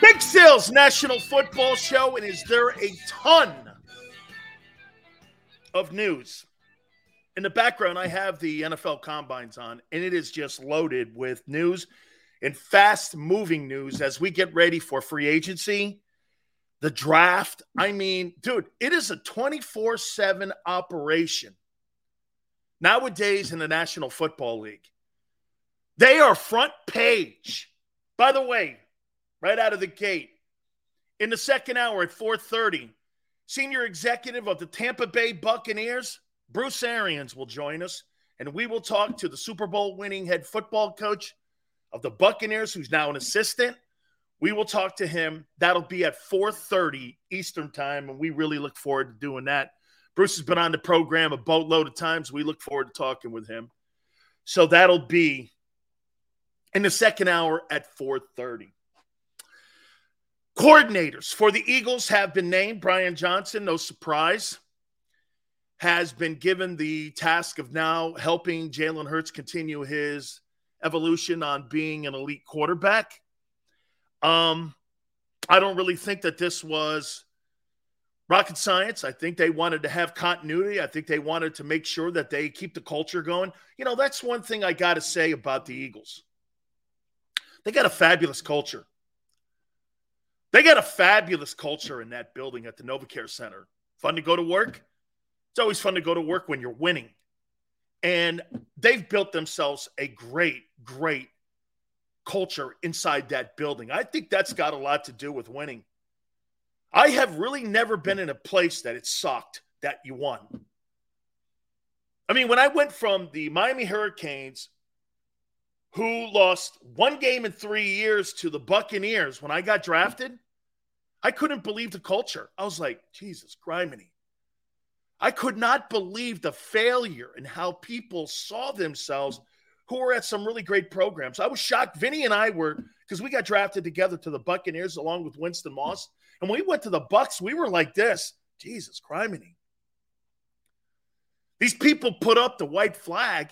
Big Sales National Football Show, and is there a ton of news? In the background, I have the NFL combines on, and it is just loaded with news and fast moving news as we get ready for free agency, the draft. I mean, dude, it is a 24 7 operation nowadays in the National Football League. They are front page. By the way, right out of the gate, in the second hour at 4:30, senior executive of the Tampa Bay Buccaneers, Bruce Arians will join us and we will talk to the Super Bowl winning head football coach of the Buccaneers who's now an assistant. We will talk to him. That'll be at 4:30 Eastern Time and we really look forward to doing that. Bruce has been on the program a boatload of times. We look forward to talking with him. So that'll be in the second hour at 4:30. Coordinators for the Eagles have been named. Brian Johnson, no surprise, has been given the task of now helping Jalen Hurts continue his evolution on being an elite quarterback. Um, I don't really think that this was rocket science. I think they wanted to have continuity. I think they wanted to make sure that they keep the culture going. You know, that's one thing I got to say about the Eagles. They got a fabulous culture. They got a fabulous culture in that building at the NovaCare Center. Fun to go to work. It's always fun to go to work when you're winning. And they've built themselves a great, great culture inside that building. I think that's got a lot to do with winning. I have really never been in a place that it sucked that you won. I mean, when I went from the Miami Hurricanes, who lost one game in three years to the Buccaneers when I got drafted, I couldn't believe the culture. I was like, Jesus, criminy. I could not believe the failure and how people saw themselves who were at some really great programs. I was shocked. Vinny and I were because we got drafted together to the Buccaneers along with Winston Moss. And when we went to the Bucks, we were like this. Jesus, criminy. These people put up the white flag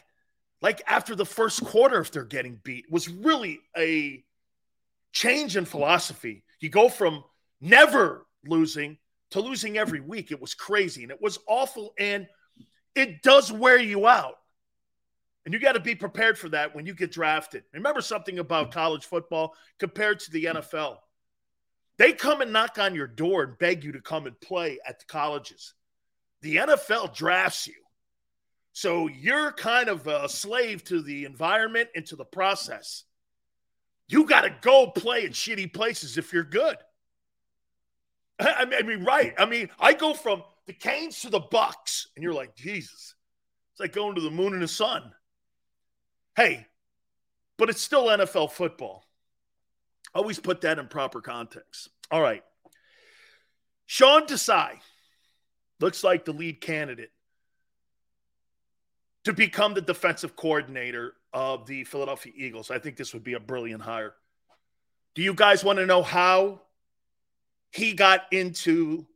like after the first quarter if they're getting beat. Was really a change in philosophy. You go from never losing to losing every week. It was crazy and it was awful and it does wear you out. And you got to be prepared for that when you get drafted. Remember something about college football compared to the NFL. They come and knock on your door and beg you to come and play at the colleges. The NFL drafts you. So you're kind of a slave to the environment and to the process. You got to go play in shitty places if you're good. I mean, right. I mean, I go from the Canes to the Bucks, and you're like, Jesus. It's like going to the moon and the sun. Hey, but it's still NFL football. Always put that in proper context. All right. Sean Desai looks like the lead candidate to become the defensive coordinator of the Philadelphia Eagles. I think this would be a brilliant hire. Do you guys want to know how he got into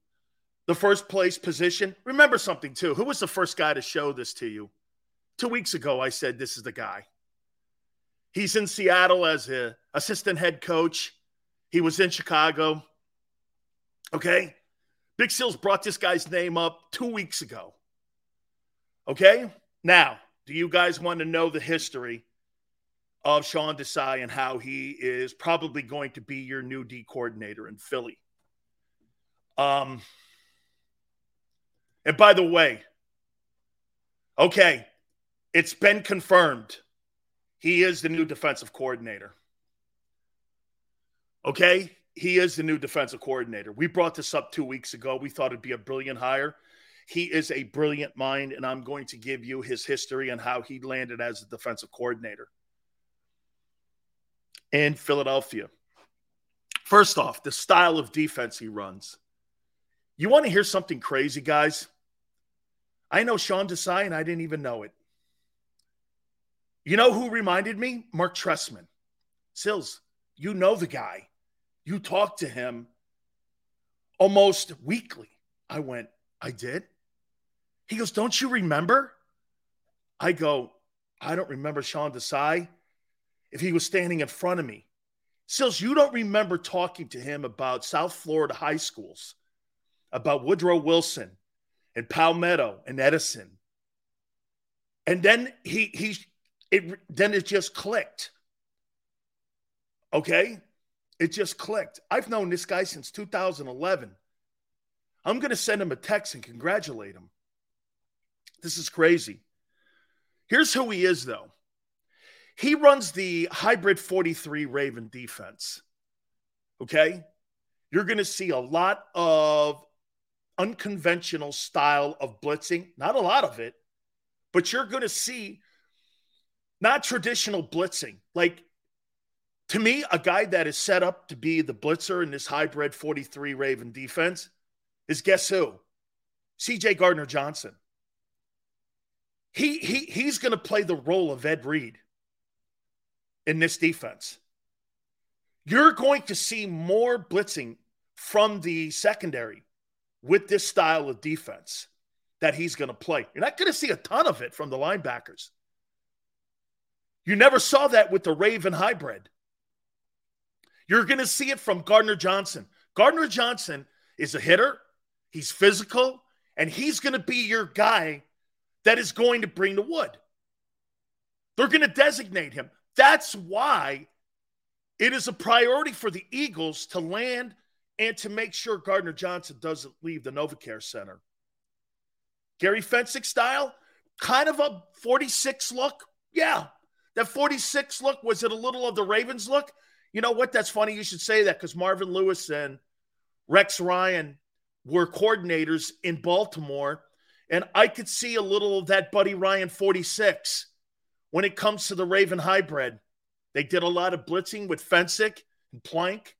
the first place position? Remember something, too. Who was the first guy to show this to you? Two weeks ago, I said, This is the guy. He's in Seattle as an assistant head coach. He was in Chicago. Okay. Big Seals brought this guy's name up two weeks ago. Okay. Now, do you guys want to know the history of Sean Desai and how he is probably going to be your new D coordinator in Philly? Um, and by the way, okay, it's been confirmed. He is the new defensive coordinator. Okay, he is the new defensive coordinator. We brought this up two weeks ago. We thought it'd be a brilliant hire. He is a brilliant mind, and I'm going to give you his history and how he landed as a defensive coordinator in Philadelphia. First off, the style of defense he runs. You want to hear something crazy, guys? I know Sean Desai, and I didn't even know it. You know who reminded me? Mark Trestman. Sills, you know the guy. You talk to him almost weekly. I went, I did. He goes, Don't you remember? I go, I don't remember Sean Desai if he was standing in front of me. Sills, you don't remember talking to him about South Florida high schools, about Woodrow Wilson and Palmetto and Edison. And then he he it then it just clicked. Okay? It just clicked. I've known this guy since 2011. I'm going to send him a text and congratulate him. This is crazy. Here's who he is, though. He runs the hybrid 43 Raven defense. Okay? You're going to see a lot of unconventional style of blitzing, not a lot of it, but you're going to see not traditional blitzing. Like to me, a guy that is set up to be the blitzer in this hybrid 43 Raven defense is guess who? CJ Gardner Johnson. He, he, he's going to play the role of Ed Reed in this defense. You're going to see more blitzing from the secondary with this style of defense that he's going to play. You're not going to see a ton of it from the linebackers. You never saw that with the Raven hybrid. You're going to see it from Gardner Johnson. Gardner Johnson is a hitter, he's physical, and he's going to be your guy that is going to bring the wood. They're going to designate him. That's why it is a priority for the Eagles to land and to make sure Gardner Johnson doesn't leave the NovaCare Center. Gary Fencik style, kind of a 46 look. Yeah, that 46 look, was it a little of the Ravens look? You know what? That's funny you should say that because Marvin Lewis and Rex Ryan were coordinators in Baltimore. And I could see a little of that Buddy Ryan 46 when it comes to the Raven hybrid. They did a lot of blitzing with Fencik and Plank.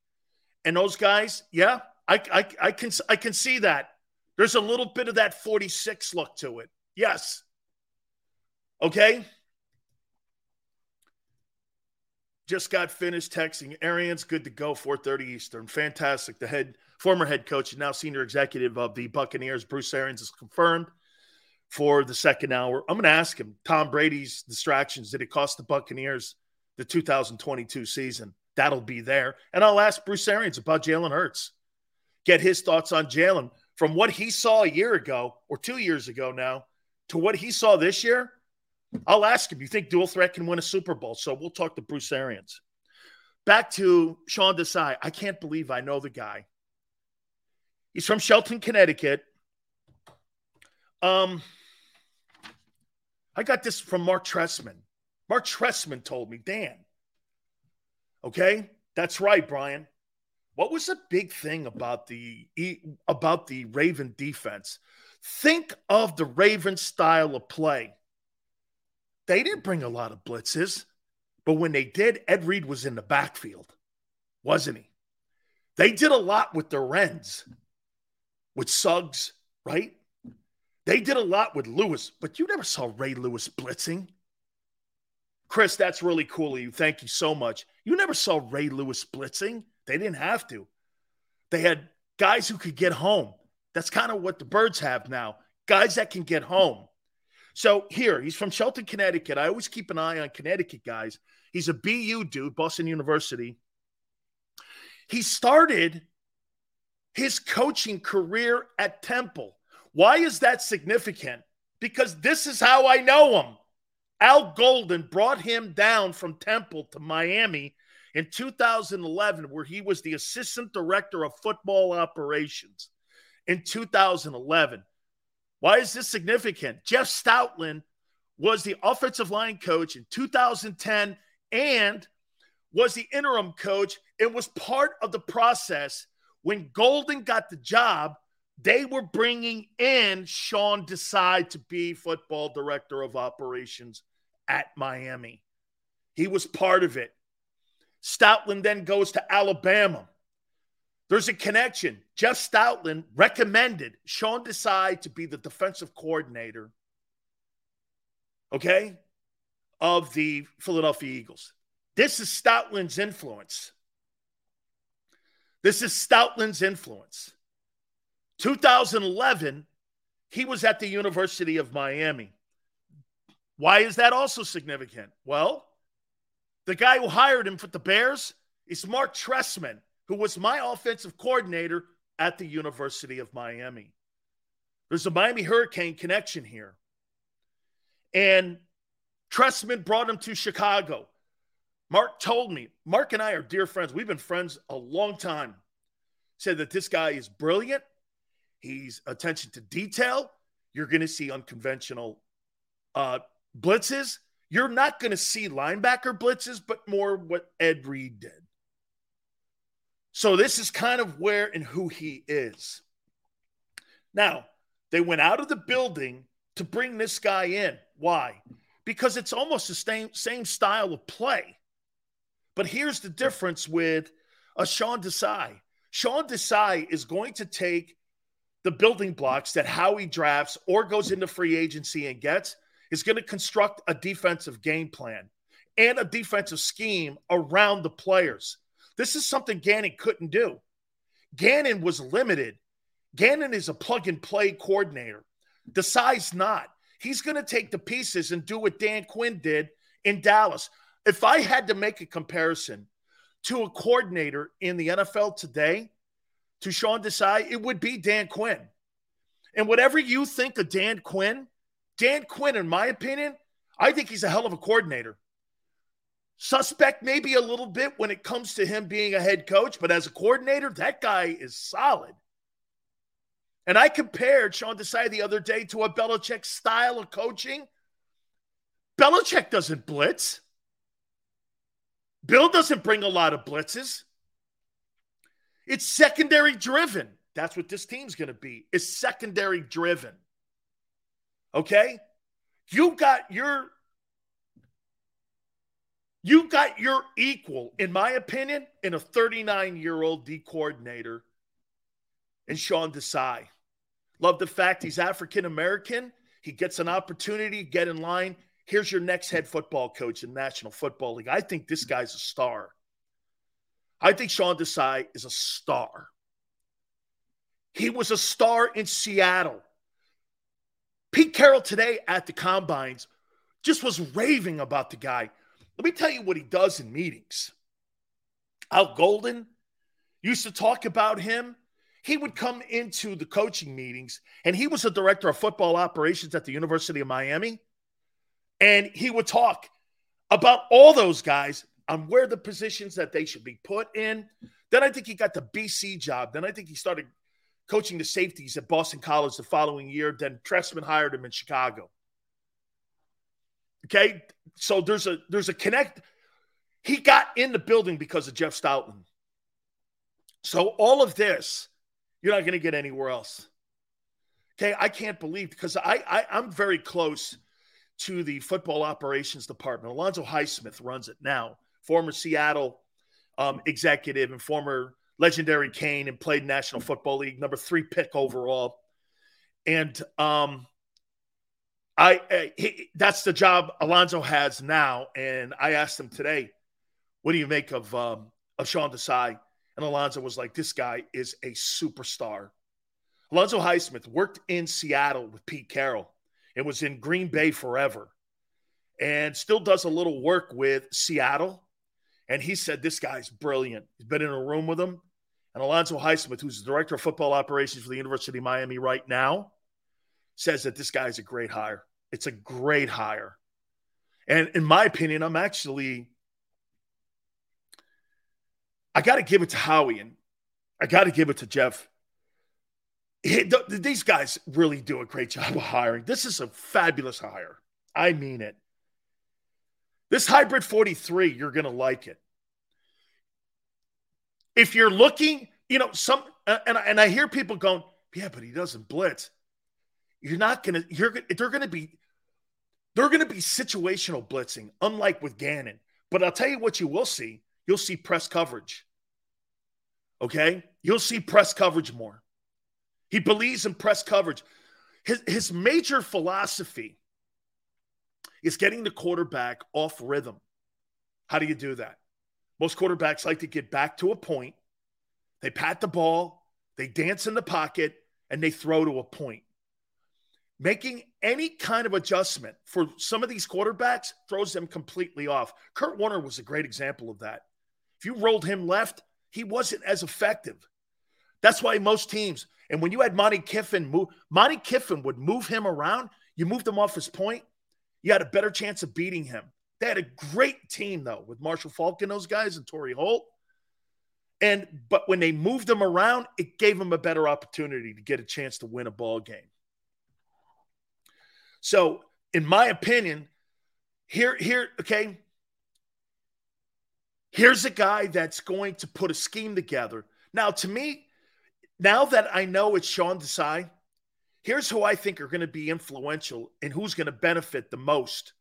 And those guys, yeah, I, I, I can I can see that. There's a little bit of that 46 look to it. Yes. Okay. just got finished texting. Arians good to go. 4:30 Eastern. Fantastic. The head, former head coach, and now senior executive of the Buccaneers, Bruce Arians, is confirmed for the second hour. I'm going to ask him. Tom Brady's distractions. Did it cost the Buccaneers the 2022 season? That'll be there. And I'll ask Bruce Arians about Jalen Hurts. Get his thoughts on Jalen from what he saw a year ago or two years ago now to what he saw this year I'll ask him, you think dual threat can win a Super Bowl? So we'll talk to Bruce Arians. Back to Sean Desai. I can't believe I know the guy. He's from Shelton, Connecticut. Um, I got this from Mark Trestman. Mark Trestman told me, Dan. Okay, that's right, Brian. What was the big thing about the about the Raven defense? Think of the Raven style of play. They didn't bring a lot of blitzes, but when they did, Ed Reed was in the backfield, wasn't he? They did a lot with the Wrens, with Suggs, right? They did a lot with Lewis, but you never saw Ray Lewis blitzing. Chris, that's really cool of you. Thank you so much. You never saw Ray Lewis blitzing. They didn't have to. They had guys who could get home. That's kind of what the birds have now guys that can get home. So here, he's from Shelton, Connecticut. I always keep an eye on Connecticut guys. He's a BU dude, Boston University. He started his coaching career at Temple. Why is that significant? Because this is how I know him. Al Golden brought him down from Temple to Miami in 2011, where he was the assistant director of football operations in 2011. Why is this significant? Jeff Stoutland was the offensive line coach in 2010 and was the interim coach and was part of the process when Golden got the job. They were bringing in Sean Desai to be football director of operations at Miami. He was part of it. Stoutland then goes to Alabama. There's a connection. Jeff Stoutland recommended Sean Desai to be the defensive coordinator, okay, of the Philadelphia Eagles. This is Stoutland's influence. This is Stoutland's influence. 2011, he was at the University of Miami. Why is that also significant? Well, the guy who hired him for the Bears is Mark Trestman, who was my offensive coordinator at the University of Miami. There's a Miami Hurricane connection here. And Trestman brought him to Chicago. Mark told me, Mark and I are dear friends. We've been friends a long time. Said that this guy is brilliant. He's attention to detail. You're going to see unconventional uh, blitzes. You're not going to see linebacker blitzes, but more what Ed Reed did. So this is kind of where and who he is. Now, they went out of the building to bring this guy in. Why? Because it's almost the same, same style of play. But here's the difference with a Sean Desai. Sean Desai is going to take the building blocks that Howie drafts or goes into free agency and gets, is going to construct a defensive game plan and a defensive scheme around the players. This is something Gannon couldn't do. Gannon was limited. Gannon is a plug and play coordinator. Desai's not. He's going to take the pieces and do what Dan Quinn did in Dallas. If I had to make a comparison to a coordinator in the NFL today to Sean Desai, it would be Dan Quinn. And whatever you think of Dan Quinn, Dan Quinn, in my opinion, I think he's a hell of a coordinator. Suspect maybe a little bit when it comes to him being a head coach, but as a coordinator, that guy is solid. And I compared Sean Desai the other day to a Belichick style of coaching. Belichick doesn't blitz. Bill doesn't bring a lot of blitzes. It's secondary driven. That's what this team's going to be. Is secondary driven. Okay? You got your you got your equal, in my opinion, in a 39 year old D coordinator and Sean Desai. Love the fact he's African American. He gets an opportunity get in line. Here's your next head football coach in National Football League. I think this guy's a star. I think Sean Desai is a star. He was a star in Seattle. Pete Carroll today at the combines just was raving about the guy. Let me tell you what he does in meetings. Al Golden used to talk about him. He would come into the coaching meetings, and he was a director of football operations at the University of Miami. And he would talk about all those guys on where the positions that they should be put in. Then I think he got the BC job. Then I think he started coaching the safeties at Boston College the following year. Then Trestman hired him in Chicago. Okay, so there's a there's a connect. He got in the building because of Jeff Stoutland. So all of this, you're not going to get anywhere else. Okay, I can't believe because I, I I'm very close to the football operations department. Alonzo Highsmith runs it now, former Seattle um, executive and former legendary Cane and played National Football League, number three pick overall. And um, I, uh, he, that's the job Alonzo has now. And I asked him today, what do you make of um, of Sean Desai? And Alonzo was like, this guy is a superstar. Alonzo Highsmith worked in Seattle with Pete Carroll and was in Green Bay forever and still does a little work with Seattle. And he said, This guy's brilliant. He's been in a room with him. And Alonzo Highsmith, who's the director of football operations for the University of Miami right now, says that this guy's a great hire. It's a great hire. And in my opinion, I'm actually, I got to give it to Howie and I got to give it to Jeff. these guys really do a great job of hiring. This is a fabulous hire. I mean it. This hybrid 43, you're going to like it. If you're looking, you know, some, uh, and, and I hear people going, yeah, but he doesn't blitz. You're not going to, you're, they're going to be, they're going to be situational blitzing, unlike with Gannon. But I'll tell you what you will see. You'll see press coverage. Okay? You'll see press coverage more. He believes in press coverage. His, his major philosophy is getting the quarterback off rhythm. How do you do that? Most quarterbacks like to get back to a point. They pat the ball, they dance in the pocket, and they throw to a point. Making any kind of adjustment for some of these quarterbacks throws them completely off. Kurt Warner was a great example of that. If you rolled him left, he wasn't as effective. That's why most teams, and when you had Monte Kiffin move, Monte Kiffin would move him around. You moved him off his point you had a better chance of beating him. They had a great team though with Marshall Faulk and those guys and Torry Holt. And but when they moved them around, it gave them a better opportunity to get a chance to win a ball game. So, in my opinion, here, here, okay. Here's a guy that's going to put a scheme together. Now, to me, now that I know it's Sean Desai, Here's who I think are going to be influential and who's going to benefit the most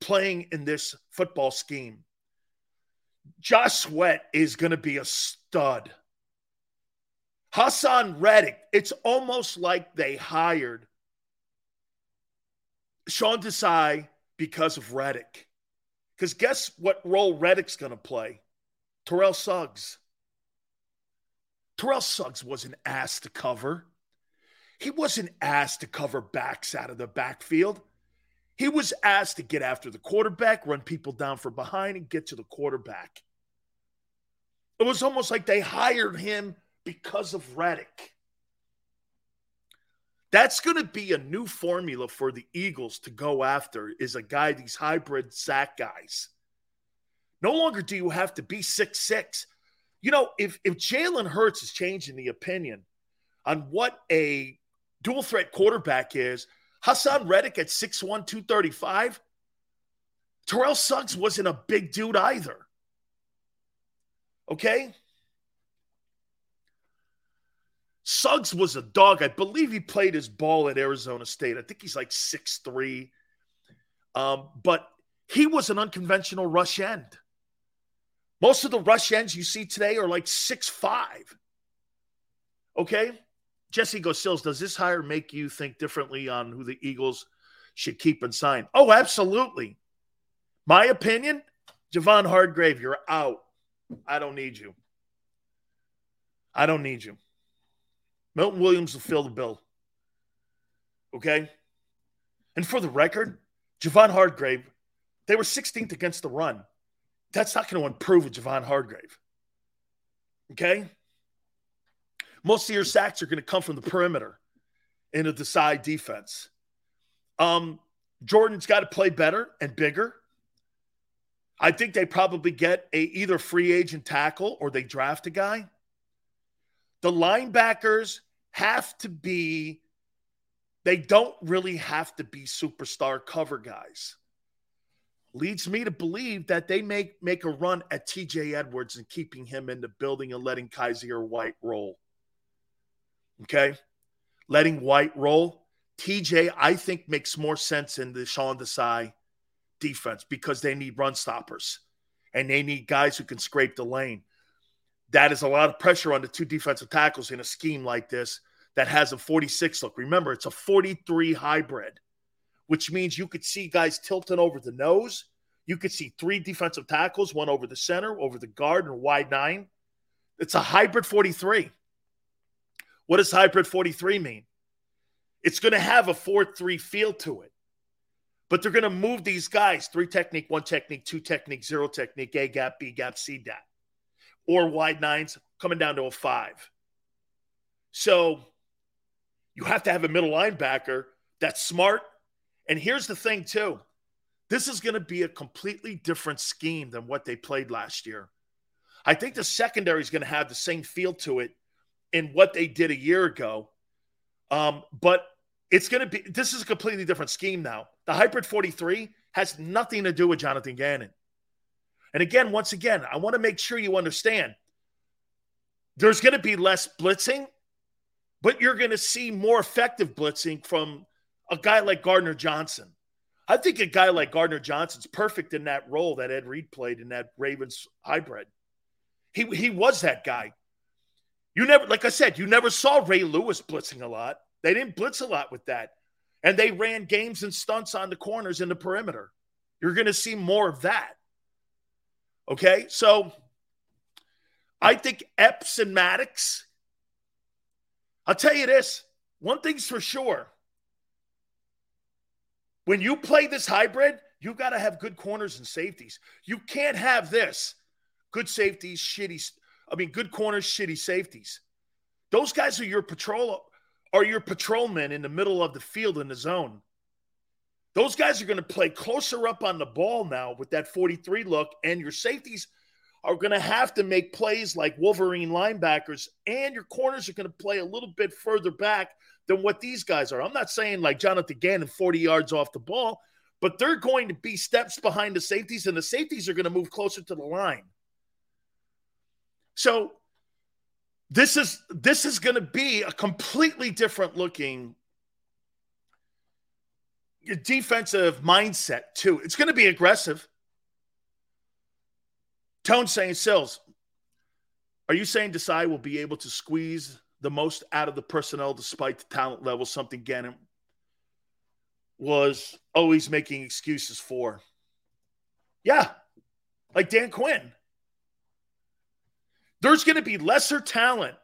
playing in this football scheme. Josh Sweat is going to be a stud. Haason Reddick, it's almost like they hired Sean Desai because of Reddick. Because guess what role Reddick's going to play? Terrell Suggs. Terrell Suggs was an ass to cover. He wasn't asked to cover backs out of the backfield. He was asked to get after the quarterback, run people down from behind, and get to the quarterback. It was almost like they hired him because of Reddick. That's going to be a new formula for the Eagles to go after is a guy, these hybrid sack guys. No longer do you have to be six six. You know, if, if Jalen Hurts is changing the opinion on what a dual threat quarterback is. Haason Reddick at 6'1, 235. Terrell Suggs wasn't a big dude either. Okay? Suggs was a dog. I believe he played his ball at Arizona State. I think he's like 6'3. Um, but he was an unconventional rush end. Most of the rush ends you see today are like 6'5. Okay? Jesse Gosills, does this hire make you think differently on who the Eagles should keep and sign? Oh, absolutely. My opinion, Javon Hargrave, you're out. I don't need you. I don't need you. Milton Williams will fill the bill. Okay? And for the record, Javon Hargrave, they were 16th against the run. That's not going to improve with Javon Hargrave. Okay? Most of your sacks are going to come from the perimeter in a Desai defense. Um, Jordan's got to play better and bigger. I think they probably get a either free agent tackle or they draft a guy. The linebackers have to be, they don't really have to be superstar cover guys. Leads me to believe that they make make a run at TJ Edwards and keeping him in the building and letting Kyzir White roll. Okay. Letting White roll. TJ, I think, makes more sense in the Sean Desai defense because they need run stoppers and they need guys who can scrape the lane. That is a lot of pressure on the two defensive tackles in a scheme like this that has a 46 look. Remember, it's a 43 hybrid which means you could see guys tilting over the nose. You could see three defensive tackles, one over the center, over the guard, and wide nine. It's a hybrid 43. What does hybrid 43 mean? It's going to have a 4 3 feel to it. But they're going to move these guys three technique, one technique, two technique, zero technique, A gap, B gap, C gap, or wide nines coming down to a five. So you have to have a middle linebacker that's smart. And here's the thing, too this is going to be a completely different scheme than what they played last year. I think the secondary is going to have the same feel to it in what they did a year ago. Um, but it's going to be this is a completely different scheme now. The hybrid 43 has nothing to do with Jonathan Gannon. And again, once again, I want to make sure you understand there's going to be less blitzing, but you're going to see more effective blitzing from a guy like Gardner Johnson. I think a guy like Gardner Johnson's perfect in that role that Ed Reed played in that Ravens hybrid. He, he was that guy. You never, like I said, you never saw Ray Lewis blitzing a lot. They didn't blitz a lot with that. And they ran games and stunts on the corners in the perimeter. You're going to see more of that. Okay. So I think Epps and Maddox, I'll tell you this one thing's for sure. When you play this hybrid, you got to have good corners and safeties. You can't have this good safeties, shitty, I mean, good corners, shitty safeties. Those guys are your patrol are your patrolmen in the middle of the field in the zone. Those guys are going to play closer up on the ball now with that 43 look, and your safeties are going to have to make plays like Wolverine linebackers, and your corners are going to play a little bit further back than what these guys are. I'm not saying like Jonathan Gannon 40 yards off the ball, but they're going to be steps behind the safeties, and the safeties are going to move closer to the line. So this is this is going to be a completely different looking defensive mindset too. It's going to be aggressive. Tone saying Sills, are you saying Desai will be able to squeeze the most out of the personnel despite the talent level? Something Gannon was always making excuses for. Yeah, like Dan Quinn. There's going to be lesser talent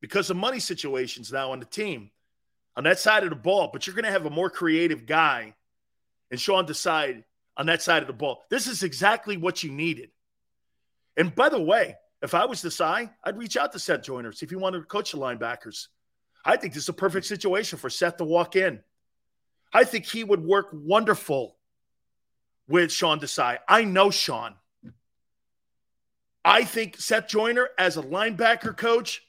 because of money situations now on the team on that side of the ball, but you're going to have a more creative guy and Sean Desai on that side of the ball. This is exactly what you needed. And by the way, if I was Desai, I'd reach out to Seth Joyners if you wanted to coach the linebackers. I think this is a perfect situation for Seth to walk in. I think he would work wonderful with Sean Desai. I know Sean. I think Seth Joyner, as a linebacker coach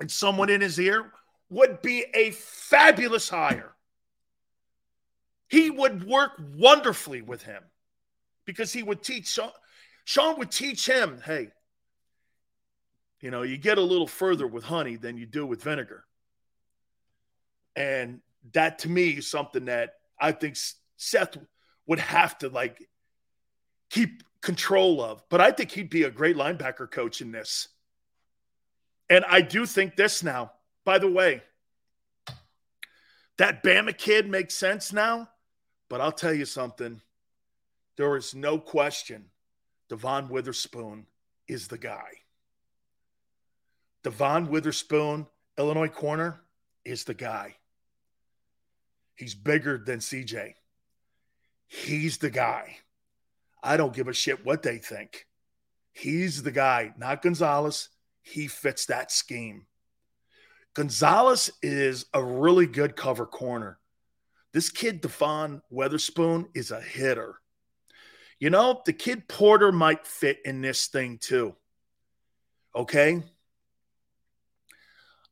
and someone in his ear, would be a fabulous hire. He would work wonderfully with him because he would teach Sean, Sean would teach him, hey, you know, you get a little further with honey than you do with vinegar. And that to me is something that I think Seth would have to like keep control of. But I think he'd be a great linebacker coach in this. And I do think this now, by the way, that Bama kid makes sense now. But I'll tell you something. There is no question Devon Witherspoon is the guy. Devon Witherspoon, Illinois corner, is the guy. He's bigger than CJ. He's the guy. I don't give a shit what they think. He's the guy, not Gonzalez. He fits that scheme. Gonzalez is a really good cover corner. This kid, Devon Witherspoon, is a hitter. You know, the kid Porter might fit in this thing too. Okay.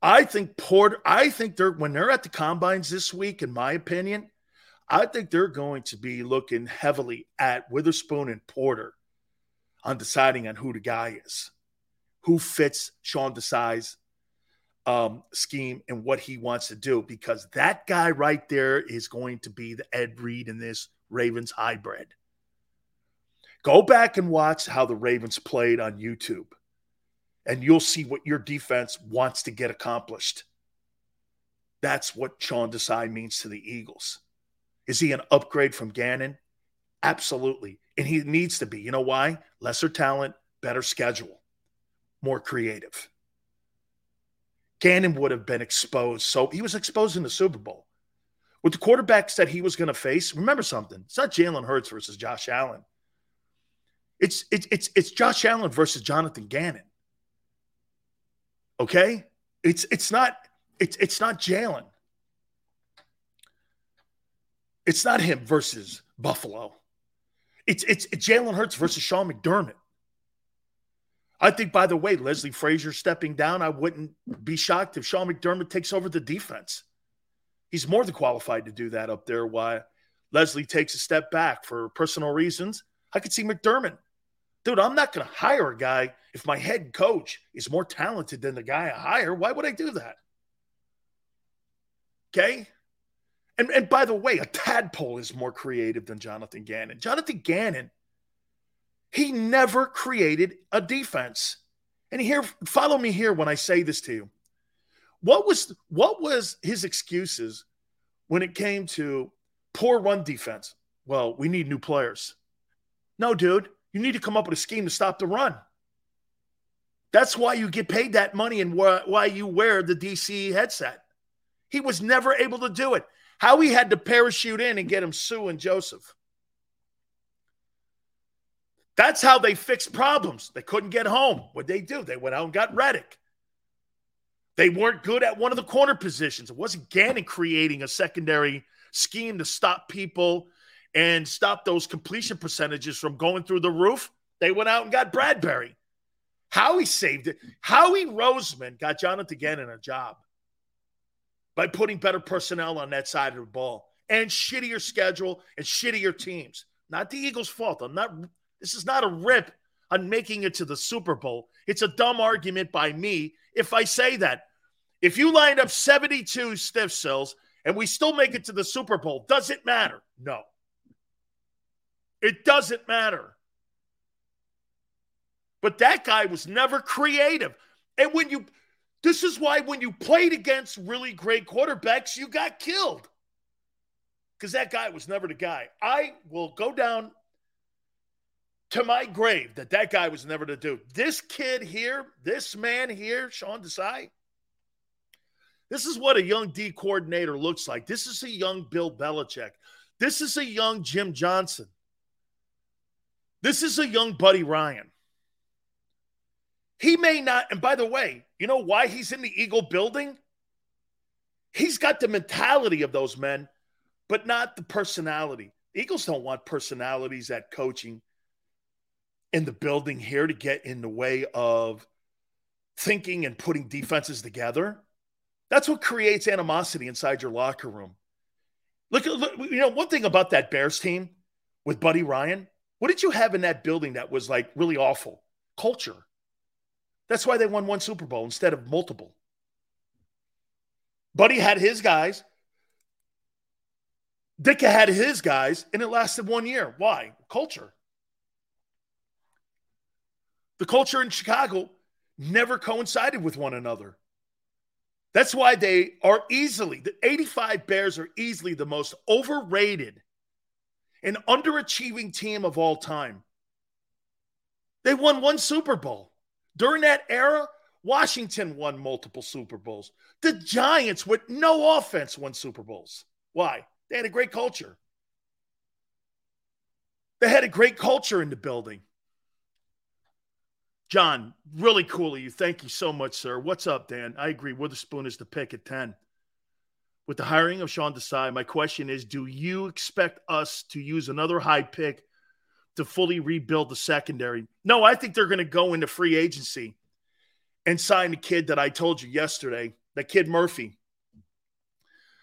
I think Porter, I think they're when they're at the combines this week, in my opinion, I think they're going to be looking heavily at Witherspoon and Porter on deciding on who the guy is, who fits Sean Desai's um, scheme and what he wants to do, because that guy right there is going to be the Ed Reed in this Ravens hybrid. Go back and watch how the Ravens played on YouTube, and you'll see what your defense wants to get accomplished. That's what Sean Desai means to the Eagles. Is he an upgrade from Gannon? Absolutely. And he needs to be. You know why? Lesser talent, better schedule, more creative. Gannon would have been exposed. So he was exposed in the Super Bowl. With the quarterbacks that he was going to face, remember something. It's not Jalen Hurts versus Josh Allen. It's, it's, it's, it's Josh Allen versus Jonathan Gannon. Okay? It's, it's not, it's, it's not Jalen. It's not him versus Buffalo. It's, it's, it's Jalen Hurts versus Sean McDermott. I think, by the way, Leslie Frazier stepping down, I wouldn't be shocked if Sean McDermott takes over the defense. He's more than qualified to do that up there. Why Leslie takes a step back for personal reasons. I could see McDermott. Dude, I'm not going to hire a guy if my head coach is more talented than the guy I hire. Why would I do that? Okay. And, and by the way, a tadpole is more creative than Jonathan Gannon. Jonathan Gannon he never created a defense. And here, follow me here when I say this to you. What was what was his excuses when it came to poor run defense? Well, we need new players. No, dude, you need to come up with a scheme to stop the run. That's why you get paid that money and why you wear the DC headset. He was never able to do it. Howie had to parachute in and get him Suh and Joseph. That's how they fixed problems. They couldn't get home. What they do? They went out and got Reddick. They weren't good at one of the corner positions. It wasn't Gannon creating a secondary scheme to stop people and stop those completion percentages from going through the roof. They went out and got Bradberry. Howie saved it. Howie Roseman got Jonathan Gannon a job by putting better personnel on that side of the ball and shittier schedule and shittier teams. Not the Eagles' fault. I'm not this is not a rip on making it to the Super Bowl. It's a dumb argument by me if I say that. If you lined up 72 stiff cells and we still make it to the Super Bowl, does it matter? No. It doesn't matter. But that guy was never creative. And when you, this is why when you played against really great quarterbacks, you got killed. Because that guy was never the guy. I will go down to my grave that that guy was never to do. This kid here, this man here, Sean Desai, this is what a young D coordinator looks like. This is a young Bill Belichick. This is a young Jim Johnson. This is a young Buddy Ryan. He may not, and by the way, you know why he's in the Eagle building? He's got the mentality of those men, but not the personality. The Eagles don't want personalities at coaching in the building here to get in the way of thinking and putting defenses together. That's what creates animosity inside your locker room. Look, look, you know, one thing about that Bears team with Buddy Ryan, what did you have in that building that was like really awful? Culture. That's why they won one Super Bowl instead of multiple. Buddy had his guys. Ditka had his guys, and it lasted one year. Why? Culture. The culture in Chicago never coincided with one another. That's why they are easily, the 85 Bears are easily the most overrated and underachieving team of all time. They won one Super Bowl. During that era, Washington won multiple Super Bowls. The Giants, with no offense, won Super Bowls. Why? They had a great culture. They had a great culture in the building. John, really cool of you. Thank you so much, sir. What's up, Dan? I agree. Witherspoon is the pick at 10. With the hiring of Sean Desai, my question is do you expect us to use another high pick to fully rebuild the secondary? No, I think they're going to go into free agency and sign the kid that I told you yesterday, that kid Murphy.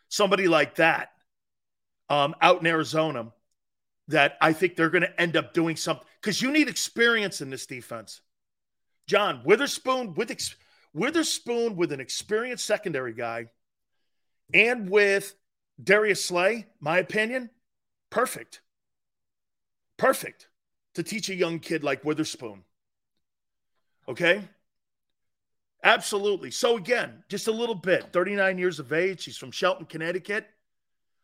Somebody like that um, out in Arizona that I think they're going to end up doing something because you need experience in this defense. John Witherspoon with ex- Witherspoon with an experienced secondary guy, and with Darius Slay, my opinion, perfect, perfect to teach a young kid like Witherspoon. Okay. Absolutely. So, again, just a little bit 39 years of age. He's from Shelton, Connecticut.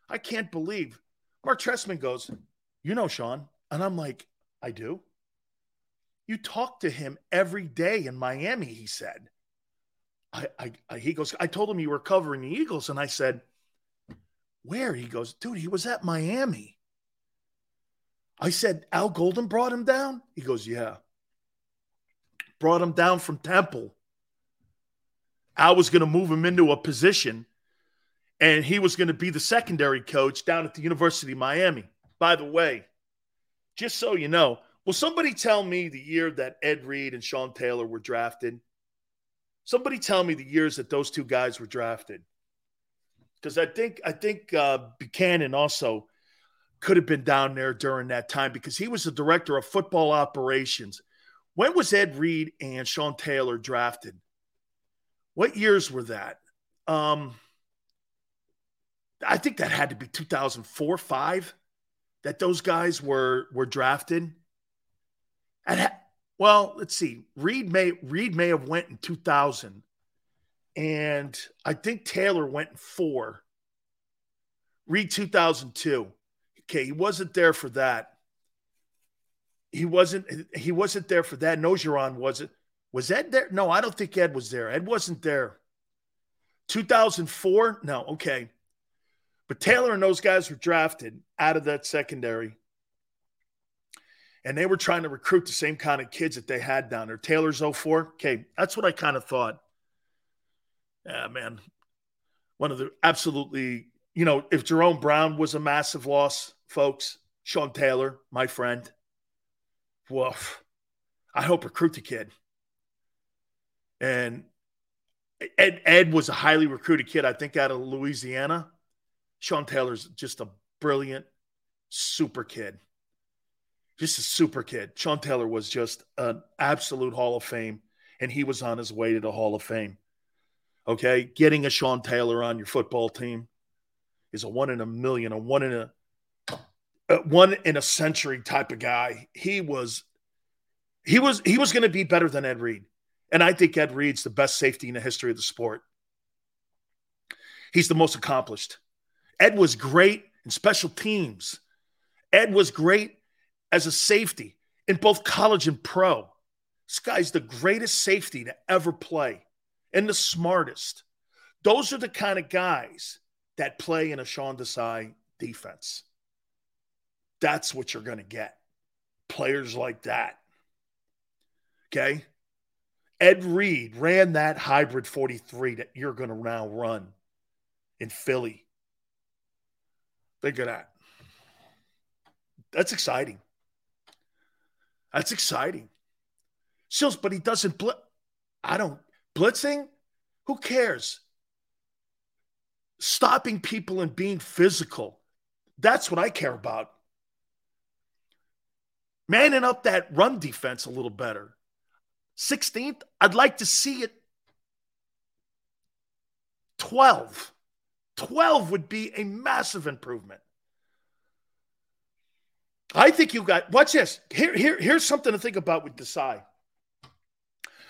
I can't believe Mark Trestman goes, You know, Sean. And I'm like, I do. You talk to him every day in Miami, he said. I, I, I, he goes, I told him you were covering the Eagles. And I said, Where? He goes, Dude, he was at Miami. I said, Al Golden brought him down? He goes, Yeah. Brought him down from Temple. Al was going to move him into a position, and he was going to be the secondary coach down at the University of Miami. By the way, just so you know, will somebody tell me the year that Ed Reed and Sean Taylor were drafted? Somebody tell me the years that those two guys were drafted. Because I think I think uh, Buchanan also could have been down there during that time because he was the director of football operations. When was Ed Reed and Sean Taylor drafted? What years were that? Um, I think that had to be 2004, five that those guys were were drafted. And ha- well, let's see. Reed may Reed may have went in 2000, and I think Taylor went in four. Reed 2002. Okay, he wasn't there for that. He wasn't. He wasn't there for that. Nogeron wasn't. Was Ed there? No, I don't think Ed was there. Ed wasn't there. 2004? No, okay. But Taylor and those guys were drafted out of that secondary. And they were trying to recruit the same kind of kids that they had down there. Taylor's 04. Okay, that's what I kind of thought. Yeah, man. One of the absolutely, you know, if Jerome Brown was a massive loss, folks, Sean Taylor, my friend. Woof. I hope recruit the kid. And Ed Ed was a highly recruited kid, I think, out of Louisiana. Sean Taylor's just a brilliant, super kid. Just a super kid. Sean Taylor was just an absolute Hall of Fame, and he was on his way to the Hall of Fame. Okay. Getting a Sean Taylor on your football team is a one in a million, a one in a, a one in a century type of guy. He was he was he was going to be better than Ed Reed. And I think Ed Reed's the best safety in the history of the sport. He's the most accomplished. Ed was great in special teams. Ed was great as a safety in both college and pro. This guy's the greatest safety to ever play and the smartest. Those are the kind of guys that play in a Sean Desai defense. That's what you're going to get. Players like that. Okay. Ed Reed ran that hybrid 43 that you're going to now run in Philly. Think of that. That's exciting. That's exciting. Sills, but he doesn't blitz. I don't blitzing. Who cares? Stopping people and being physical. That's what I care about. Manning up that run defense a little better. 16th. I'd like to see it 12. 12 would be a massive improvement. I think you got, watch this. Here, here, here's something to think about with Desai.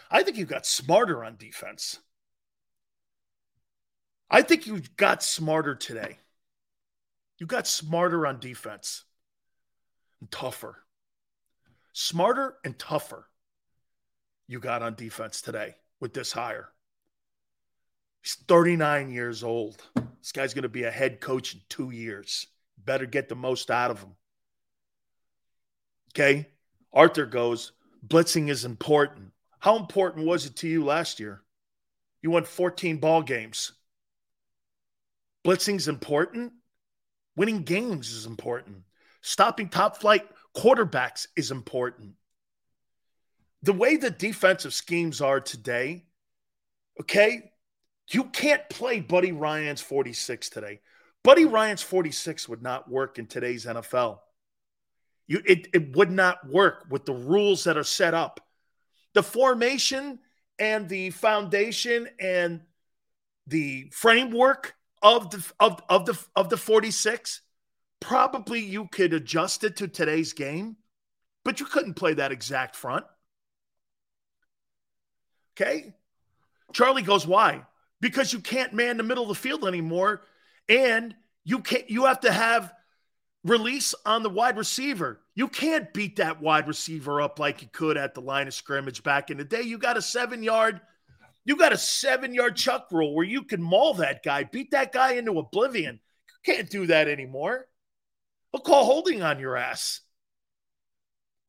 I think you got smarter on defense. I think you got smarter today. You got smarter on defense and tougher. Smarter and tougher you got on defense today with this hire. He's 39 years old. This guy's going to be a head coach in two years. Better get the most out of him. Okay. Arthur goes, blitzing is important. How important was it to you last year? You won 14 ball games. Blitzing's important. Winning games is important. Stopping top flight quarterbacks is important the way the defensive schemes are today, okay, you can't play Buddy Ryan's 46 today. Buddy Ryan's 46 would not work in today's NFL. You, it, it would not work with the rules that are set up. The formation and the foundation and the framework of the of, of the of the 46 probably you could adjust it to today's game but you couldn't play that exact front Okay. Charlie goes, why? Because you can't man the middle of the field anymore. And you can't, you have to have release on the wide receiver. You can't beat that wide receiver up like you could at the line of scrimmage back in the day. You got a seven yard, you got a seven yard chuck rule where you can maul that guy, beat that guy into oblivion. You can't do that anymore. They'll call holding on your ass.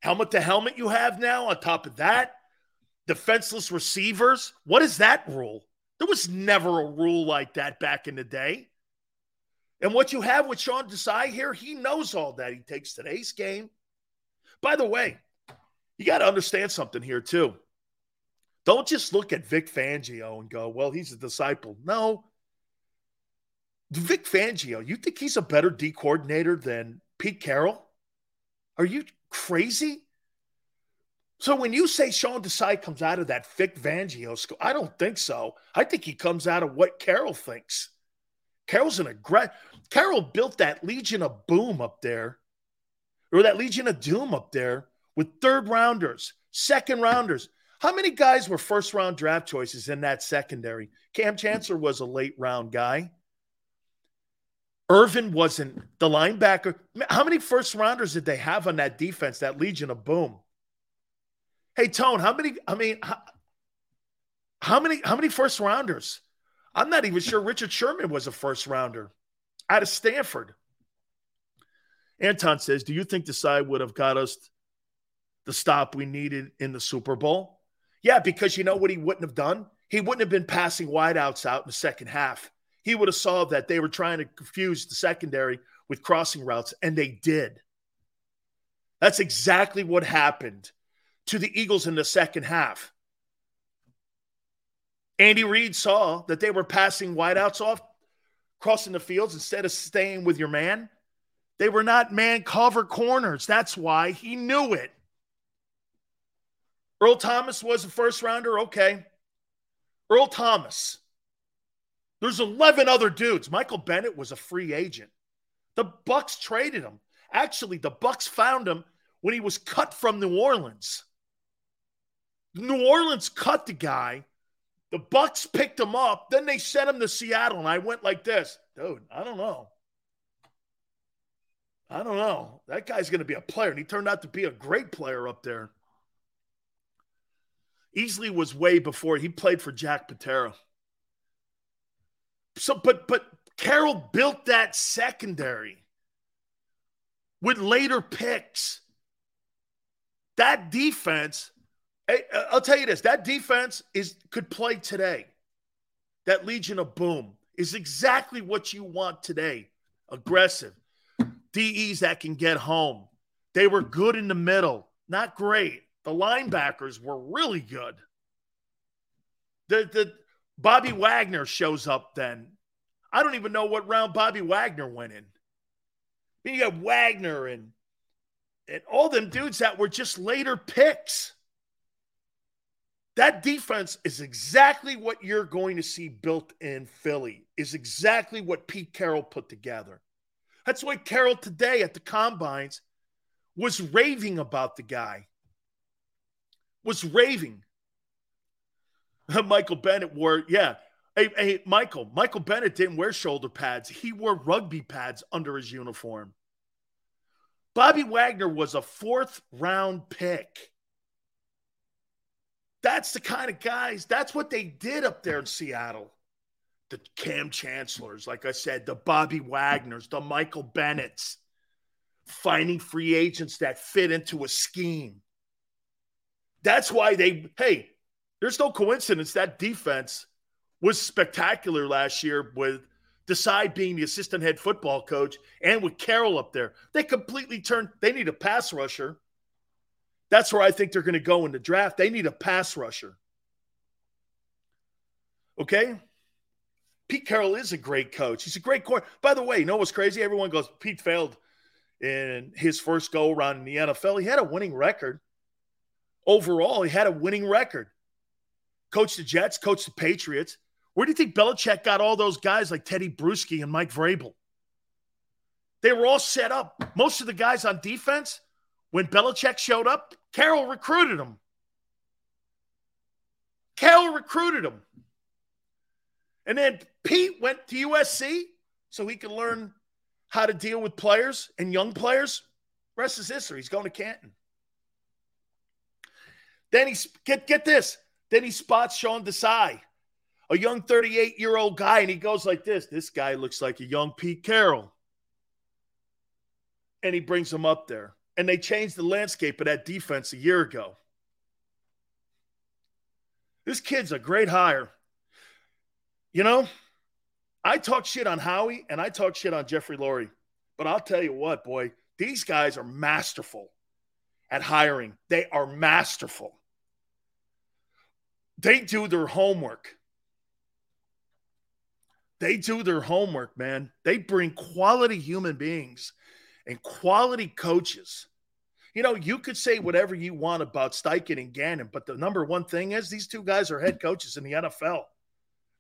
Helmet to helmet you have now on top of that. Defenseless receivers. What is that rule? There was never a rule like that back in the day. And what you have with Sean Desai here, he knows all that. He takes today's game. By the way, you got to understand something here, too. Don't just look at Vic Fangio and go, well, he's a disciple. No. Vic Fangio, you think he's a better D coordinator than Pete Carroll? Are you crazy? So when you say Sean Desai comes out of that Vic Fangio school, I don't think so. I think he comes out of what Carroll thinks. Carroll's an aggressive. Carroll built that Legion of Boom up there, or that Legion of Doom up there with third rounders, second rounders. How many guys were first round draft choices in that secondary? Kam Chancellor was a late round guy. Irvin wasn't the linebacker. How many first rounders did they have on that defense, that Legion of Boom? Hey, Tone, how many? I mean, how, how many? How many first rounders? I'm not even sure Richard Sherman was a first rounder out of Stanford. Anton says, Do you think Desai would have got us the stop we needed in the Super Bowl? Yeah, because you know what he wouldn't have done? He wouldn't have been passing wideouts out in the second half. He would have saw that they were trying to confuse the secondary with crossing routes, and they did. That's exactly what happened to the Eagles in the second half. Andy Reid saw that they were passing wideouts off, crossing the fields instead of staying with your man. They were not man cover corners. That's why he knew it. Earl Thomas was a first rounder. Okay. Earl Thomas. There's 11 other dudes. Michael Bennett was a free agent. The Bucs traded him. Actually, the Bucs found him when he was cut from New Orleans. New Orleans cut the guy the Bucs picked him up. Then they sent him to Seattle, and I went like this, dude. I don't know. I don't know. That guy's going to be a player, and he turned out to be a great player up there. Easley was way before he played for Jack Patera. So, but but Carroll built that secondary with later picks. That defense uh, I'll tell you this: that defense is could play today. That Legion of Boom is exactly what you want today. Aggressive DEs that can get home. They were good in the middle, not great. The linebackers were really good. The the Bobby Wagner shows up then. I don't even know what round Bobby Wagner went in. I mean, you got Wagner and and all them dudes that were just later picks. That defense is exactly what you're going to see built in Philly, is exactly what Pete Carroll put together. That's why Carroll today at the combines was raving about the guy. Was raving. Michael Bennett wore, yeah. Hey, hey, Michael, Michael Bennett didn't wear shoulder pads. He wore rugby pads under his uniform. Bobby Wagner was a fourth round pick. That's the kind of guys, that's what they did up there in Seattle. The Kam Chancellors, like I said, the Bobby Wagners, the Michael Bennett's, finding free agents that fit into a scheme. That's why they, hey, there's no coincidence that defense was spectacular last year with Desai being the assistant head football coach and with Carroll up there. They completely turned, they need a pass rusher. That's where I think they're going to go in the draft. They need a pass rusher. Okay? Pete Carroll is a great coach. He's a great coach. By the way, you know what's crazy? Everyone goes, Pete failed in his first go around in the NFL. He had a winning record. Overall, he had a winning record. Coached the Jets, coached the Patriots. Where do you think Belichick got all those guys like Teddy Bruschi and Mike Vrabel? They were all set up. Most of the guys on defense, when Belichick showed up, Carroll recruited them. Carroll recruited them. And then Pete went to USC so he could learn how to deal with players and young players, rest is history. He's going to Canton. Then he's get get this. Then he spots Sean Desai, a young 38 year old guy, and he goes like this. This guy looks like a young Pete Carroll. And he brings him up there. And they changed the landscape of that defense a year ago. This kid's a great hire. You know, I talk shit on Howie and I talk shit on Jeffrey Lurie. But I'll tell you what, boy, these guys are masterful at hiring. They are masterful. They do their homework. They do their homework, man. They bring quality human beings and quality coaches. You know, you could say whatever you want about Steichen and Gannon, but the number one thing is these two guys are head coaches in the NFL.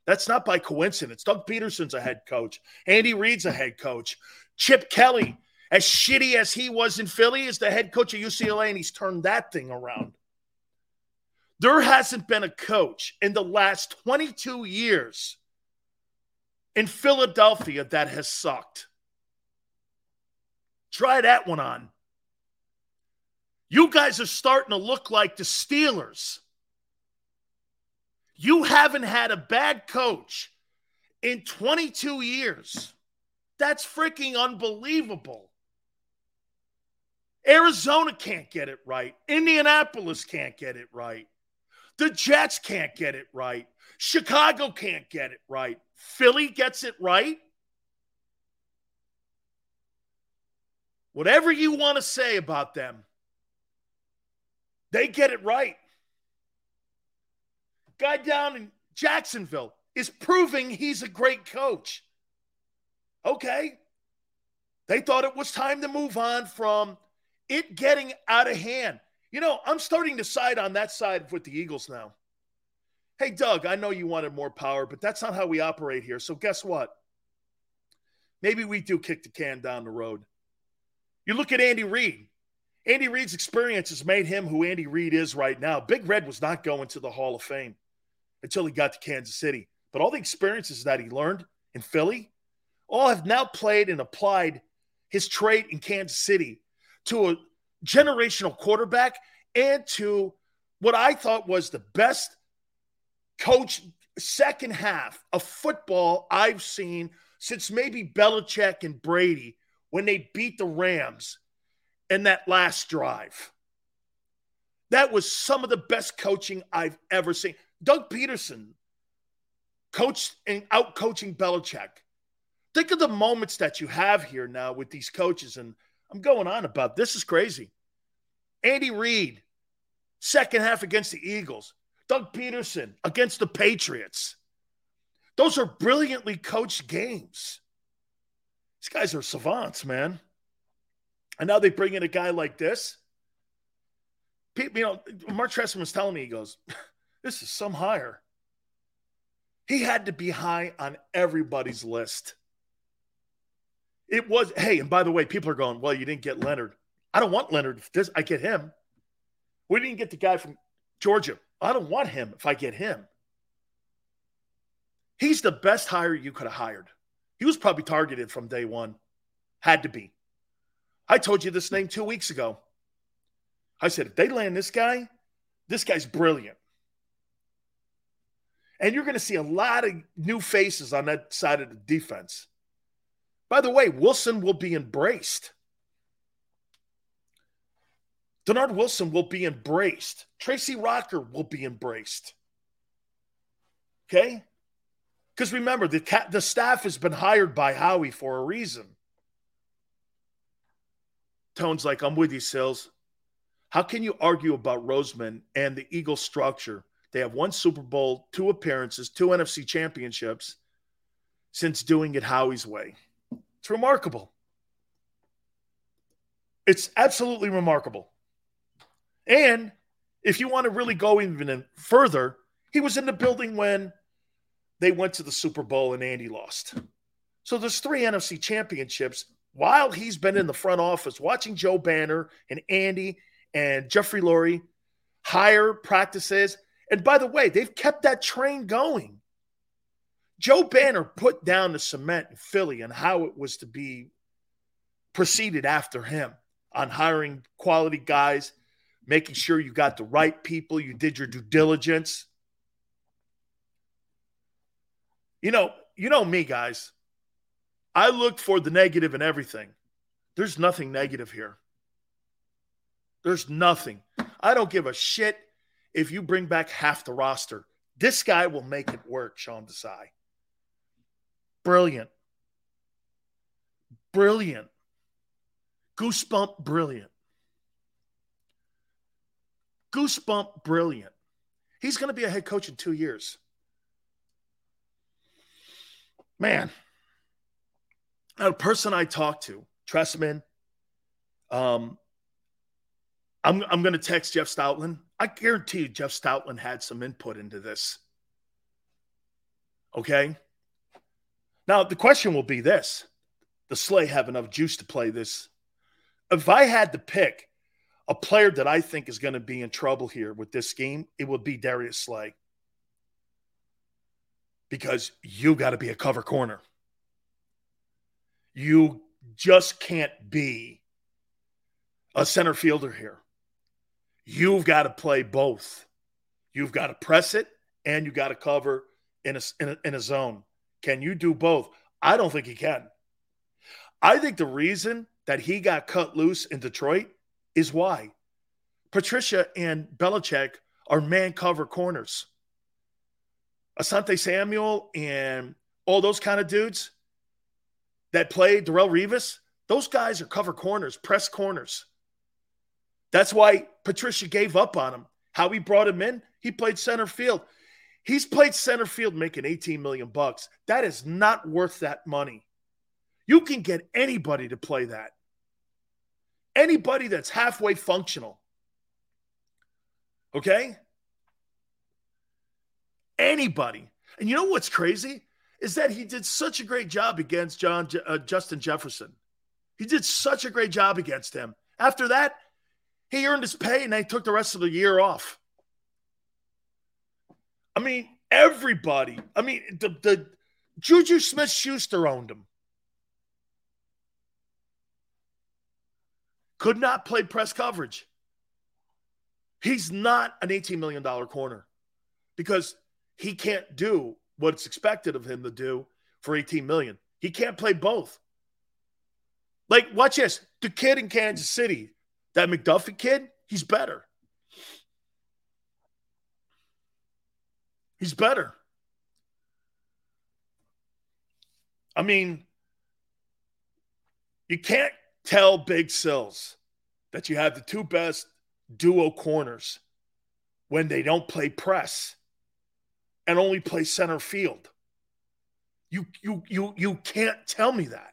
That's not by coincidence. Doug Pederson's a head coach. Andy Reid's a head coach. Chip Kelly, as shitty as he was in Philly, is the head coach of UCLA, and he's turned that thing around. There hasn't been a coach in the last 22 years in Philadelphia that has sucked. Try that one on. You guys are starting to look like the Steelers. You haven't had a bad coach in 22 years. That's freaking unbelievable. Arizona can't get it right. Indianapolis can't get it right. The Jets can't get it right. Chicago can't get it right. Philly gets it right. Whatever you want to say about them, they get it right. Guy down in Jacksonville is proving he's a great coach. Okay. They thought it was time to move on from it getting out of hand. You know, I'm starting to side on that side with the Eagles now. Hey, Doug, I know you wanted more power, but that's not how we operate here. So, guess what? Maybe we do kick the can down the road. You look at Andy Reid. Andy Reid's experience has made him who Andy Reid is right now. Big Red was not going to the Hall of Fame until he got to Kansas City. But all the experiences that he learned in Philly, all have now played and applied his trade in Kansas City to a generational quarterback and to what I thought was the best coach second half of football I've seen since maybe Belichick and Brady when they beat the Rams in that last drive. That was some of the best coaching I've ever seen. Doug Pederson coached and out coaching Belichick. Think of the moments that you have here now with these coaches, and I'm going on about this is crazy. Andy Reid, second half against the Eagles. Doug Pederson against the Patriots. Those are brilliantly coached games. These guys are savants, man. And now they bring in a guy like this. You know, Mark Trestman was telling me, he goes, This is some hire. He had to be high on everybody's list. It was, hey, and by the way, people are going, Well, you didn't get Leonard. I don't want Leonard. If this, I get him. We didn't get the guy from Georgia. I don't want him if I get him. He's the best hire you could have hired. He was probably targeted from day one. Had to be. I told you this name two weeks ago. I said, if they land this guy, this guy's brilliant. And you're going to see a lot of new faces on that side of the defense. By the way, Wilson will be embraced. Dennard Wilson will be embraced. Tracy Rocker will be embraced. Okay? Because remember, the, ca- the staff has been hired by Howie for a reason. Tone's like, I'm with you, Sills. How can you argue about Roseman and the Eagle structure? They have one Super Bowl, two appearances, two NFC championships since doing it Howie's way. It's remarkable. It's absolutely remarkable. And if you want to really go even further, he was in the building when they went to the Super Bowl and Andy lost. So there's three NFC championships while he's been in the front office watching Joe Banner and Andy and Jeffrey Lurie hire practices. And by the way, they've kept that train going. Joe Banner put down the cement in Philly and how it was to be proceeded after him on hiring quality guys, making sure you got the right people, you did your due diligence. You know, you know me, guys. I look for the negative in everything. There's nothing negative here. There's nothing. I don't give a shit if you bring back half the roster. This guy will make it work, Sean Desai. Brilliant. Brilliant. Goosebump brilliant. Goosebump brilliant. He's going to be a head coach in two years. Man, a person I talked to, Trestman, um, I'm, I'm going to text Jeff Stoutland. I guarantee you Jeff Stoutland had some input into this. Okay. Now, the question will be this Does Slay have enough juice to play this? If I had to pick a player that I think is going to be in trouble here with this game, it would be Darius Slay. Because you got to be a cover corner. You just can't be a center fielder here. You've got to play both. You've got to press it and you got to cover in a, in a, in a zone. Can you do both? I don't think he can. I think the reason that he got cut loose in Detroit is why Patricia and Belichick are man cover corners. Asante Samuel and all those kind of dudes that play Darrelle Revis, those guys are cover corners, press corners. That's why Patricia gave up on him. Howie brought him in, he played center field. He's played center field making 18 million bucks. That is not worth that money. You can get anybody to play that. Anybody that's halfway functional. Okay? Anybody. And you know what's crazy? Is that he did such a great job against John uh, Justin Jefferson. He did such a great job against him. After that, he earned his pay and they took the rest of the year off. I mean, everybody. I mean, the, the Juju Smith Schuster owned him. Could not play press coverage. He's not an $18 million corner because he can't do what's expected of him to do for 18 million. He can't play both. Like, watch this. The kid in Kansas City that McDuffie kid, he's better. He's better. I mean, you can't tell Big Sills that you have the two best duo corners when they don't play press and only play center field. You you you you can't tell me that.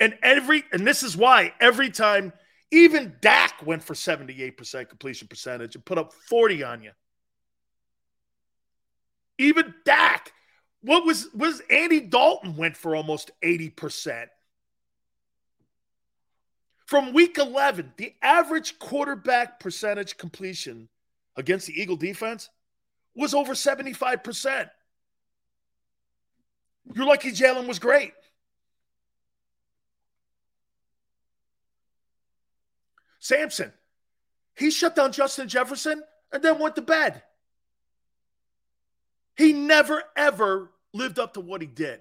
And every and this is why every time even Dak went for 78% completion percentage and put up 40 on you. Even Dak, what was was Andy Dalton went for almost 80%. From week 11, the average quarterback percentage completion against the Eagle defense was over 75%. You're lucky Jalen was great. Samson, he shut down Justin Jefferson and then went to bed. He never, ever lived up to what he did.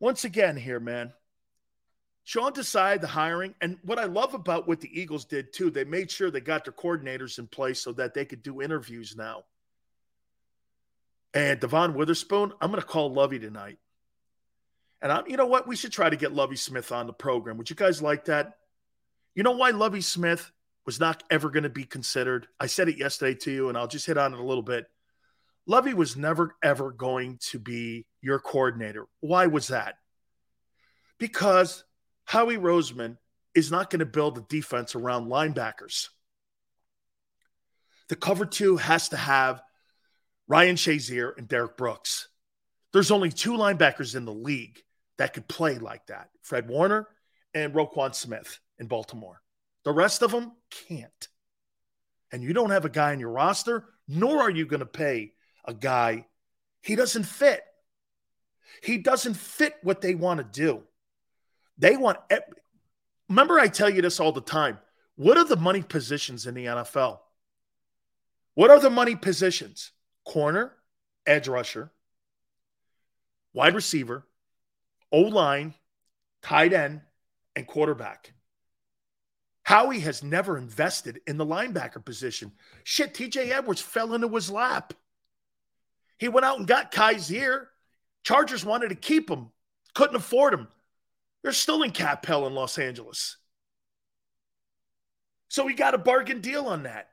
Once again, here, man, Sean decided the hiring. And what I love about what the Eagles did too, they made sure they got their coordinators in place so that they could do interviews now. And Devon Witherspoon, I'm going to call Lovie tonight. And I'm, you know what? We should try to get Lovie Smith on the program. Would you guys like that? You know why Lovie Smith was not ever going to be considered? I said it yesterday to you, and I'll just hit on it a little bit. Lovie was never, ever going to be your coordinator. Why was that? Because Howie Roseman is not going to build a defense around linebackers. The cover two has to have Ryan Shazier and Derrick Brooks. There's only two linebackers in the league that could play like that Fred Warner and Roquan Smith in Baltimore. The rest of them can't. And you don't have a guy in your roster, nor are you going to pay a guy. He doesn't fit. He doesn't fit what they want to do. They want. Remember, I tell you this all the time. What are the money positions in the NFL? What are the money positions? Corner, edge rusher, wide receiver, O line, tight end, and quarterback. Howie has never invested in the linebacker position. Shit, TJ Edwards fell into his lap. He went out and got Kyzir. Chargers wanted to keep him, couldn't afford him. They're still in cap hell in Los Angeles. So he got a bargain deal on that.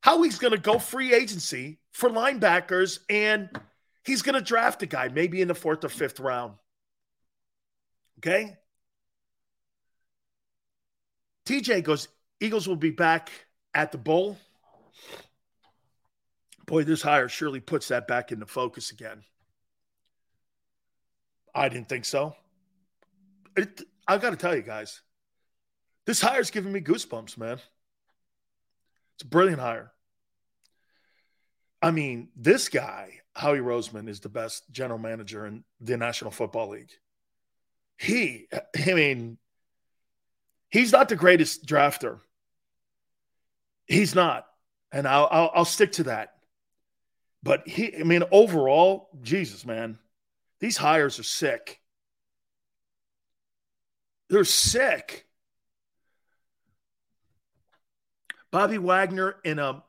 Howie's going to go free agency for linebackers and he's going to draft a guy maybe in the fourth or fifth round. Okay. TJ goes, Eagles will be back at the bowl. Boy, this hire surely puts that back into focus again. I didn't think so. It, I got to tell you guys, this hire's giving me goosebumps, man. It's a brilliant hire. I mean, this guy, Howie Roseman, is the best general manager in the National Football League. He, I mean, he's not the greatest drafter. He's not, and I'll, I'll, I'll stick to that. But he, I mean, overall, Jesus, man, these hires are sick. They're sick. Bobby Wagner in a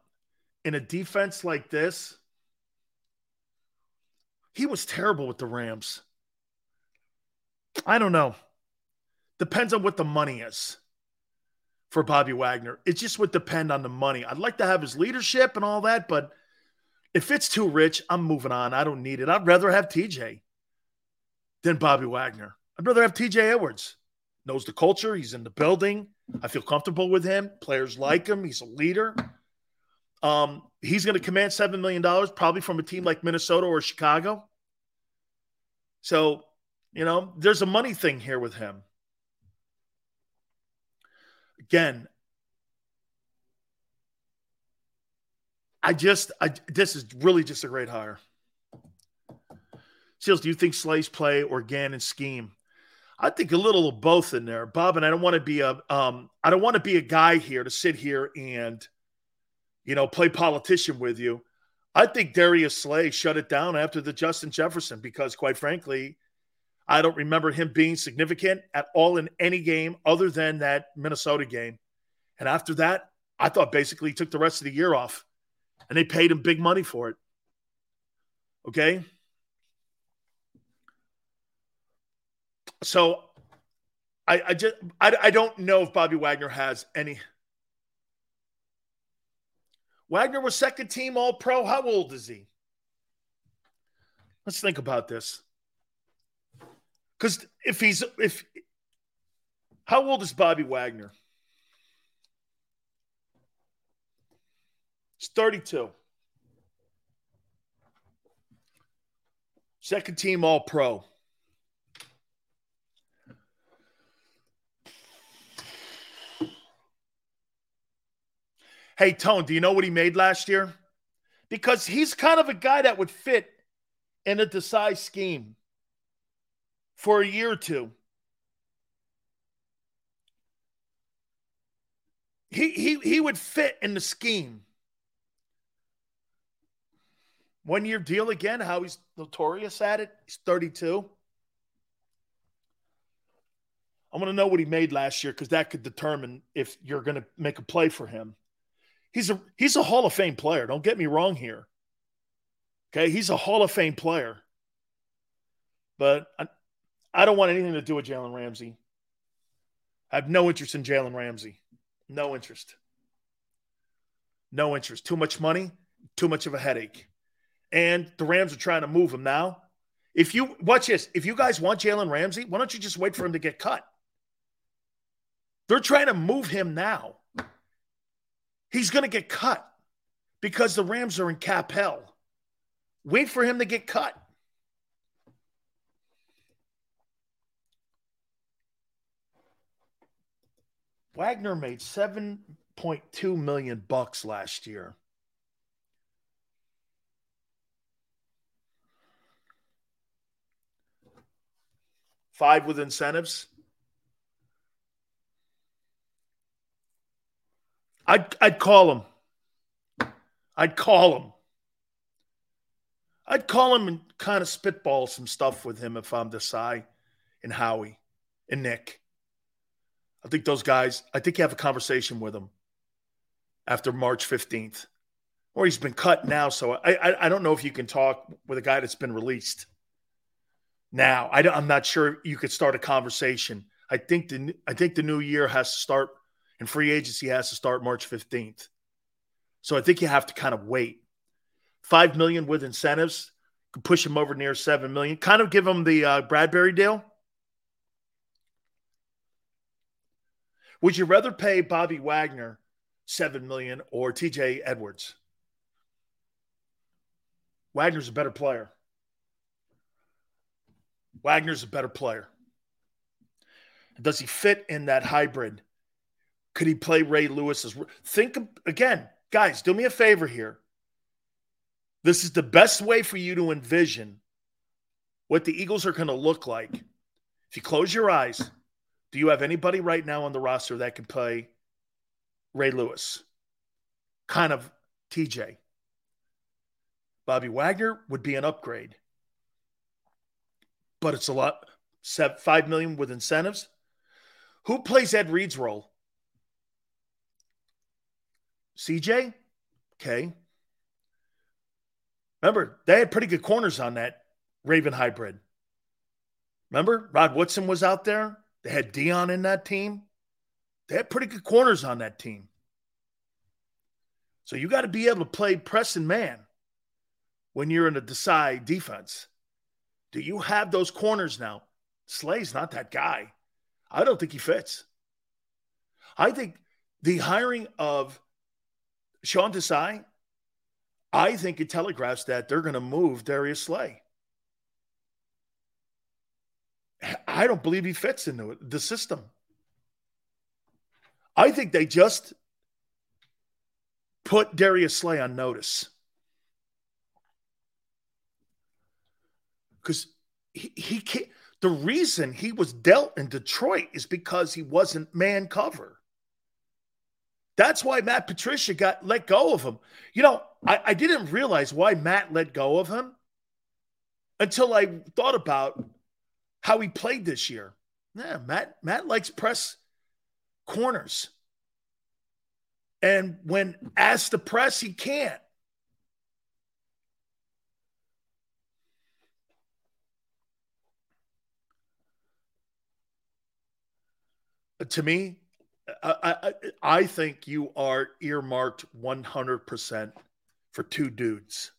in a defense like this, he was terrible with the Rams. I don't know. Depends on what the money is for Bobby Wagner. It just would depend on the money. I'd like to have his leadership and all that, but if it's too rich, I'm moving on. I don't need it. I'd rather have TJ than Bobby Wagner. I'd rather have TJ Edwards. Knows the culture. He's in the building. I feel comfortable with him. Players like him. He's a leader. Um, he's going to command $7 million, probably from a team like Minnesota or Chicago. So, you know, there's a money thing here with him. Again, I just, I, this is really just a great hire. Seals, do you think Slay's play or Gannon scheme? I think a little of both in there, Bob. And I don't want to be a, um, I don't want to be a guy here to sit here and, you know, play politician with you. I think Darius Slay shut it down after the Justin Jefferson because, quite frankly, I don't remember him being significant at all in any game other than that Minnesota game. And after that, I thought basically he took the rest of the year off and they paid him big money for it. Okay. So I, I just I, I don't know if Bobby Wagner has any. Wagner was second team All Pro. How old is he? Let's think about this. Because if he's if how old is Bobby Wagner? He's 32. Second team All Pro. Hey, Tone, do you know what he made last year? Because he's kind of a guy that would fit in a Desai scheme for a year or two. He, he, he would fit in the scheme. One year deal again, Howie's notorious at it. He's 32. I want to know what he made last year because that could determine if you're going to make a play for him. He's a he's a Hall of Fame player. Don't get me wrong here. Okay, he's a Hall of Fame player. But I, I don't want anything to do with Jalen Ramsey. I have no interest in Jalen Ramsey. No interest. No interest. Too much money, too much of a headache. And the Rams are trying to move him now. If you watch this, if you guys want Jalen Ramsey, why don't you just wait for him to get cut? They're trying to move him now. He's going to get cut because the Rams are in cap hell. Wait for him to get cut. Wagner made 7.2 million bucks last year. Five with incentives. I'd, I'd call him. I'd call him. I'd call him and kind of spitball some stuff with him if I'm Desai and Howie and Nick. I think those guys, I think you have a conversation with them after March 15th. Or he's been cut now, so I, I, I don't know if you can talk with a guy that's been released now. I am not sure you could start a conversation. I think the I think the new year has to start and free agency has to start March 15th. So I think you have to kind of wait. Five million with incentives could push him over near seven million. Kind of give him the uh, Bradberry deal. Would you rather pay Bobby Wagner seven million or TJ Edwards? Wagner's a better player. Wagner's a better player. Does he fit in that hybrid? Could he play Ray Lewis's? Think again, guys. Do me a favor here. This is the best way for you to envision what the Eagles are going to look like. If you close your eyes, do you have anybody right now on the roster that can play Ray Lewis? Kind of TJ. Bobby Wagner would be an upgrade, but it's a lot. Five million with incentives. Who plays Ed Reed's role? CJ? Okay. Remember, they had pretty good corners on that Raven hybrid. Remember, Rod Woodson was out there. They had Deion in that team. They had pretty good corners on that team. So you got to be able to play press and man when you're in a Desai defense. Do you have those corners now? Slay's not that guy. I don't think he fits. I think the hiring of Sean Desai, I think it telegraphs that they're going to move Darius Slay. I don't believe he fits into the system. I think they just put Darius Slay on notice. Because he, he can't, the reason he was dealt in Detroit is because he wasn't man cover. That's why Matt Patricia got let go of him. You know, I, I didn't realize why Matt let go of him until I thought about how he played this year. Yeah, Matt Matt likes press corners. And when asked to press, he can't. To me, I, I, I think you are earmarked 100% for two dudes.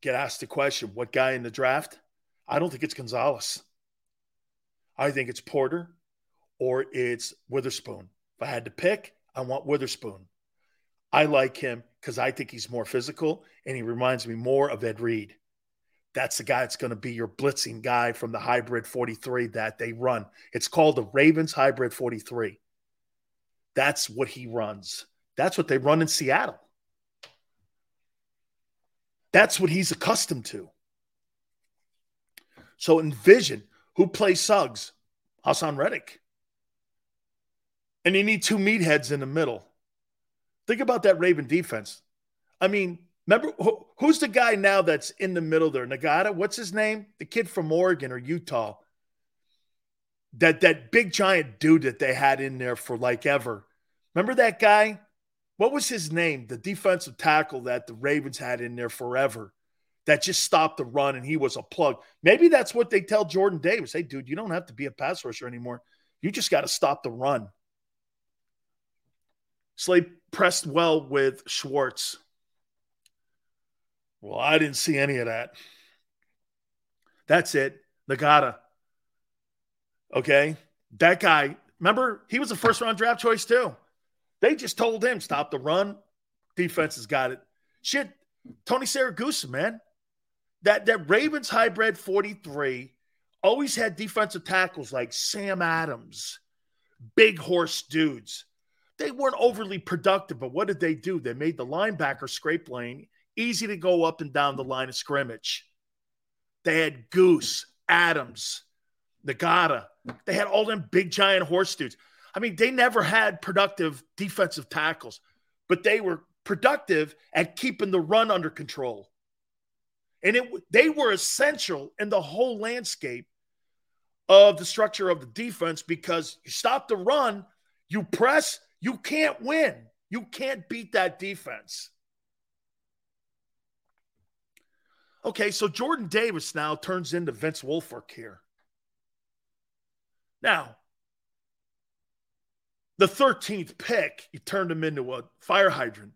Get asked the question, what guy in the draft? I don't think it's Gonzalez. I think it's Porter or it's Witherspoon. If I had to pick, I want Witherspoon. I like him because I think he's more physical and he reminds me more of Ed Reed. That's the guy that's going to be your blitzing guy from the hybrid 43 that they run. It's called the Ravens Hybrid 43. That's what he runs. That's what they run in Seattle. That's what he's accustomed to. So envision who plays Suggs? Haason Reddick. And you need two meatheads in the middle. Think about that Raven defense. I mean, remember who, who's the guy now that's in the middle there? Ngata, what's his name? The kid from Oregon or Utah. That that big giant dude that they had in there for like ever. Remember that guy? What was his name? The defensive tackle that the Ravens had in there forever that just stopped the run and he was a plug. Maybe that's what they tell Jordan Davis. Hey, dude, you don't have to be a pass rusher anymore. You just got to stop the run. Slay pressed well with Schwartz. Well, I didn't see any of that. That's it. Ngata. Okay. That guy, remember, he was a first round draft choice too. They just told him, stop the run. Defense has got it. Shit, Tony Siragusa, man that that Ravens hybrid 43 always had defensive tackles like Sam Adams, big horse dudes. They weren't overly productive, but what did they do? They made the linebacker scrape lane easy to go up and down the line of scrimmage. They had Goose, Adams, Ngata. They had all them big giant horse dudes. I mean, they never had productive defensive tackles, but they were productive at keeping the run under control. And it they were essential in the whole landscape of the structure of the defense because you stop the run, you press, you can't win. You can't beat that defense. Okay, so Jordan Davis now turns into Vince Wilfork here. Now, the 13th pick, you turned him into a fire hydrant.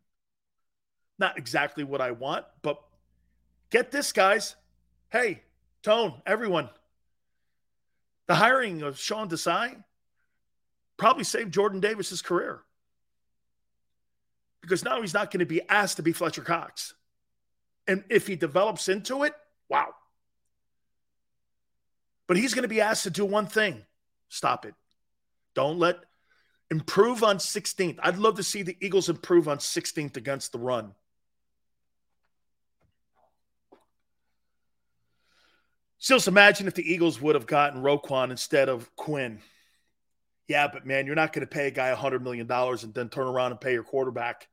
Not exactly what I want, but get this, guys. Hey, Tone, everyone. The hiring of Sean Desai probably saved Jordan Davis's career because now he's not going to be asked to be Fletcher Cox. And if he develops into it, wow. But he's going to be asked to do one thing stop it. Don't let improve on 16th. I'd love to see the Eagles improve on 16th against the run. So just imagine if the Eagles would have gotten Roquan instead of Quinn. Yeah, but man, you're not going to pay a guy $100 million and then turn around and pay your quarterback.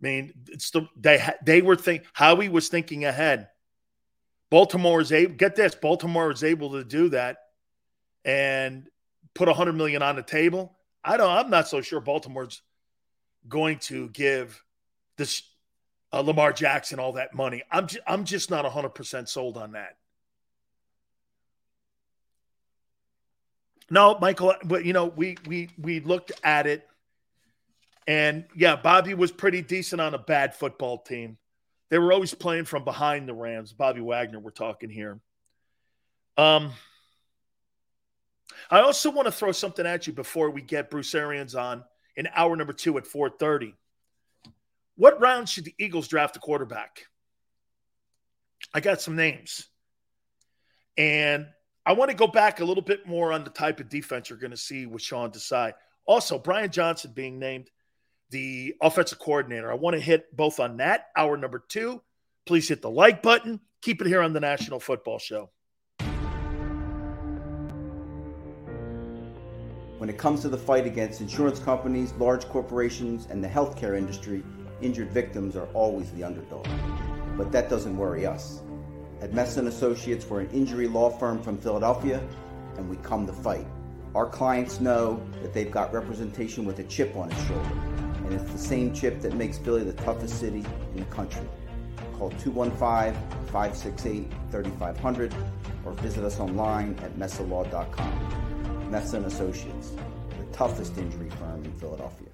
I mean, it's the they they were think Howie was thinking ahead. Baltimore is able get this. Baltimore is able to do that and put a hundred million on the table. I don't. I'm not so sure Baltimore's going to give this uh, Lamar Jackson all that money. I'm ju- I'm just not hundred percent sold on that. No, Michael, but you know, we we we looked at it and yeah, Bobby was pretty decent on a bad football team. They were always playing from behind the Rams. Bobby Wagner, we're talking here. Um I also want to throw something at you before we get Bruce Arians on in hour number two at 4:30. What round should the Eagles draft a quarterback? I got some names. And I want to go back a little bit more on the type of defense you're going to see with Sean Desai. Also, Brian Johnson being named the offensive coordinator. I want to hit both on that, hour number two. Please hit the like button. Keep it here on the National Football Show. When it comes to the fight against insurance companies, large corporations, and the healthcare industry, injured victims are always the underdog. But that doesn't worry us. At Messa Associates, we're an injury law firm from Philadelphia, and we come to fight. Our clients know that they've got representation with a chip on its shoulder, and it's the same chip that makes Philly the toughest city in the country. Call 215-568-3500 or visit us online at messalaw.com. Messa Associates, the toughest injury firm in Philadelphia.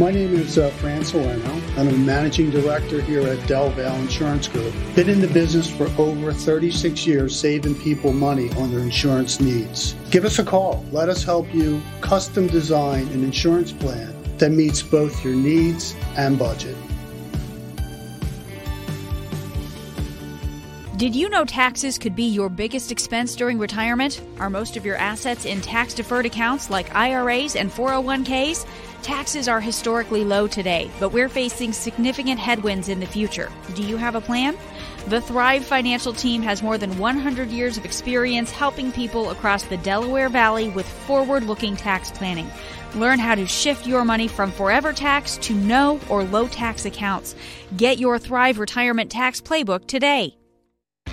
My name is uh, Fran I'm a managing director here at Del Valle Insurance Group. Been in the business for over 36 years, saving people money on their insurance needs. Give us a call. Let us help you custom design an insurance plan that meets both your needs and budget. Did you know taxes could be your biggest expense during retirement? Are most of your assets in tax deferred accounts like IRAs and 401ks? Taxes are historically low today, but we're facing significant headwinds in the future. Do you have a plan? The Thrive Financial Team has more than 100 years of experience helping people across the Delaware Valley with forward looking tax planning. Learn how to shift your money from forever tax to no or low tax accounts. Get your Thrive Retirement Tax Playbook today.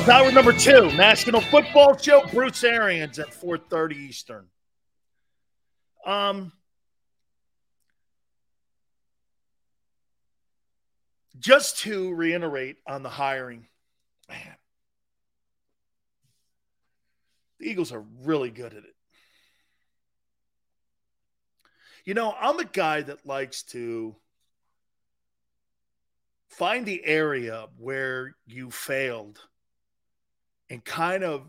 Skills, hour number two, National Football Show. Bruce Arians at 4:30 Eastern. Um, just to reiterate on the hiring, man, the Eagles are really good at it. You know, I'm a guy that likes to find the area where you failed and kind of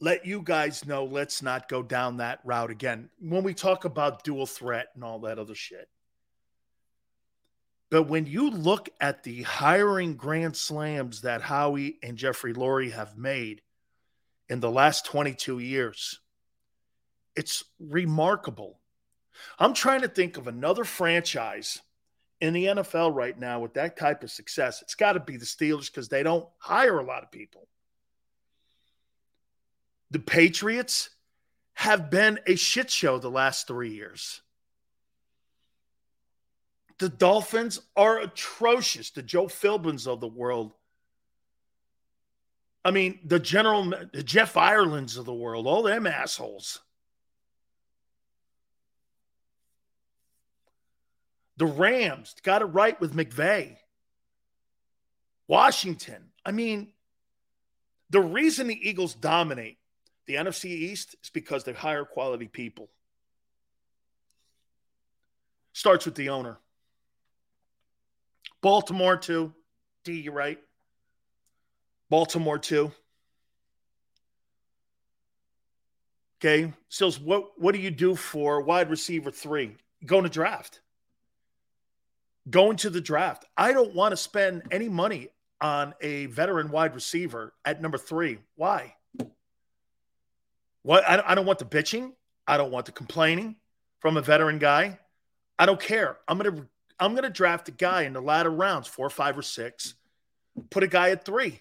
let you guys know let's not go down that route again when we talk about dual threat and all that other shit. But when you look at the hiring grand slams that Howie and Jeffrey Lurie have made in the last 22 years, it's remarkable. I'm trying to think of another franchise in the NFL right now with that type of success, it's got to be the Steelers because they don't hire a lot of people. The Patriots have been a shit show the last three years. The Dolphins are atrocious. The Joe Philbins of the world. I mean, the general, the Jeff Irelands of the world, all them assholes. The Rams got it right with McVay. Washington. I mean, the reason the Eagles dominate the NFC East is because they're higher quality people. Starts with the owner. Baltimore, too. D, you're right. Baltimore, too. Okay. So, what, what do you do for wide receiver three? Going to draft going to the draft. I don't want to spend any money on a veteran wide receiver at number three. Why? What I, I don't want the bitching. I don't want the complaining from a veteran guy. I don't care. I'm gonna I'm gonna draft a guy in the latter rounds, four, five, or six. Put a guy at three.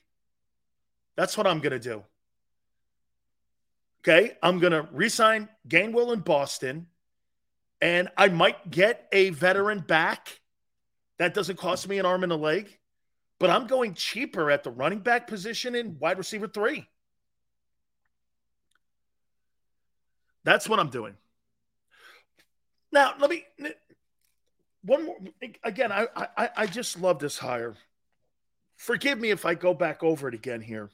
That's what I'm gonna do. Okay, I'm gonna resign Gainwell in Boston, and I might get a veteran back that doesn't cost me an arm and a leg, but I'm going cheaper at the running back position in wide receiver three. That's what I'm doing. Now, let me one more again. I I, I just love this hire. Forgive me if I go back over it again here.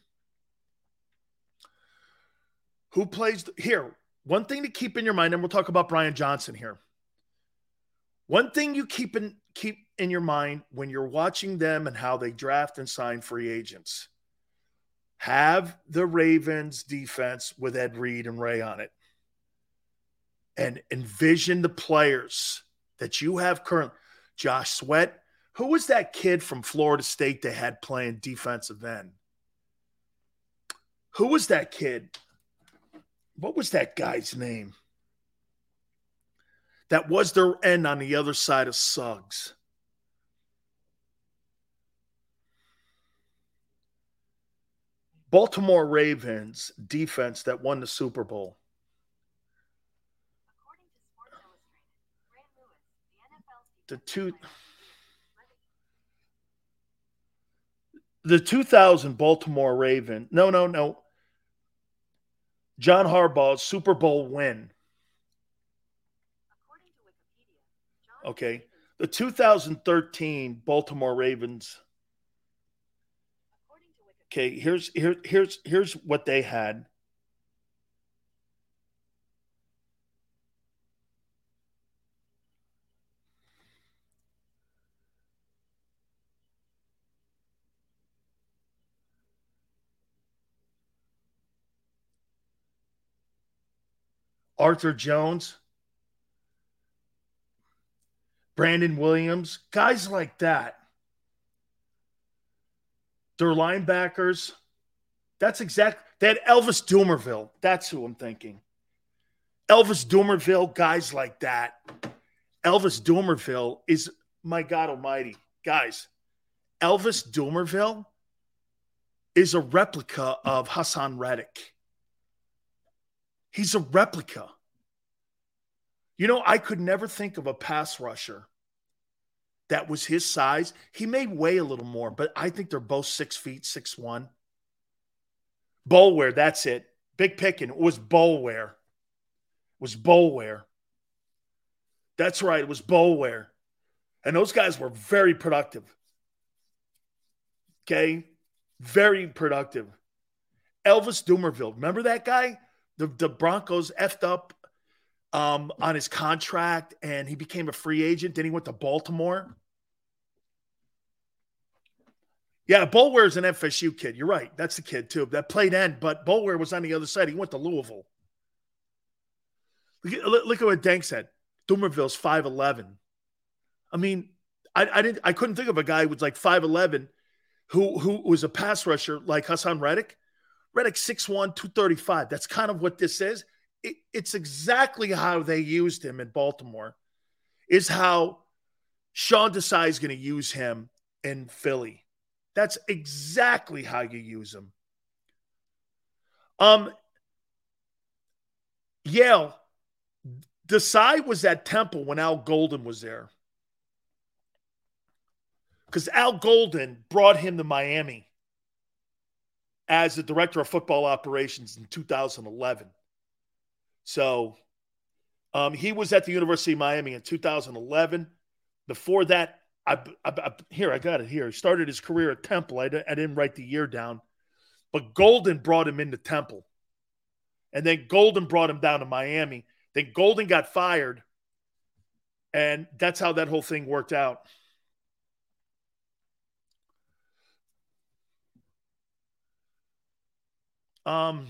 Who plays here? One thing to keep in your mind, and we'll talk about Brian Johnson here. One thing you keep in keep in your mind when you're watching them and how they draft and sign free agents. Have the Ravens defense with Ed Reed and Ray on it. And envision the players that you have current. Josh Sweat. Who was that kid from Florida State they had playing defensive end? Who was that kid? What was that guy's name? That was their end on the other side of Suggs. Baltimore Ravens defense that won the Super Bowl. The two the 2000 Baltimore Raven. No, no, no. John Harbaugh's Super Bowl win. Okay. The 2013 Baltimore Ravens. Okay, here's here, here's here's what they had. Arthur Jones, Brandon Williams, guys like that. Their linebackers. That's exact. They had Elvis Dumervil. That's who I'm thinking. Elvis Dumervil, guys like that. Elvis Dumervil is my God Almighty, guys. Elvis Dumervil is a replica of Haason Reddick. He's a replica. You know, I could never think of a pass rusher that was his size. He may weigh a little more, but I think they're both six feet, six one. Boulware, that's it. Big picking it was Boulware. It was Boulware. That's right. It was Boulware. And those guys were very productive. Okay. Very productive. Elvis Dumervil. Remember that guy? The, the Broncos effed up um, on his contract and he became a free agent. Then he went to Baltimore. Yeah, Boulware's an FSU kid. You're right. That's the kid too. That played end, but Boulware was on the other side. He went to Louisville. Look, look at what Dank said. Dumervil's 5'11. I mean, I, I didn't I couldn't think of a guy who was like 5'11 who who was a pass rusher like Haason Reddick. Reddick 6'1, 235. That's kind of what this is. It, it's exactly how they used him in Baltimore, is how Sean Desai is going to use him in Philly. That's exactly how you use him. Um, Yale, Desai was at Temple when Al Golden was there. Because Al Golden brought him to Miami as the director of football operations in 2011. So um, he was at the University of Miami in 2011. Before that, I, I, I, here I got it here. He started his career at Temple. I, I didn't write the year down, but Golden brought him into Temple, and then Golden brought him down to Miami. Then Golden got fired, and that's how that whole thing worked out. Um,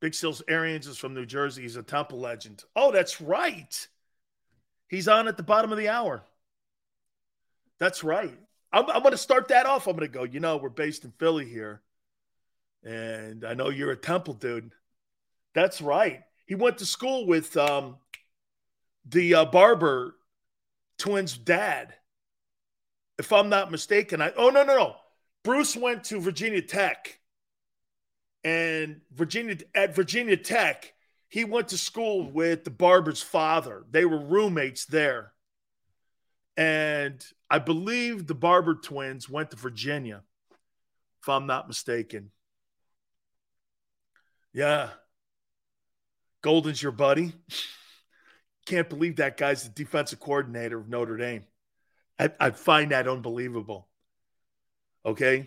Big Sills Arians is from New Jersey. He's a Temple legend. Oh, that's right. He's on at the bottom of the hour. That's right. I'm, I'm going to start that off. I'm going to go, you know, we're based in Philly here. And I know you're a Temple dude. That's right. He went to school with um, the uh, Barber twins' dad. If I'm not mistaken, I oh no no no. Bruce went to Virginia Tech, and Virginia at Virginia Tech, he went to school with the Barber's father. They were roommates there, and I believe the Barber twins went to Virginia, if I'm not mistaken. Yeah, Golden's your buddy. Can't believe that guy's the defensive coordinator of Notre Dame. I, I find that unbelievable. Okay.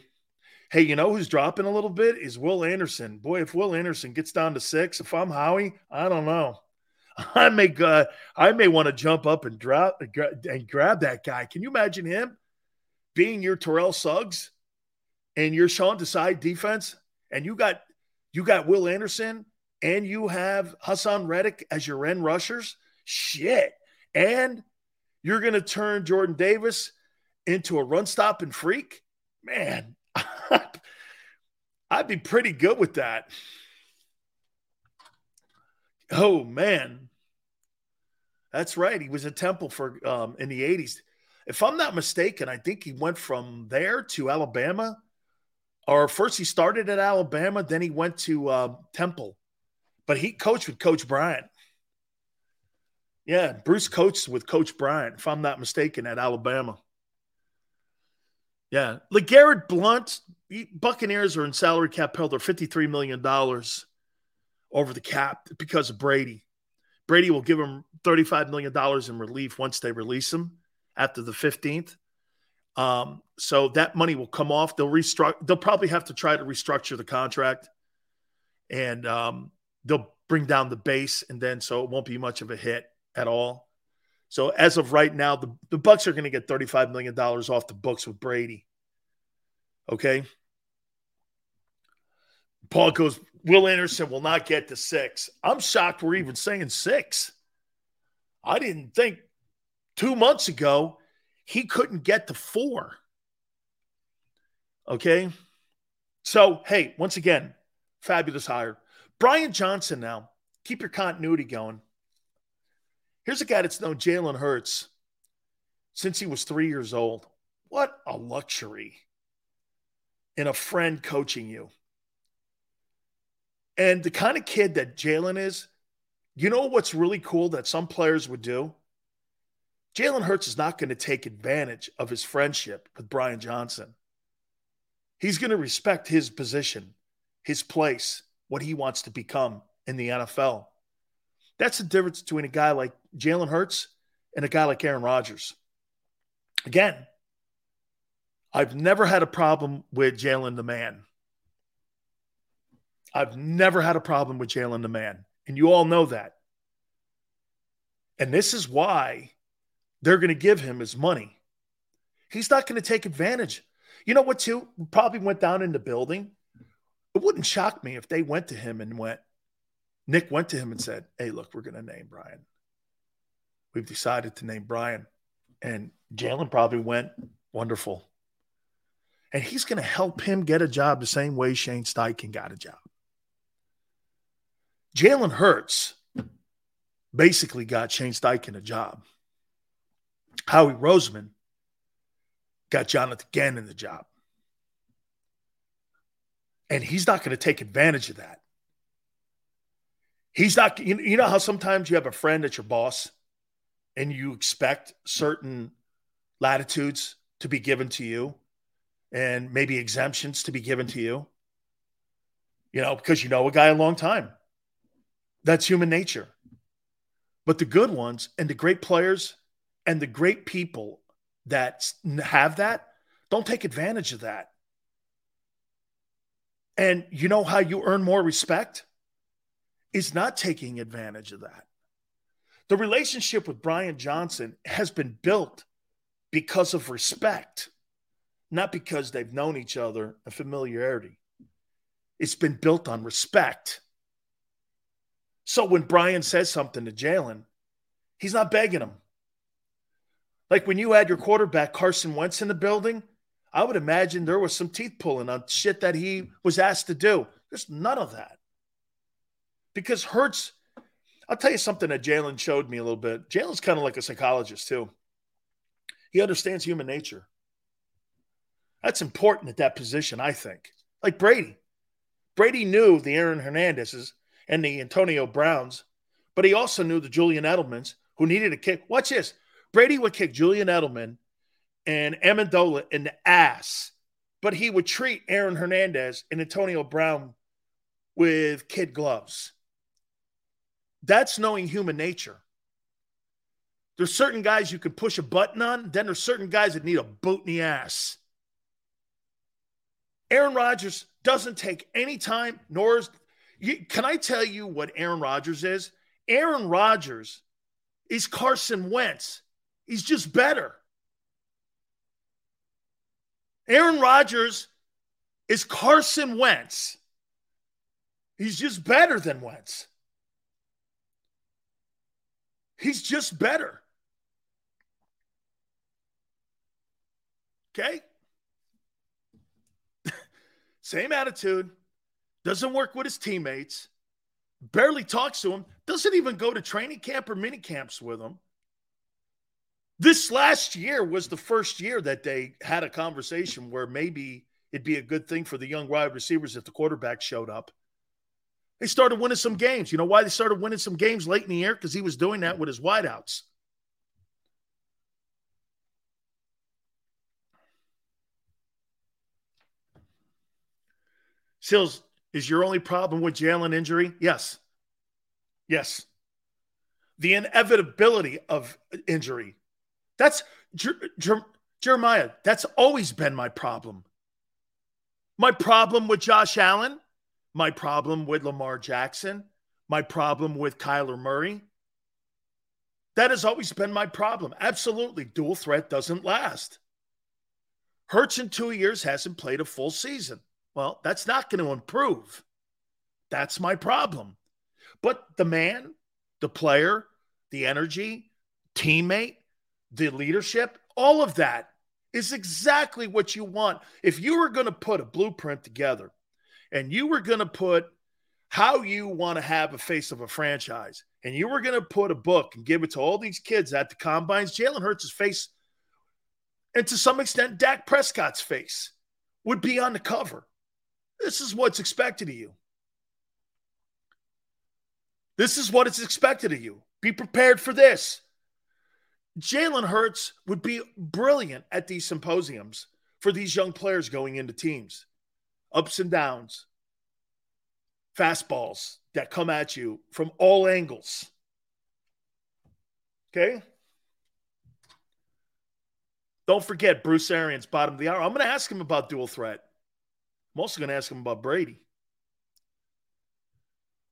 Hey, you know who's dropping a little bit is Will Anderson. Boy, if Will Anderson gets down to six, if I'm Howie, I don't know. I may uh, I may want to jump up and drop and grab that guy. Can you imagine him being your Terrell Suggs and your Sean Desai defense, and you got you got Will Anderson and you have Haason Reddick as your end rushers? Shit. And you're going to turn Jordan Davis into a run stop and freak? Man, I'd be pretty good with that. Oh man, that's right. He was at Temple for um, in the '80s. If I'm not mistaken, I think he went from there to Alabama Or first he started at Alabama, then he went to uh, Temple, but he coached with Coach Bryant. Yeah, Bruce coached with Coach Bryant, if I'm not mistaken, at Alabama. Yeah, LeGarrette Blunt, Buccaneers are in salary cap hell. They're $53 million over the cap because of Brady. Brady will give him $35 million in relief once they release him after the 15th. Um, so that money will come off. They'll restructure. They'll probably have to try to restructure the contract, and um, they'll bring down the base, and then so it won't be much of a hit at all. So as of right now, the, the Bucs are going to get $35 million off the books with Brady. Okay. Paul goes, Will Anderson will not get to six. I'm shocked we're even saying six. I didn't think two months ago he couldn't get to four. Okay. So, hey, once again, fabulous hire. Brian Johnson now. Keep your continuity going. Here's a guy that's known Jalen Hurts since he was three years old. What a luxury in a friend coaching you. And the kind of kid that Jalen is, you know what's really cool that some players would do? Jalen Hurts is not going to take advantage of his friendship with Brian Johnson. He's going to respect his position, his place, what he wants to become in the NFL. That's the difference between a guy like Jalen Hurts and a guy like Aaron Rodgers. Again, I've never had a problem with Jalen the man. I've never had a problem with Jalen the man. And you all know that. And this is why they're going to give him his money. He's not going to take advantage. You know what, too? Probably went down in the building. It wouldn't shock me if they went to him and went, Nick went to him and said, Hey, look, we're going to name Brian. We've decided to name Brian. And Jalen probably went, Wonderful. And he's going to help him get a job the same way Shane Steichen got a job. Jalen Hurts basically got Shane Steichen a job. Howie Roseman got Jonathan Gannon the job. And he's not going to take advantage of that. He's not, you know how sometimes you have a friend that's your boss and you expect certain latitudes to be given to you and maybe exemptions to be given to you, you know, because you know a guy a long time. That's human nature. But the good ones and the great players and the great people that have that don't take advantage of that. And you know how you earn more respect? Is not taking advantage of that. The relationship with Brian Johnson has been built because of respect, not because they've known each other and familiarity. It's been built on respect. So when Brian says something to Jalen, he's not begging him. Like when you had your quarterback Carson Wentz in the building, I would imagine there was some teeth pulling on shit that he was asked to do. There's none of that. Because Hurts, I'll tell you something that Jalen showed me a little bit. Jalen's kind of like a psychologist, too. He understands human nature. That's important at that position, I think. Like Brady. Brady knew the Aaron Hernandez's and the Antonio Browns, but he also knew the Julian Edelmans who needed a kick. Watch this. Brady would kick Julian Edelman and Amendola in the ass, but he would treat Aaron Hernandez and Antonio Brown with kid gloves. That's knowing human nature. There's certain guys you can push a button on, then there's certain guys that need a boot in the ass. Aaron Rodgers doesn't take any time, nor is you, can I tell you what Aaron Rodgers is? Aaron Rodgers is Carson Wentz. He's just better. Aaron Rodgers is Carson Wentz. He's just better than Wentz. He's just better. Okay? Same attitude, doesn't work with his teammates, barely talks to him, doesn't even go to training camp or mini camps with him. This last year was the first year that they had a conversation where maybe it'd be a good thing for the young wide receivers if the quarterback showed up. They started winning some games. You know why they started winning some games late in the year? Because he was doing that with his wideouts. Sills, is your only problem with Jalen injury? Yes. Yes. The inevitability of injury. That's Jer- Jer- Jeremiah. That's always been my problem. My problem with Josh Allen, my problem with Lamar Jackson, my problem with Kyler Murray. That has always been my problem. Absolutely. Dual threat doesn't last. Hurts in two years hasn't played a full season. Well, that's not going to improve. That's my problem. But the man, the player, the energy, teammate, the leadership, all of that is exactly what you want. If you were going to put a blueprint together and you were going to put how you want to have a face of a franchise and you were going to put a book and give it to all these kids at the combines, Jalen Hurts' face and to some extent Dak Prescott's face would be on the cover. This is what's expected of you. This is what is expected of you. Be prepared for this. Jalen Hurts would be brilliant at these symposiums for these young players going into teams. Ups and downs, fastballs that come at you from all angles. Okay? Don't forget Bruce Arians, bottom of the hour. I'm going to ask him about dual threat. I'm also going to ask him about Brady.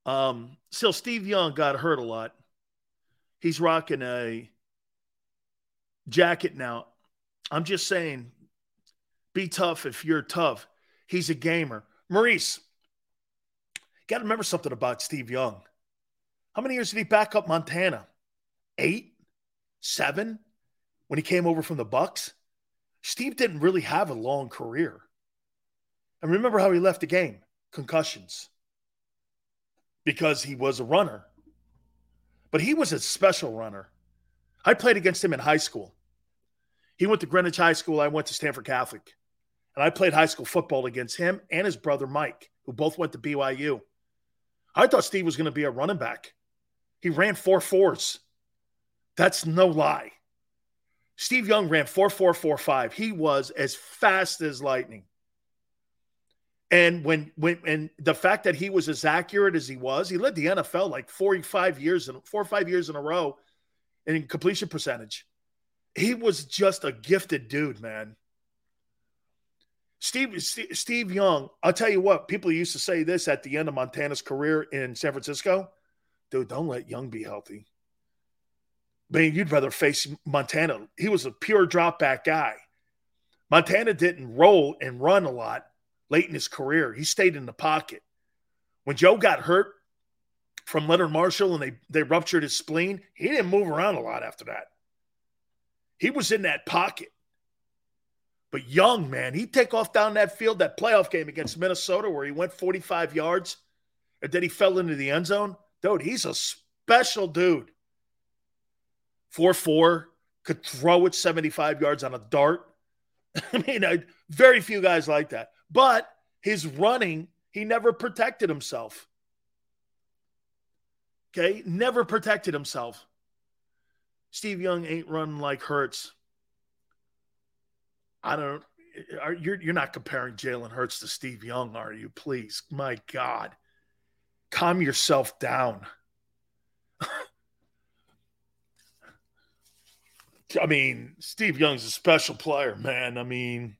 Um, still, Steve Young got hurt a lot. He's rocking a jacket now. I'm just saying, be tough if you're tough. He's a gamer. Maurice, got to remember something about Steve Young. How many years did he back up Montana? Eight, seven, when he came over from the Bucs. Steve didn't really have a long career. And remember how he left the game? Concussions. Because he was a runner. But he was a special runner. I played against him in high school. He went to Greenwich High School. I went to Stamford Catholic. And I played high school football against him and his brother Mike, who both went to BYU. I thought Steve was going to be a running back. He ran four fours. That's no lie. Steve Young ran four four four five. He was as fast as lightning. And when when and the fact that he was as accurate as he was, he led the NFL like 45 years and four or five years in a row in completion percentage. He was just a gifted dude, man. Steve, Steve Steve Young, I'll tell you what, people used to say this at the end of Montana's career in San Francisco. Dude, don't let Young be healthy. Man, you'd rather face Montana. He was a pure drop back guy. Montana didn't roll and run a lot late in his career. He stayed in the pocket. When Joe got hurt from Leonard Marshall and they, they ruptured his spleen, he didn't move around a lot after that. He was in that pocket. But Young, man, he'd take off down that field, that playoff game against Minnesota where he went 45 yards and then he fell into the end zone. Dude, he's a special dude. 4 4, could throw it 75 yards on a dart. I mean, I, very few guys like that. But his running, he never protected himself. Okay, never protected himself. Steve Young ain't running like Hurts. I don't. Eh, are, you're you're not comparing Jalen Hurts to Steve Young, are you? Please, my God, calm yourself down. I mean, Steve Young's a special player, man. I mean,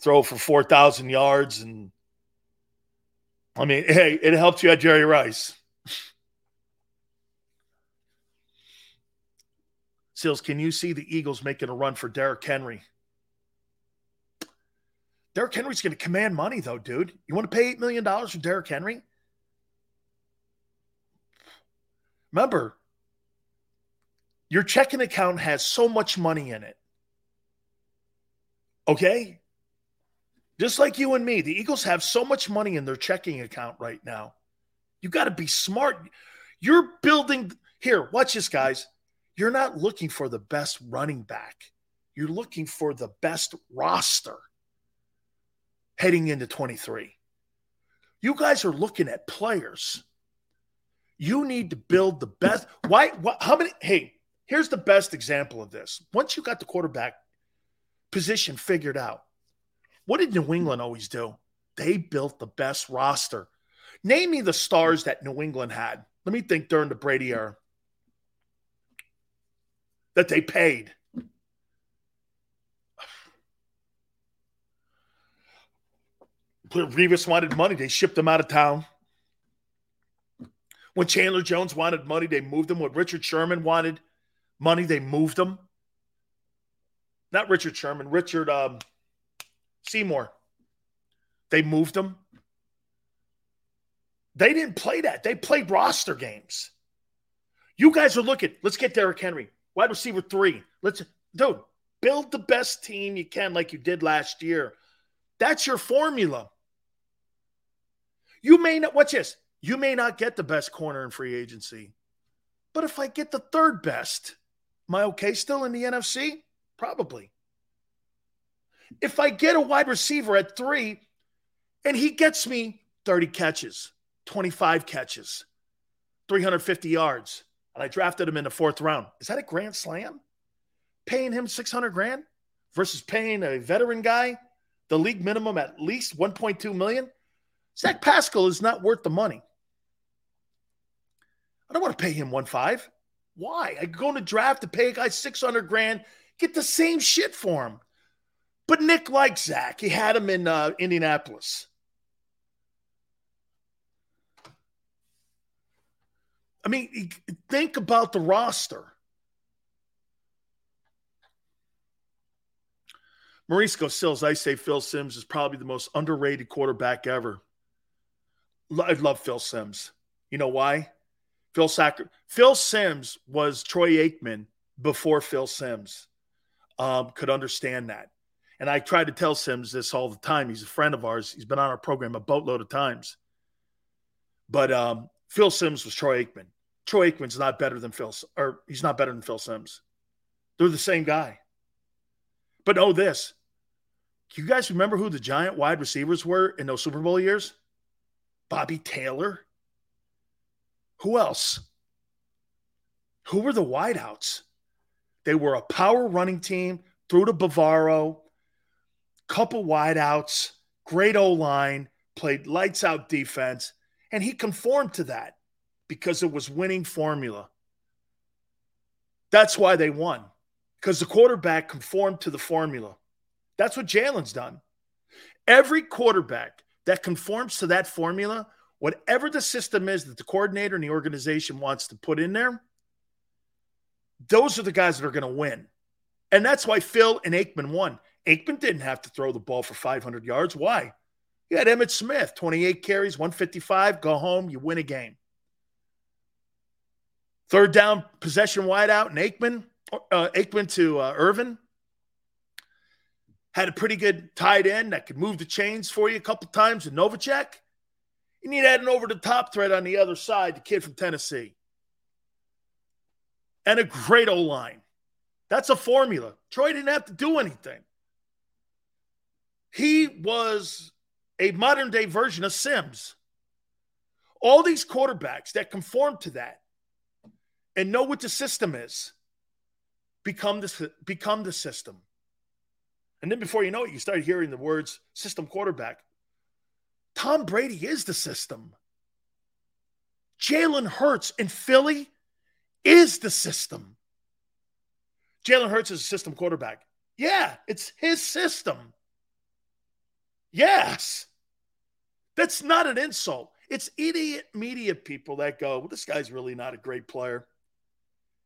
throw for 4,000 yards. And I mean, hey, it helped you at Jerry Rice. Sills, can you see the Eagles making a run for Derrick Henry? Derrick Henry's going to command money, though, dude. You want to pay $8 million for Derrick Henry? Remember, your checking account has so much money in it. Okay? Just like you and me, the Eagles have so much money in their checking account right now. You got to be smart. You're building here, watch this, guys. You're not looking for the best running back, you're looking for the best roster. Heading into 23. You guys are looking at players. You need to build the best. Why? What, how many? Hey, here's the best example of this. Once you got the quarterback position figured out, what did New England always do? They built the best roster. Name me the stars that New England had. Let me think during the Brady era that they paid. Revis wanted money, they shipped him out of town. When Chandler Jones wanted money, they moved him. When Richard Sherman wanted money, they moved him. Not Richard Sherman, Richard um, Seymour. They moved him. They didn't play that. They played roster games. You guys are looking. Let's get Derrick Henry, wide receiver three. Let's, dude, build the best team you can, like you did last year. That's your formula. You may not, watch this. You may not get the best corner in free agency, but if I get the third best, am I okay still in the NFC? Probably. If I get a wide receiver at three and he gets me 30 catches, 25 catches, 350 yards, and I drafted him in the fourth round, is that a grand slam? Paying him 600 grand versus paying a veteran guy the league minimum at least 1.2 million? Zach Pascal is not worth the money. I don't want to pay him one five. Why? I go the draft to pay a guy 600 grand, get the same shit for him. But Nick likes Zach. He had him in uh, Indianapolis. I mean, think about the roster. Mauricio Sills, I say Phil Simms is probably the most underrated quarterback ever. I love Phil Simms. You know why? Phil Sacker, Phil Simms was Troy Aikman before Phil Simms um, could understand that. And I try to tell Simms this all the time. He's a friend of ours. He's been on our program a boatload of times. But um, Phil Simms was Troy Aikman. Troy Aikman's not better than Phil, or he's not better than Phil Simms. They're the same guy. But know this you guys remember who the giant wide receivers were in those Super Bowl years? Bobby Taylor. Who else? Who were the wideouts? They were a power running team through to Bavaro, couple wideouts, great O line, played lights out defense, and he conformed to that because it was winning formula. That's why they won because the quarterback conformed to the formula. That's what Jalen's done. Every quarterback that conforms to that formula, whatever the system is that the coordinator and the organization wants to put in there, those are the guys that are going to win. And that's why Phil and Aikman won. Aikman didn't have to throw the ball for 500 yards. Why? You had Emmitt Smith, 28 carries, 155, go home, you win a game. Third down possession wide out, and Aikman, uh, Aikman to uh, Irvin, had a pretty good tight end that could move the chains for you a couple times in Novacek. You need add an over the top threat on the other side, the kid from Tennessee. And a great O line. That's a formula. Troy didn't have to do anything. He was a modern day version of Simms. All these quarterbacks that conform to that and know what the system is become the, become the system. And then before you know it, you start hearing the words system quarterback. Tom Brady is the system. Jalen Hurts in Philly is the system. Jalen Hurts is a system quarterback. Yeah, it's his system. Yes. That's not an insult. It's idiot media people that go, well, this guy's really not a great player.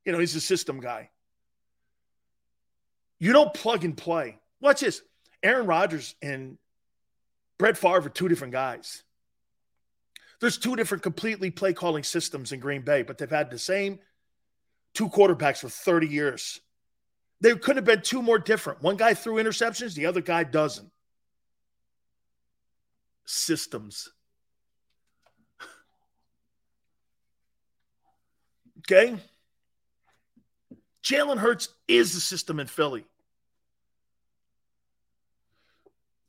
You know, he's a system guy. You don't plug and play. Watch this. Aaron Rodgers and Brett Favre are two different guys. There's two different completely play calling systems in Green Bay, but they've had the same two quarterbacks for 30 years. There could have been two more different. One guy threw interceptions, the other guy doesn't. Systems. Okay? Jalen Hurts is the system in Philly.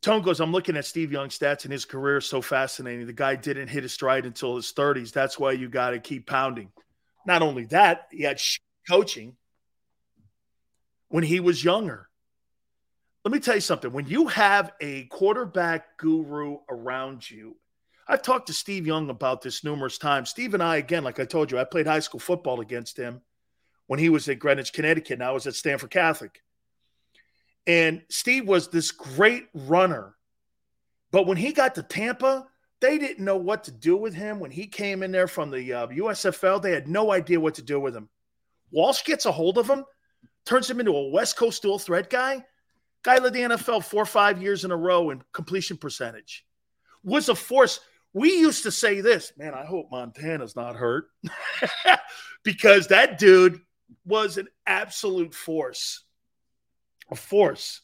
Tone goes, I'm looking at Steve Young's stats and his career is so fascinating. The guy didn't hit his stride until his 30s. That's why you got to keep pounding. Not only that, he had coaching when he was younger. Let me tell you something. When you have a quarterback guru around you, I've talked to Steve Young about this numerous times. Steve and I, again, like I told you, I played high school football against him when he was at Greenwich, Connecticut, and I was at Stamford Catholic. And Steve was this great runner. But when he got to Tampa, they didn't know what to do with him. When he came in there from the uh, USFL, they had no idea what to do with him. Walsh gets a hold of him, turns him into a West Coast dual threat guy. Guy led the NFL four or five years in a row in completion percentage. Was a force. We used to say this, man, I hope Montana's not hurt because that dude was an absolute force a force.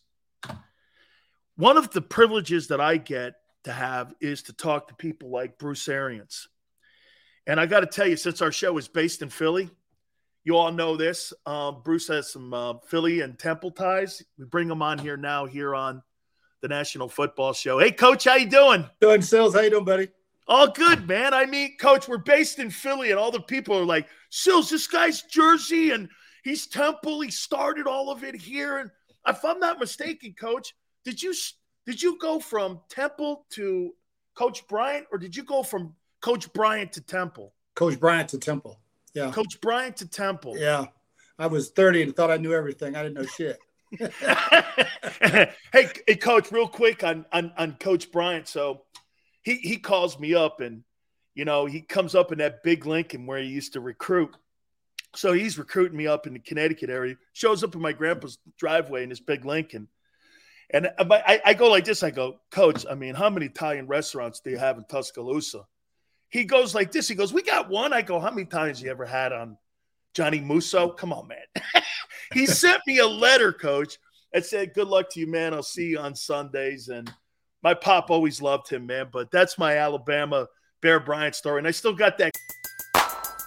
One of the privileges that I get to have is to talk to people like Bruce Arians. And I got to tell you, since our show is based in Philly, you all know this. Um, Bruce has some uh, Philly and Temple ties. We bring him on here now, here on the National Football Show. Hey, Coach, how you doing? Doing, Sills. How you doing, buddy? All good, man. I mean, Coach, we're based in Philly, and all the people are like, Sills, this guy's Jersey, and he's Temple. He started all of it here, and if I'm not mistaken, Coach, did you did you go from Temple to Coach Bryant, or did you go from Coach Bryant to Temple? Coach Bryant to Temple. Yeah. Coach Bryant to Temple. Yeah. I was 30 and thought I knew everything. I didn't know shit. hey, hey, Coach, real quick on, on on Coach Bryant. So he he calls me up and you know he comes up in that big Lincoln where he used to recruit. So he's recruiting me up in the Connecticut area, shows up in my grandpa's driveway in his big Lincoln. And uh, I, I go like this I go, Coach, I mean, how many Italian restaurants do you have in Tuscaloosa? He goes like this. He goes, We got one. I go, How many times you ever had on Johnny Musso? Come on, man. he sent me a letter, coach, that said, Good luck to you, man. I'll see you on Sundays. And my pop always loved him, man. But that's my Alabama Bear Bryant story. And I still got that.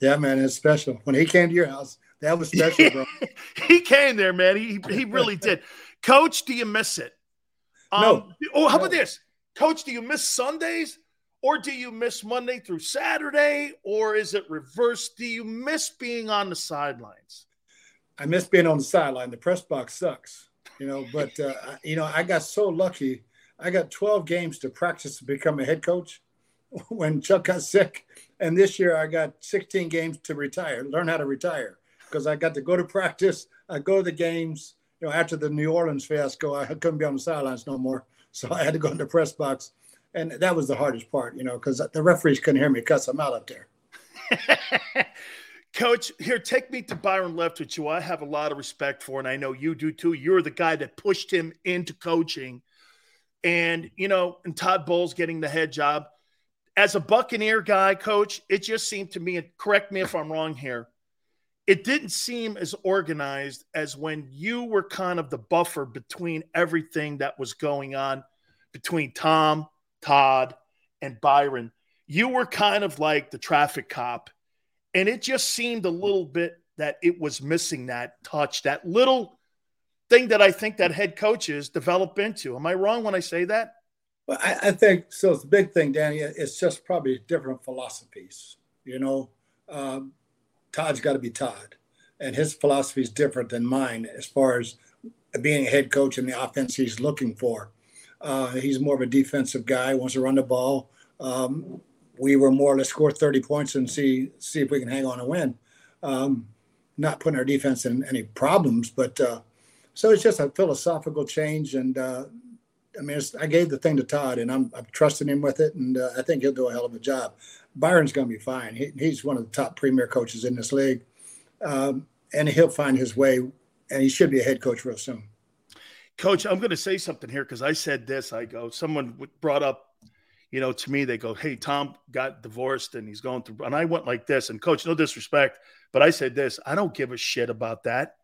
Yeah, man, it's special. When he came to your house, that was special, bro. he came there, man. He he really did. Coach, do you miss it? Um, no. Oh, how no. about this, Coach? Do you miss Sundays, or do you miss Monday through Saturday, or is it reversed? Do you miss being on the sidelines? I miss being on the sideline. The press box sucks, you know. But uh, you know, I got so lucky. I got 12 games to practice to become a head coach when Chuck got sick and this year I got 16 games to retire, learn how to retire because I got to go to practice. I go to the games. You know, after the New Orleans fiasco, I couldn't be on the sidelines no more. So I had to go in the press box. And that was the hardest part, you know, because the referees couldn't hear me cuss them out up there. Coach, here, take me to Byron Leftwich, who I have a lot of respect for, and I know you do too. You're the guy that pushed him into coaching. And, you know, and Todd Bowles getting the head job as a Buccaneer guy, coach, it just seemed to me, and correct me if I'm wrong here, it didn't seem as organized as when you were kind of the buffer between everything that was going on between Tom, Todd, and Byron. You were kind of like the traffic cop. And it just seemed a little bit that it was missing that touch, that little thing that I think that head coaches develop into. Am I wrong when I say that? Well, I, I, think so. It's a big thing, Danny. It's just probably different philosophies. You know, um, Todd's got to be Todd, and his philosophy is different than mine as far as being a head coach and the offense he's looking for. Uh, he's more of a defensive guy, wants to run the ball. Um, we were more or less score 30 points and see see if we can hang on and win. Um, not putting our defense in any problems, but uh, so it's just a philosophical change, and uh, I mean, I gave the thing to Todd, and I'm, I'm trusting him with it, and uh, I think he'll do a hell of a job. Byron's going to be fine. He, he's one of the top premier coaches in this league, um, and he'll find his way, and he should be a head coach real soon. Coach, I'm going to say something here because I said this. I go, someone brought up, you know, to me, they go, Hey, Tom got divorced and he's going through. And I went like this. And coach, no disrespect, but I said this I don't give a shit about that.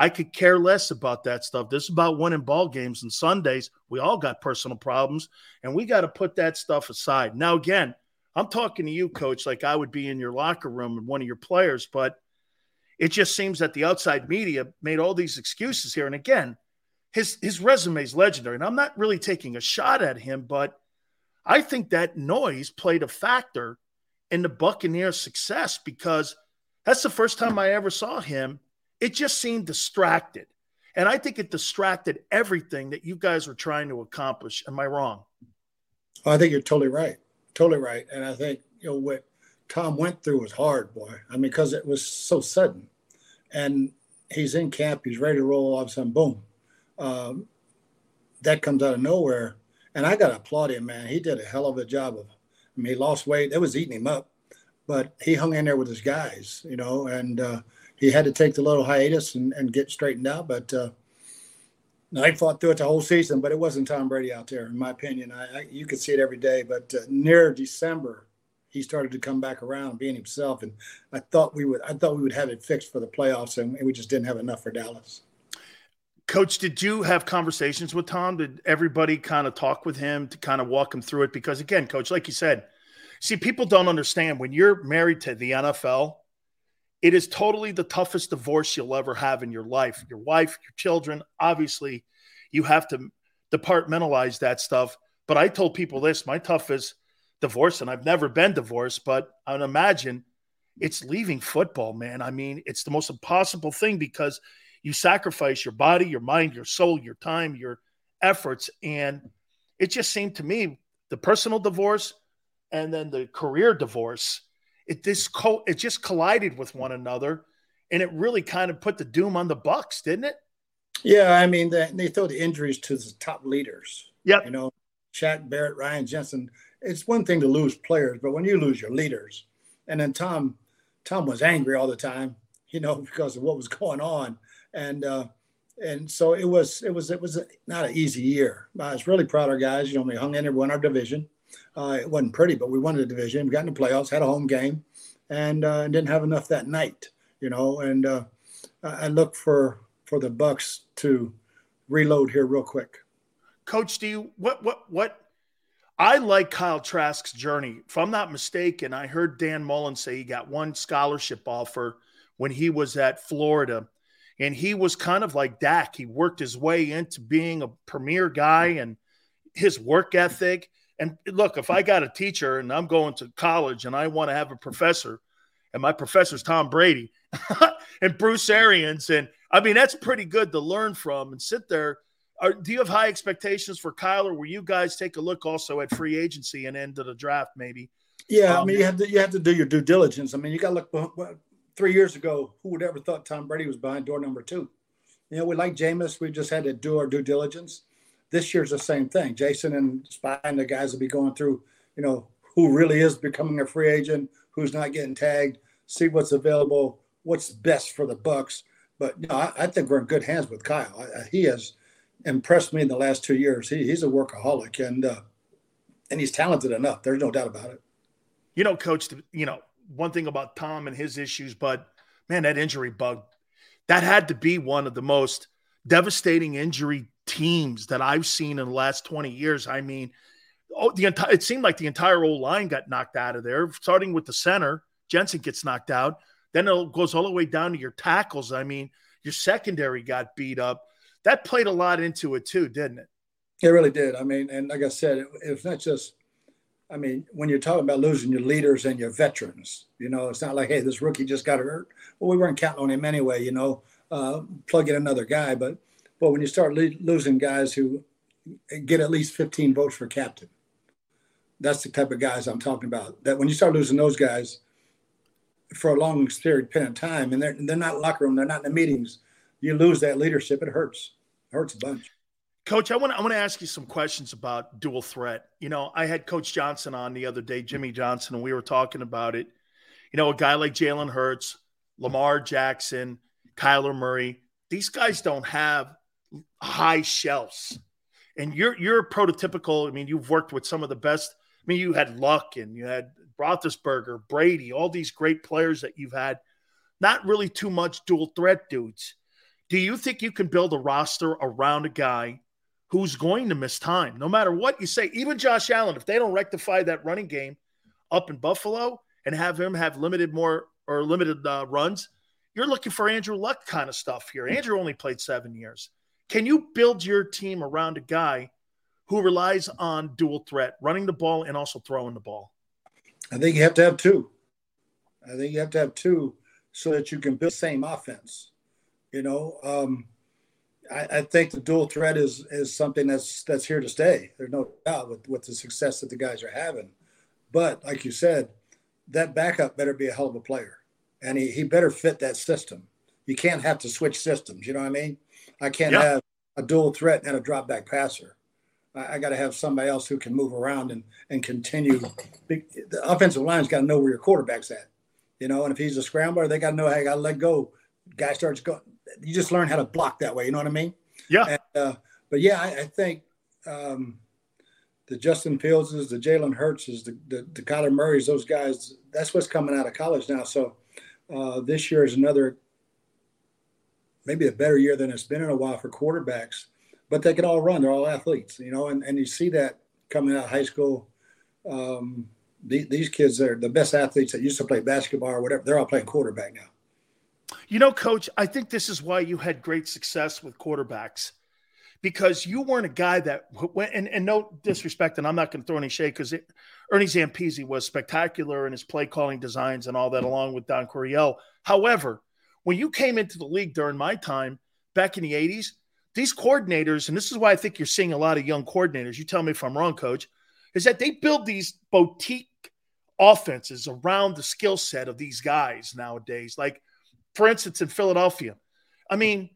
I could care less about that stuff. This is about winning ball games and Sundays. We all got personal problems and we got to put that stuff aside. Now, again, I'm talking to you, coach, like I would be in your locker room and one of your players, but it just seems that the outside media made all these excuses here. And again, his his resume is legendary. And I'm not really taking a shot at him, but I think that noise played a factor in the Buccaneers' success because that's the first time I ever saw him. It just seemed distracted. And I think it distracted everything that you guys were trying to accomplish. Am I wrong? I think you're totally right. Totally right. And I think, you know, what Tom went through was hard, boy. I mean, because it was so sudden. And he's in camp, he's ready to roll, all of a sudden, boom, um, that comes out of nowhere. And I got to applaud him, man. He did a hell of a job of. I mean, he lost weight. It was eating him up, but he hung in there with his guys, you know. And uh, he had to take the little hiatus and, and get straightened out. But uh, he fought through it the whole season. But it wasn't Tom Brady out there, in my opinion. I, I you could see it every day. But uh, near December, he started to come back around, being himself. And I thought we would. I thought we would have it fixed for the playoffs, and we just didn't have enough for Dallas. Coach, did you have conversations with Tom? Did everybody kind of talk with him to kind of walk him through it? Because again, Coach, like you said, see, people don't understand when you're married to the NFL, it is totally the toughest divorce you'll ever have in your life. Mm-hmm. Your wife, your children, obviously, you have to departmentalize that stuff. But I told people mm-hmm. this my toughest divorce, and I've never been divorced, but I would imagine it's leaving football, man. I mean, it's the most impossible thing because you sacrifice your body, your mind, your soul, your time, your efforts. And it just seemed to me the personal divorce and then the career divorce, it this co- it just collided with one another. And it really kind of put the doom on the Bucs, didn't it? Yeah, I mean, they, they throw the injuries to the top leaders. Yeah, you know, Shaq Barrett, Ryan Jensen. It's one thing to lose players, but when you lose your leaders, and then Tom, Tom was angry all the time, you know, because of what was going on and uh, and so it was it was it was not an easy year. I was really proud of our guys. You know, we hung in there, won our division. Uh, it wasn't pretty, but we won the division. We got in the playoffs, had a home game, and uh, didn't have enough that night. You know, and uh, I look for for the Bucs to reload here real quick. Coach, do you what what what? I like Kyle Trask's journey. If I'm not mistaken, I heard Dan Mullen say he got one scholarship offer when he was at Florida and he was kind of like Dak. He worked his way into being a premier guy and his work ethic. And look, if I got a teacher and I'm going to college and I want to have a professor, and my professor's Tom Brady and Bruce Arians, and I mean that's pretty good to learn from and sit there. Are, do you have high expectations for Kyler? Where you guys take a look also at free agency and end of the draft, maybe? Yeah, um, I mean you have to you have to do your due diligence. I mean you got to look three years ago, who would ever thought Tom Brady was behind door number two? You know, we like Jameis. We just had to do our due diligence. This year's the same thing. Jason and Spy and the guys will be going through, you know, who really is becoming a free agent, who's not getting tagged, see what's available, what's best for the Bucs. But you know, I, I think we're in good hands with Kyle. I, he has impressed me in the last two years. He, he's a workaholic and uh, and he's talented enough. There's no doubt about it. You know, Coach. You know, one thing about Tom and his issues, but man, that injury bug, that had to be one of the most devastating injury teams that I've seen in the last 20 years. I mean, oh, the entire it seemed like the entire old line got knocked out of there, starting with the center. Jensen gets knocked out. Then it goes all the way down to your tackles. I mean, your secondary got beat up. That played a lot into it too, didn't it? It really did. I mean, and like I said, it, it's not just I mean, when you're talking about losing your leaders and your veterans, you know, it's not like, hey, this rookie just got hurt. Well, we weren't counting on him anyway, you know, uh, plug in another guy. But but when you start le- losing guys who get at least 15 votes for captain, that's the type of guys I'm talking about. That when you start losing those guys for a long period of time, and they're they're not locker room, they're not in the meetings, you lose that leadership. It hurts. It hurts a bunch. Coach, I want to I want to ask you some questions about dual threat. You know, I had Coach Johnson on the other day, Jimmy Johnson, and we were talking about it. You know, a guy like Jalen Hurts, Lamar Jackson, Kyler Murray, these guys don't have high shelves. And you're you're prototypical. I mean, you've worked with some of the best. I mean, you had Luck and you had Roethlisberger, Brady, all these great players that you've had. Not really too much dual threat dudes. Do you think you can build a roster around a guy who's going to miss time, no matter what you say? Even Josh Allen, if they don't rectify that running game up in Buffalo and have him have limited more or limited uh, runs, you're looking for Andrew Luck kind of stuff here. Andrew only played seven years. Can you build your team around a guy who relies on dual threat, running the ball and also throwing the ball? I think you have to have two. I think you have to have two so that you can build the same offense. You know, um, I, I, think the dual threat is is something that's that's here to stay. There's no doubt with with the success that the guys are having. But like you said, that backup better be a hell of a player, and he, he better fit that system. You can't have to switch systems. You know what I mean? I can't yeah. have a dual threat and a drop back passer. I, I got to have somebody else who can move around and and continue. The offensive line's got to know where your quarterback's at, you know. And if he's a scrambler, they got to know how I got to let go. Guy starts going. You just learn how to block that way. You know what I mean? Yeah. And, uh, but yeah, I, I think um, the Justin Fieldses, the Jalen Hurtses, the, the the Kyler Murrays, those guys. That's what's coming out of college now. So uh, this year is another maybe a better year than it's been in a while for quarterbacks but they can all run. They're all athletes, you know, and, and you see that coming out of high school. Um, the, these kids are the best athletes that used to play basketball or whatever. They're all playing quarterback now. You know, coach, I think this is why you had great success with quarterbacks because you weren't a guy that went, and, and no disrespect, and I'm not going to throw any shade because Ernie Zampese was spectacular in his play calling designs and all that, along with Don Coryell. However, when you came into the league during my time back in the 80s, these coordinators, and this is why I think you're seeing a lot of young coordinators, you tell me if I'm wrong, coach, is that they build these boutique offenses around the skill set of these guys nowadays. Like, for instance, in Philadelphia, I mean,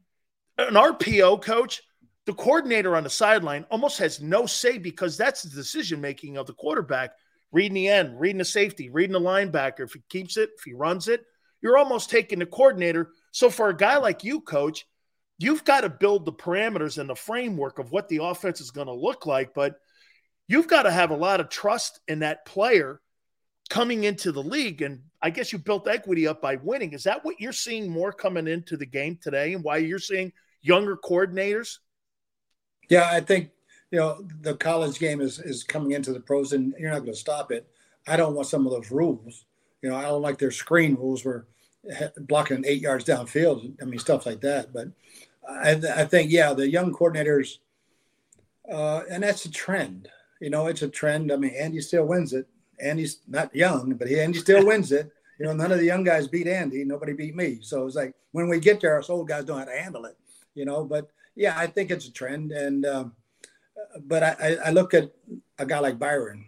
an RPO coach, the coordinator on the sideline almost has no say because that's the decision making of the quarterback. Reading the end, reading the safety, reading the linebacker. If he keeps it, if he runs it, you're almost taking the coordinator. So for a guy like you, coach, you've got to build the parameters and the framework of what the offense is going to look like, but you've got to have a lot of trust in that player coming into the league. And I guess you built equity up by winning. Is that what you're seeing more coming into the game today and why you're seeing younger coordinators? Yeah, I think, you know, the college game is, is coming into the pros and you're not going to stop it. I don't want some of those rules. You know, I don't like their screen rules where blocking eight yards downfield. I mean, stuff like that. But I, I think, yeah, the young coordinators, uh, and that's a trend. You know, it's a trend. I mean, Andy still wins it. Andy's not young, but he, Andy still wins it. You know, none of the young guys beat Andy. Nobody beat me. So it's like when we get there, us old guys don't know how to handle it. You know, but yeah, I think it's a trend. And um, but I, I look at a guy like Byron.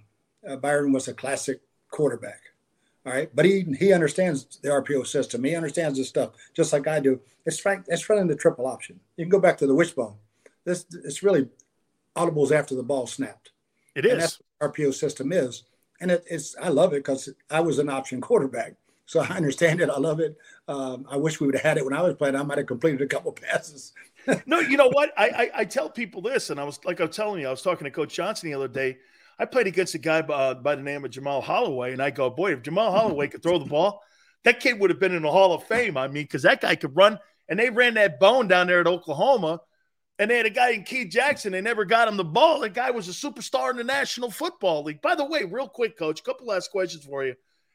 Uh, Byron was a classic quarterback. All right, but he he understands the RPO system. He understands this stuff just like I do. It's right. It's running the triple option. You can go back to the wishbone. This it's really audibles after the ball snapped. It is. And that's RPO system is, and it, it's I love it because I was an option quarterback, so I understand it. I love it. Um, I wish we would have had it when I was playing. I might have completed a couple passes. no, you know what? I, I I tell people this, and I was like I was telling you, I was talking to Coach Johnson the other day I played against a guy by, uh, by the name of Jamelle Holieway, and I go, boy, if Jamelle Holieway could throw the ball, that kid would have been in the Hall of Fame. I mean, because that guy could run, and they ran that bone down there at Oklahoma, and they had a guy in Keith Jackson. They never got him the ball. That guy was a superstar in the National Football League. By the way, real quick, Coach, a couple last questions for you.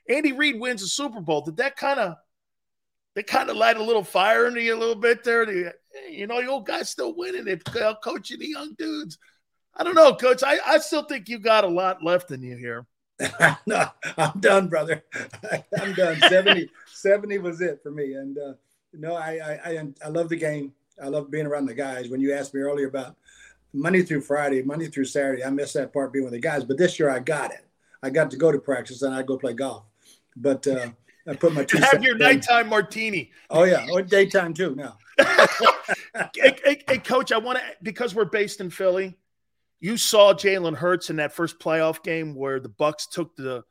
Andy Reid wins the Super Bowl. Did that kind of they kind of light a little fire into you a little bit there? You know, the old guy's still winning it, coaching the young dudes. I don't know, coach. I, I still think you got a lot left in you here. no, I'm done, brother. I'm done. 70, 70 was it for me. And uh, no, I, I, I, I love the game. I love being around the guys. When you asked me earlier about Monday through Friday, Monday through Saturday, I miss that part being with the guys. But this year I got it. I got to go to practice and I go play golf. But uh, I put my two. Have your nighttime martini. Oh yeah, or daytime too. Now, hey, hey, hey, coach, I want to because we're based in Philly. You saw Jalen Hurts in that first playoff game where the Bucs took the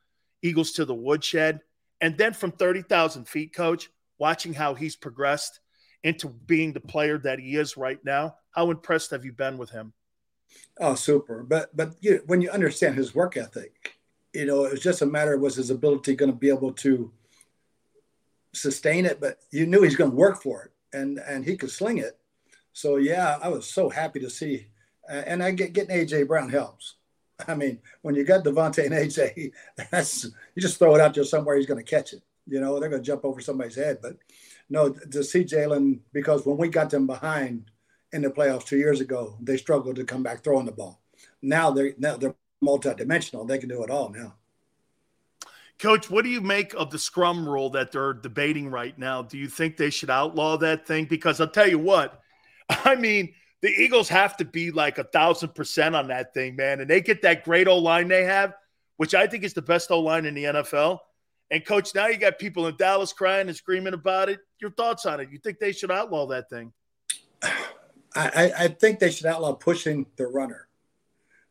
Eagles to the woodshed, and then from thirty thousand feet, coach, watching how he's progressed into being the player that he is right now? How impressed have you been with him? Oh, super! But but you know, when you understand his work ethic, you know it was just a matter of was his ability going to be able to sustain it. But you knew he's going to work for it, and and he could sling it. So yeah, I was so happy to see, and I get getting AJ Brown helps. I mean, when you got DeVonta and AJ, that's you just throw it out there somewhere he's going to catch it. You know, they're going to jump over somebody's head. But no, to see Jalen because when we got them behind in the playoffs two years ago, they struggled to come back throwing the ball. Now they're now they're multidimensional. They can do it all now. Coach, what do you make of the scrum rule that they're debating right now? Do you think they should outlaw that thing? Because I'll tell you what, I mean, the Eagles have to be like a thousand percent on that thing, man. And they get that great O line they have, which I think is the best O line in the NFL. And coach, now you got people in Dallas crying and screaming about it. Your thoughts on it? You think they should outlaw that thing? I, I think they should outlaw pushing the runner.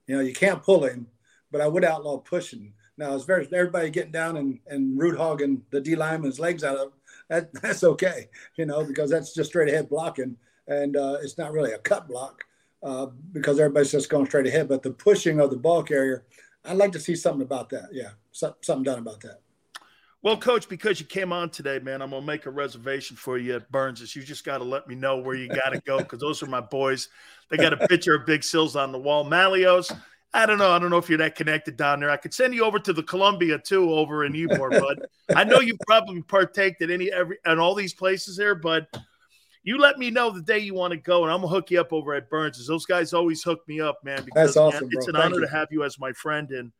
You know, you can't pull him, but I would outlaw pushing. Now, as very everybody getting down and, and root hogging the D lineman's legs out of that, that's okay, you know, because that's just straight ahead blocking and uh, it's not really a cut block uh, because everybody's just going straight ahead. But the pushing of the ball carrier, I'd like to see something about that. Yeah, something done about that. Well, coach, because you came on today, man, I'm gonna make a reservation for you at Burns's. You just got to let me know where you got to go because those are my boys. They got a picture of Big Sills on the wall. Malio's, I don't know. I don't know if you're that connected down there. I could send you over to the Columbia too, over in Ybor, but I know you probably partake at any every and all these places there. But you let me know the day you want to go, and I'm gonna hook you up over at Burns's. Those guys always hook me up, man. Because That's awesome, man, it's an Thank honor you. to have you as my friend, and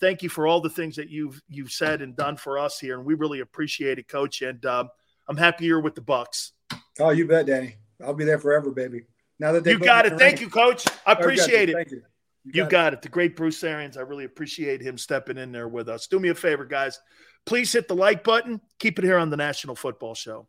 thank you for all the things that you've you've said and done for us here, and we really appreciate it, Coach. And um, I'm happy you're with the Bucs. Oh, you bet, Danny. I'll be there forever, baby. Now that you got it, thank you, Coach. I appreciate it. Thank you. You, you got, got it. it. The great Bruce Arians. I really appreciate him stepping in there with us. Do me a favor, guys. Please hit the like button. Keep it here on the National Football Show.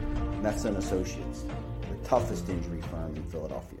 Messa Associates, the toughest injury firm in Philadelphia.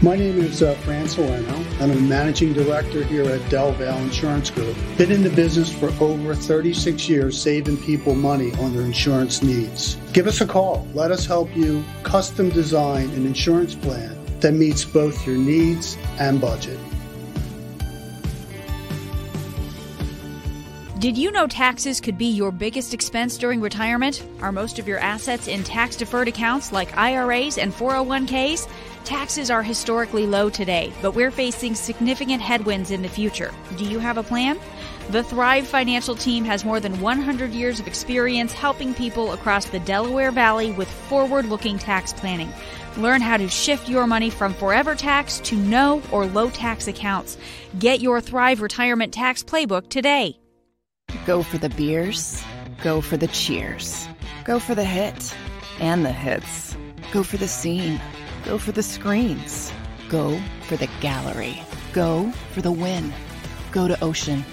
My name is uh, Fran Salerno. I'm a managing director here at Del Valle Insurance Group. Been in the business for over 36 years, saving people money on their insurance needs. Give us a call. Let us help you custom design an insurance plan that meets both your needs and budget. Did you know taxes could be your biggest expense during retirement? Are most of your assets in tax deferred accounts like IRAs and 401ks? Taxes are historically low today, but we're facing significant headwinds in the future. Do you have a plan? The Thrive Financial team has more than 100 years of experience helping people across the Delaware Valley with forward looking tax planning. Learn how to shift your money from forever tax to no or low tax accounts. Get your Thrive Retirement Tax Playbook today. Go for the beers, go for the cheers, go for the hit and the hits, go for the scene, go for the screens, go for the gallery, go for the win, go to Ocean.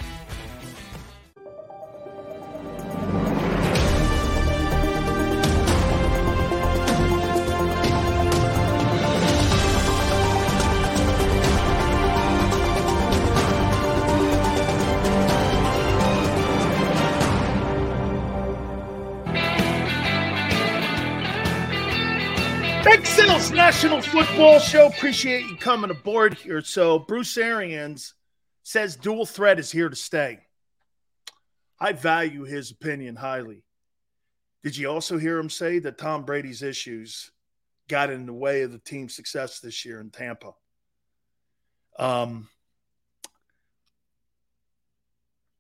Football Show. Appreciate you coming aboard here. So, Bruce Arians says dual threat is here to stay. I value his opinion highly. Did you also hear him say that Tom Brady's issues got in the way of the team's success this year in Tampa? Um,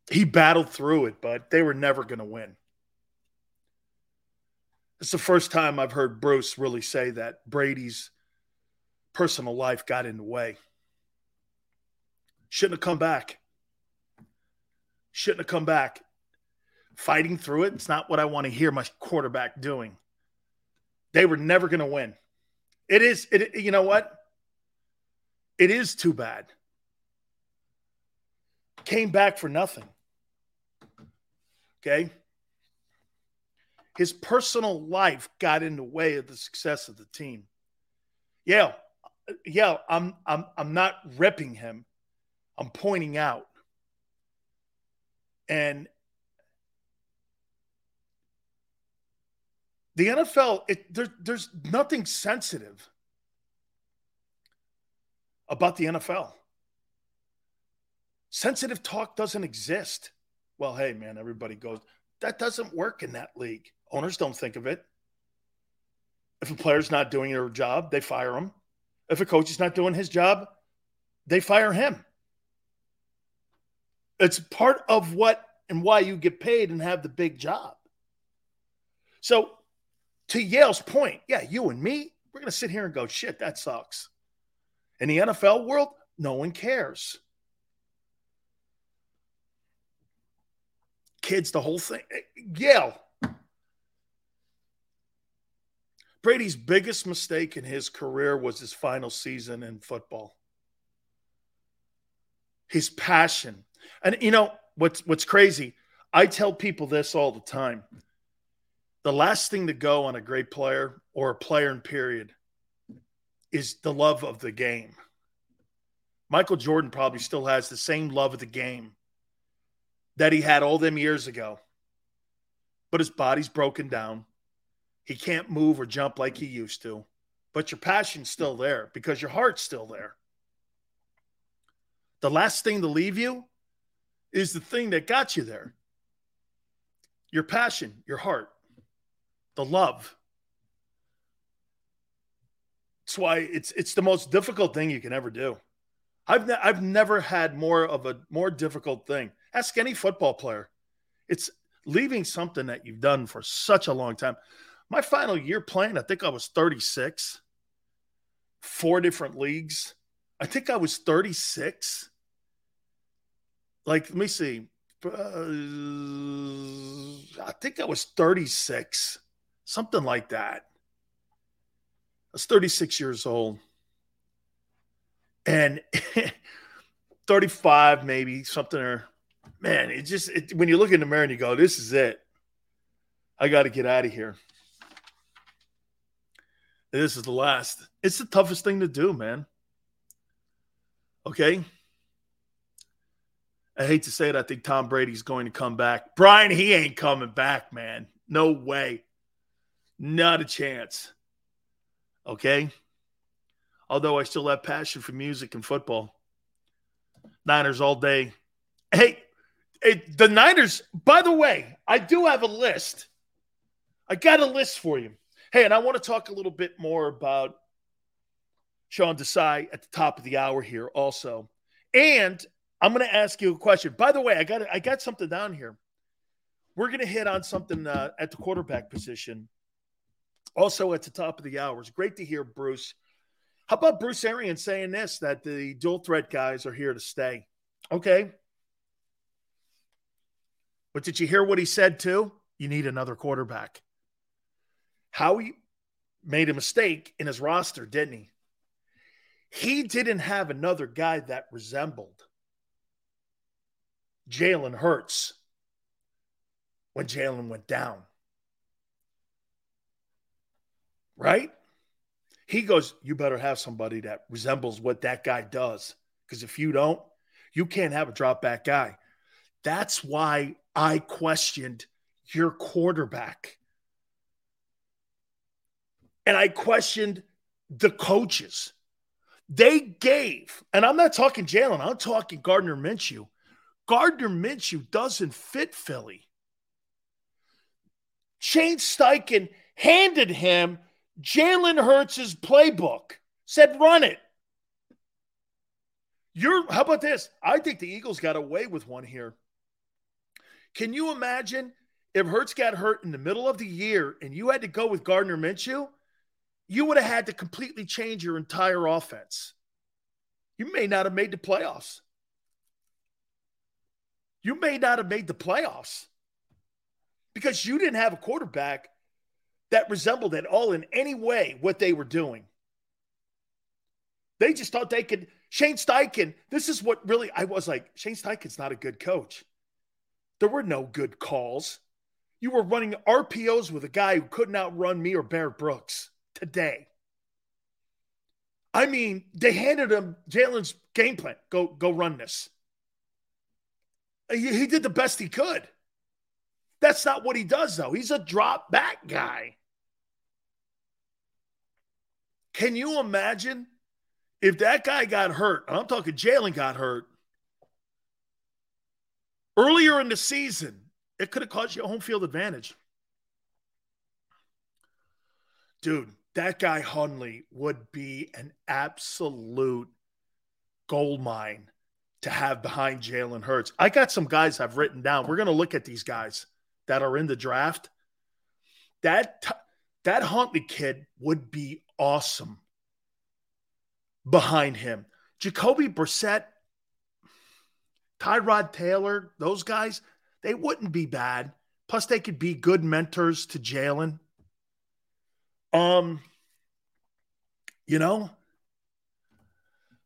he battled through it, but they were never going to win. It's the first time I've heard Bruce really say that Brady's personal life got in the way. Shouldn't have come back. Shouldn't have come back. Fighting through it, it's not what I want to hear my quarterback doing. They were never going to win. It is, it, you know what? It is too bad. Came back for nothing. Okay. His personal life got in the way of the success of the team. Yeah, yeah, I'm I'm I'm not ripping him. I'm pointing out. And the NFL, it, there, there's nothing sensitive about the NFL. Sensitive talk doesn't exist. Well, hey, man, everybody goes, that doesn't work in that league. Owners don't think of it. If a player's not doing their job, they fire him. If a coach is not doing his job, they fire him. It's part of what and why you get paid and have the big job. So, to Yale's point, yeah, you and me, we're going to sit here and go, shit, that sucks. In the NFL world, no one cares. Kids, the whole thing. Yale, Brady's biggest mistake in his career was his final season in football. His passion. And you know what's what's crazy? I tell people this all the time. The last thing to go on a great player or a player in period is the love of the game. Michael Jordan probably still has the same love of the game that he had all them years ago. But his body's broken down. He can't move or jump like he used to, but your passion's still there because your heart's still there. The last thing to leave you is the thing that got you there your passion, your heart, the love. That's why it's it's the most difficult thing you can ever do. I've ne- I've never had more of a more difficult thing. Ask any football player. It's leaving something that you've done for such a long time. My final year playing, I think I was 36, four different leagues. I think I was 36. Like, let me see. Uh, I think I was 36, something like that. I was 36 years old. And 35, maybe something or man, it just it, when you look in the mirror and you go, "This is it. I got to get out of here." This is the last. It's the toughest thing to do, man. Okay. I hate to say it. I think Tom Brady's going to come back. Brian, he ain't coming back, man. No way. Not a chance. Okay. Although I still have passion for music and football. Niners all day. Hey, it, the Niners, by the way, I do have a list. I got a list for you. Hey, and I want to talk a little bit more about Sean Desai at the top of the hour here also. And I'm going to ask you a question. By the way, I got I got something down here. We're going to hit on something uh, at the quarterback position. Also at the top of the hour. It's great to hear Bruce. How about Bruce Arians saying this that the dual threat guys are here to stay? Okay. But did you hear what he said too? You need another quarterback. Howie made a mistake in his roster, didn't he? He didn't have another guy that resembled Jalen Hurts when Jalen went down. Right? He goes, You better have somebody that resembles what that guy does. Because if you don't, you can't have a drop back guy. That's why I questioned your quarterback. And I questioned the coaches. They gave, and I'm not talking Jalen, I'm talking Gardner Minshew. Gardner Minshew doesn't fit Philly. Shane Steichen handed him Jalen Hurts' playbook, said, run it. You're how about this? I think the Eagles got away with one here. Can you imagine if Hurts got hurt in the middle of the year and you had to go with Gardner Minshew? You would have had to completely change your entire offense. You may not have made the playoffs. You may not have made the playoffs because you didn't have a quarterback that resembled at all in any way what they were doing. They just thought they could. Shane Steichen, this is what really I was like. Shane Steichen's not a good coach. There were no good calls. You were running RPOs with a guy who couldn't outrun me or Bear Brooks today. I mean, they handed him Jalen's game plan. Go, go run this. He, he did the best he could. That's not what he does, though. He's a drop back guy. Can you imagine if that guy got hurt? I'm talking Jalen got hurt Earlier in the season, it could have caused you a home field advantage. Dude, that guy Huntley would be an absolute gold mine to have behind Jalen Hurts. I got some guys I've written down. We're going to look at these guys that are in the draft. That that Huntley kid would be awesome behind him. Jacoby Brissett Tyrod Taylor, those guys, they wouldn't be bad. Plus, they could be good mentors to Jalen. Um, you know,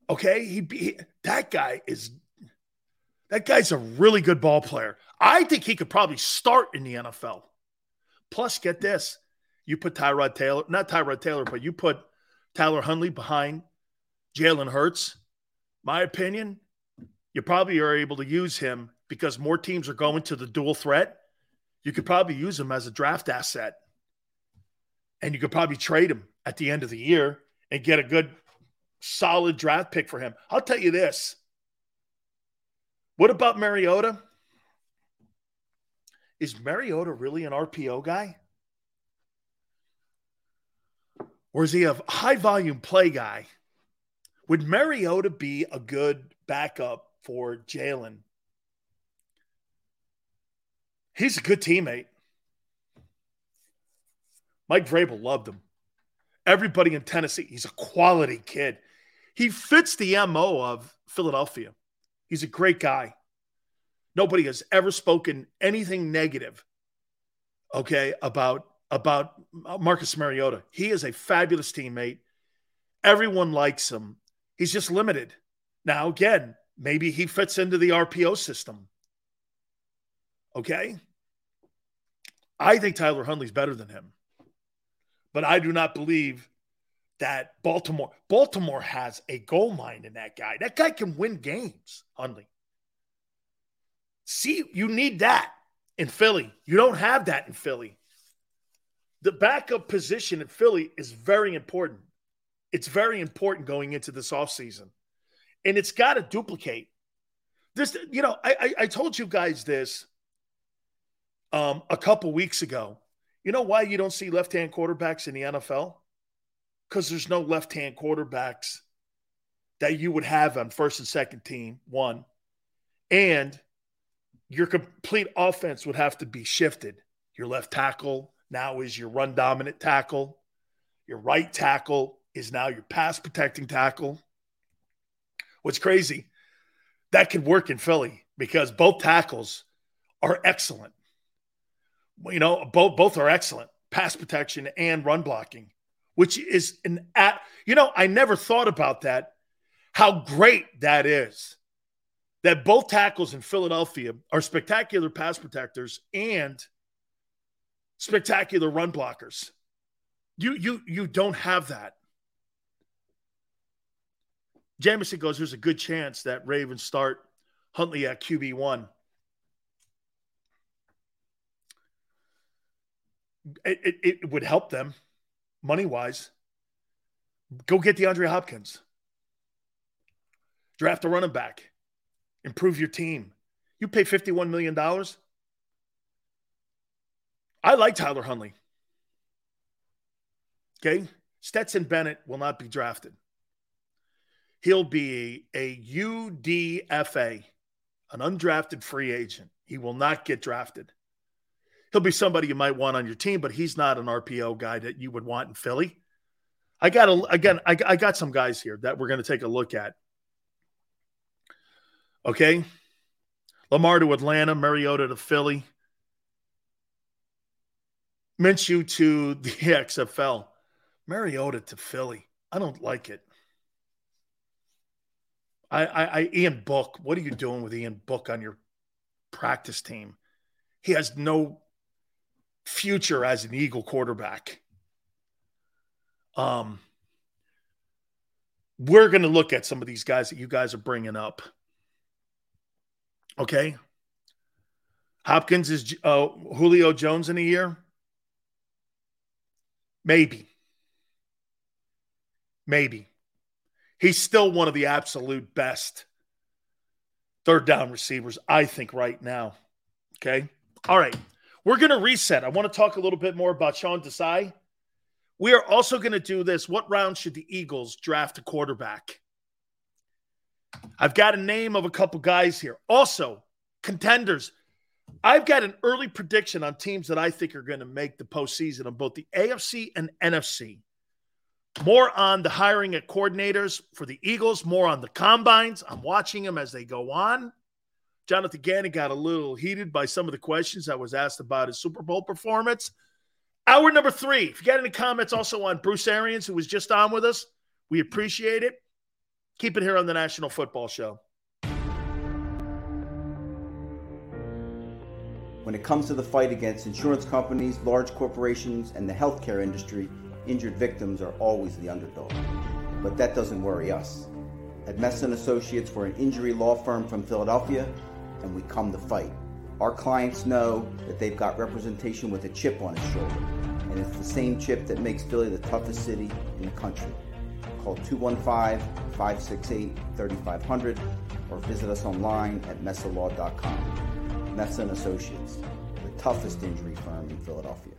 okay, he be that guy is that guy's a really good ball player. I think he could probably start in the NFL. Plus, get this: you put Tyrod Taylor, not Tyrod Taylor, but you put Tyler Huntley behind Jalen Hurts. My opinion, you probably are able to use him because more teams are going to the dual threat. You could probably use him as a draft asset. And you could probably trade him at the end of the year and get a good, solid draft pick for him. I'll tell you this. What about Mariota? Is Mariota really an RPO guy? Or is he a high volume play guy? Would Mariota be a good backup for Jalen. He's a good teammate. Mike Vrabel loved him. Everybody in Tennessee, he's a quality kid. He fits the MO of Philadelphia. He's a great guy. Nobody has ever spoken anything negative, okay, about about Marcus Mariota. He is a fabulous teammate. Everyone likes him. He's just limited. Now, again, Maybe he fits into the RPO system. Okay. I think Tyler Huntley's better than him. But I do not believe that Baltimore Baltimore has a goal mine in that guy. That guy can win games, Huntley. See, you need that in Philly. You don't have that in Philly. The backup position in Philly is very important. It's very important going into this offseason and it's got to duplicate. this, you know, I, I, I told you guys this um, a couple weeks ago. You know why you don't see left hand quarterbacks in the NFL? Because there's no left hand quarterbacks that you would have on first and second team, one. And your complete offense would have to be shifted. Your left tackle now is your run dominant tackle. Your right tackle is now your pass protecting tackle. What's crazy, that could work in Philly because both tackles are excellent. You know, both both are excellent pass protection and run blocking, which is an at. You know, I never thought about that. How great that is. That both tackles in Philadelphia are spectacular pass protectors and spectacular run blockers. You you you don't have that. Jamison goes, there's a good chance that Ravens start Huntley at QB1. It, it, it would help them money wise. Go get DeAndre Hopkins. Draft a running back. Improve your team. You pay $51 million. I like Tyler Huntley. Okay. Stetson Bennett will not be drafted. He'll be a UDFA, an undrafted free agent. He will not get drafted. He'll be somebody you might want on your team, but he's not an RPO guy that you would want in Philly. I got a, again, I, I got some guys here that we're going to take a look at. Okay. Lamar to Atlanta, Mariota to Philly, Minshew to the XFL, Mariota to Philly. I don't like it. I, I, I, Ian Book. What are you doing with Ian Book on your practice team? He has no future as an Eagle quarterback. Um, we're going to look at some of these guys that you guys are bringing up. Okay. Hopkins is uh, Julio Jones in a year? Maybe. Maybe. He's still one of the absolute best third down receivers, I think, right now. Okay. All right. We're going to reset. I want to talk a little bit more about Sean Desai. We are also going to do this. What round should the Eagles draft a quarterback? I've got a name of a couple guys here. Also, contenders. I've got an early prediction on teams that I think are going to make the postseason on both the AFC and NFC. More on the hiring at coordinators for the Eagles, more on the combines. I'm watching them as they go on. Jonathan Gannon got a little heated by some of the questions I was asked about his Super Bowl performance. Hour number three. If you got any comments also on Bruce Arians, who was just on with us, we appreciate it. Keep it here on the National Football Show. When it comes to the fight against insurance companies, large corporations, and the healthcare industry, injured victims are always the underdog. But that doesn't worry us. At Messa & Associates, we're an injury law firm from Philadelphia, and we come to fight. Our clients know that they've got representation with a chip on its shoulder, and it's the same chip that makes Philly the toughest city in the country. Call 215-568-3500 or visit us online at messalaw.com. Messa & Associates, the toughest injury firm in Philadelphia.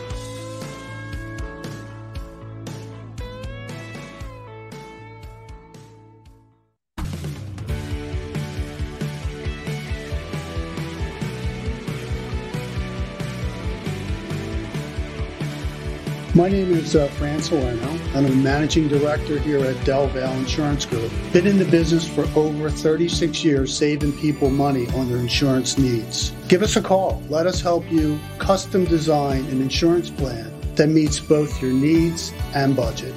My name is uh, Fran Salerno. I'm a managing director here at Del Valle Insurance Group. Been in the business for over 36 years, saving people money on their insurance needs. Give us a call. Let us help you custom design an insurance plan that meets both your needs and budget.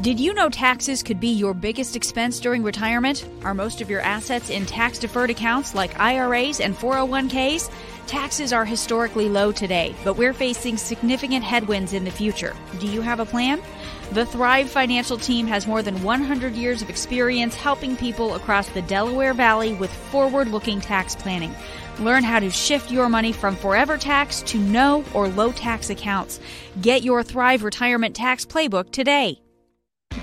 Did you know taxes could be your biggest expense during retirement? Are most of your assets in tax deferred accounts like IRAs and 401ks? Taxes are historically low today, but we're facing significant headwinds in the future. Do you have a plan? The Thrive Financial team has more than 100 years of experience helping people across the Delaware Valley with forward looking tax planning. Learn how to shift your money from forever tax to no or low tax accounts. Get your Thrive Retirement Tax Playbook today.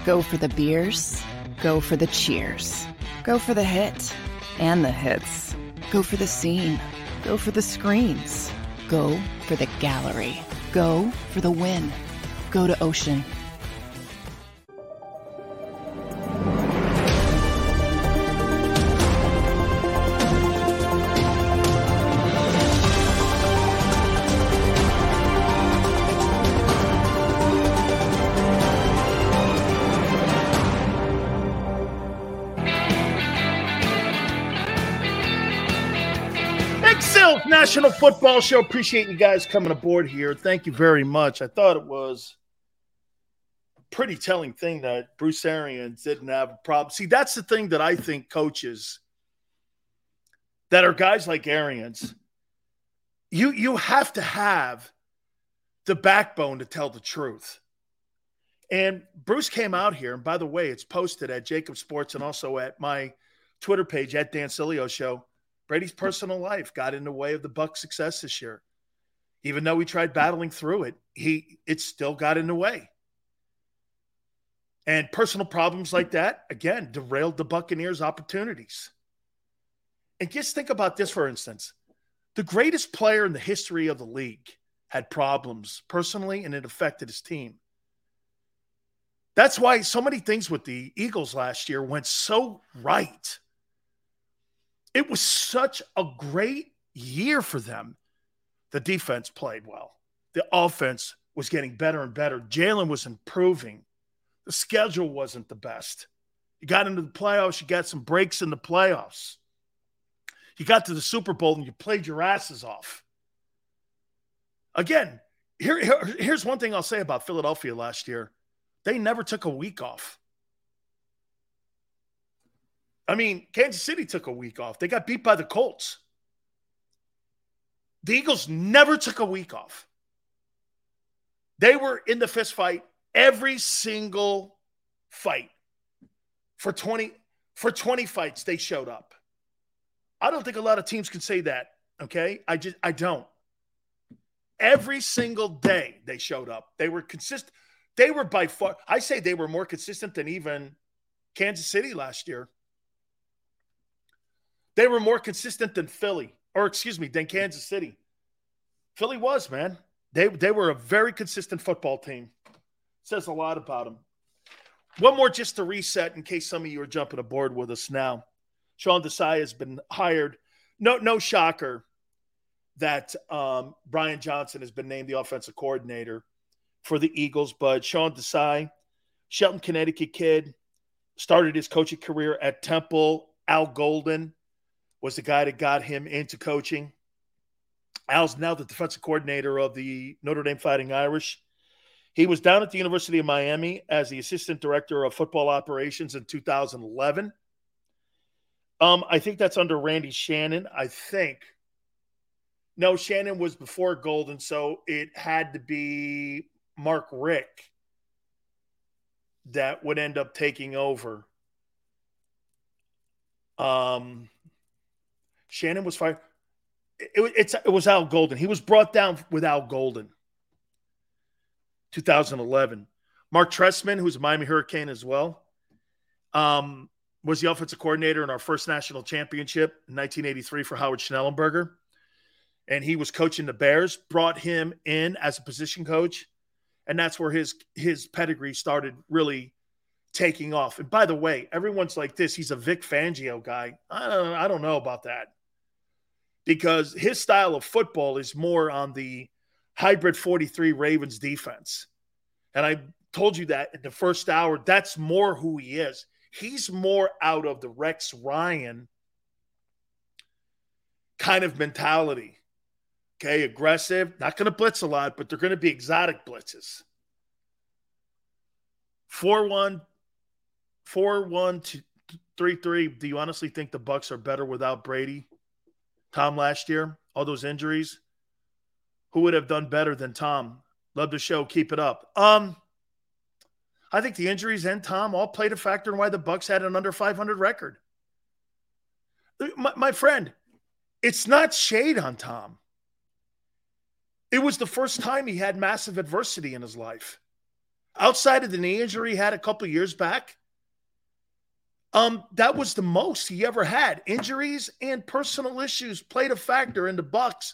Go for the beers, go for the cheers, go for the hit and the hits, go for the scene, go for the screens, go for the gallery, go for the win, go to Ocean. National Football Show. Appreciate you guys coming aboard here. Thank you very much. I thought it was a pretty telling thing that Bruce Arians didn't have a problem. See, that's the thing that I think coaches that are guys like Arians, you you have to have the backbone to tell the truth. And Bruce came out here, and by the way, it's posted at JAKIB Sports and also at my Twitter page at Dan Sileo Show Brady's personal life got in the way of the Bucs' success this year. Even though he tried battling through it, he it still got in the way. And personal problems like that, again, derailed the Buccaneers' opportunities. And just think about this, for instance. The greatest player in the history of the league had problems personally, and it affected his team. That's why so many things with the Eagles last year went so right. It was such a great year for them. The defense played well. The offense was getting better and better. Jalen was improving. The schedule wasn't the best. You got into the playoffs, you got some breaks in the playoffs. You got to the Super Bowl and you played your asses off. Again, here, here, here's one thing I'll say about Philadelphia last year they never took a week off. I mean, Kansas City took a week off. They got beat by the Colts. The Eagles never took a week off. They were in the fist fight every single fight. For 20 for 20 fights they showed up. I don't think a lot of teams can say that, okay? I just I don't. Every single day they showed up. They were consistent. They were by far I say they were more consistent than even Kansas City last year. They were more consistent than Philly, or excuse me, than Kansas City. Philly was, man. They, they were a very consistent football team. Says a lot about them. One more just to reset in case some of you are jumping aboard with us now. Sean Desai has been hired. No, no shocker that um, Brian Johnson has been named the offensive coordinator for the Eagles. But Sean Desai, Shelton, Connecticut kid, started his coaching career at Temple. Al Golden was the guy that got him into coaching. Al's now the defensive coordinator of the Notre Dame Fighting Irish. He was down at the University of Miami as the assistant director of football operations in 2011. Um, I think that's under Randy Shannon. I think. No, Shannon was before Golden, so it had to be Mark Richt that would end up taking over Um, Shannon was fired. It, it's, it was Al Golden. He was brought down with Al Golden. 2011. Mark Trestman, who's a Miami Hurricane as well, um, was the offensive coordinator in our first national championship in 1983 for Howard Schnellenberger. And he was coaching the Bears, brought him in as a position coach. And that's where his his pedigree started really taking off. And by the way, everyone's like this. He's a Vic Fangio guy. I don't, I don't know about that because his style of football is more on the hybrid 43 Ravens defense. And I told you that in the first hour. That's more who he is. He's more out of the Rex Ryan kind of mentality. Okay, aggressive, not going to blitz a lot, but they're going to be exotic blitzes. 4 1, 4 1, 3 3. Do you honestly think the Bucs are better without Brady? Tom last year, all those injuries. Who would have done better than Tom? Love the show. Keep it up. Um, I think the injuries and Tom all played a factor in why the Bucs had an under 500 record. My, my friend, it's not shade on Tom. It was the first time he had massive adversity in his life. Outside of the knee injury he had a couple years back, um, that was the most he ever had. Injuries and personal issues played a factor in the Bucs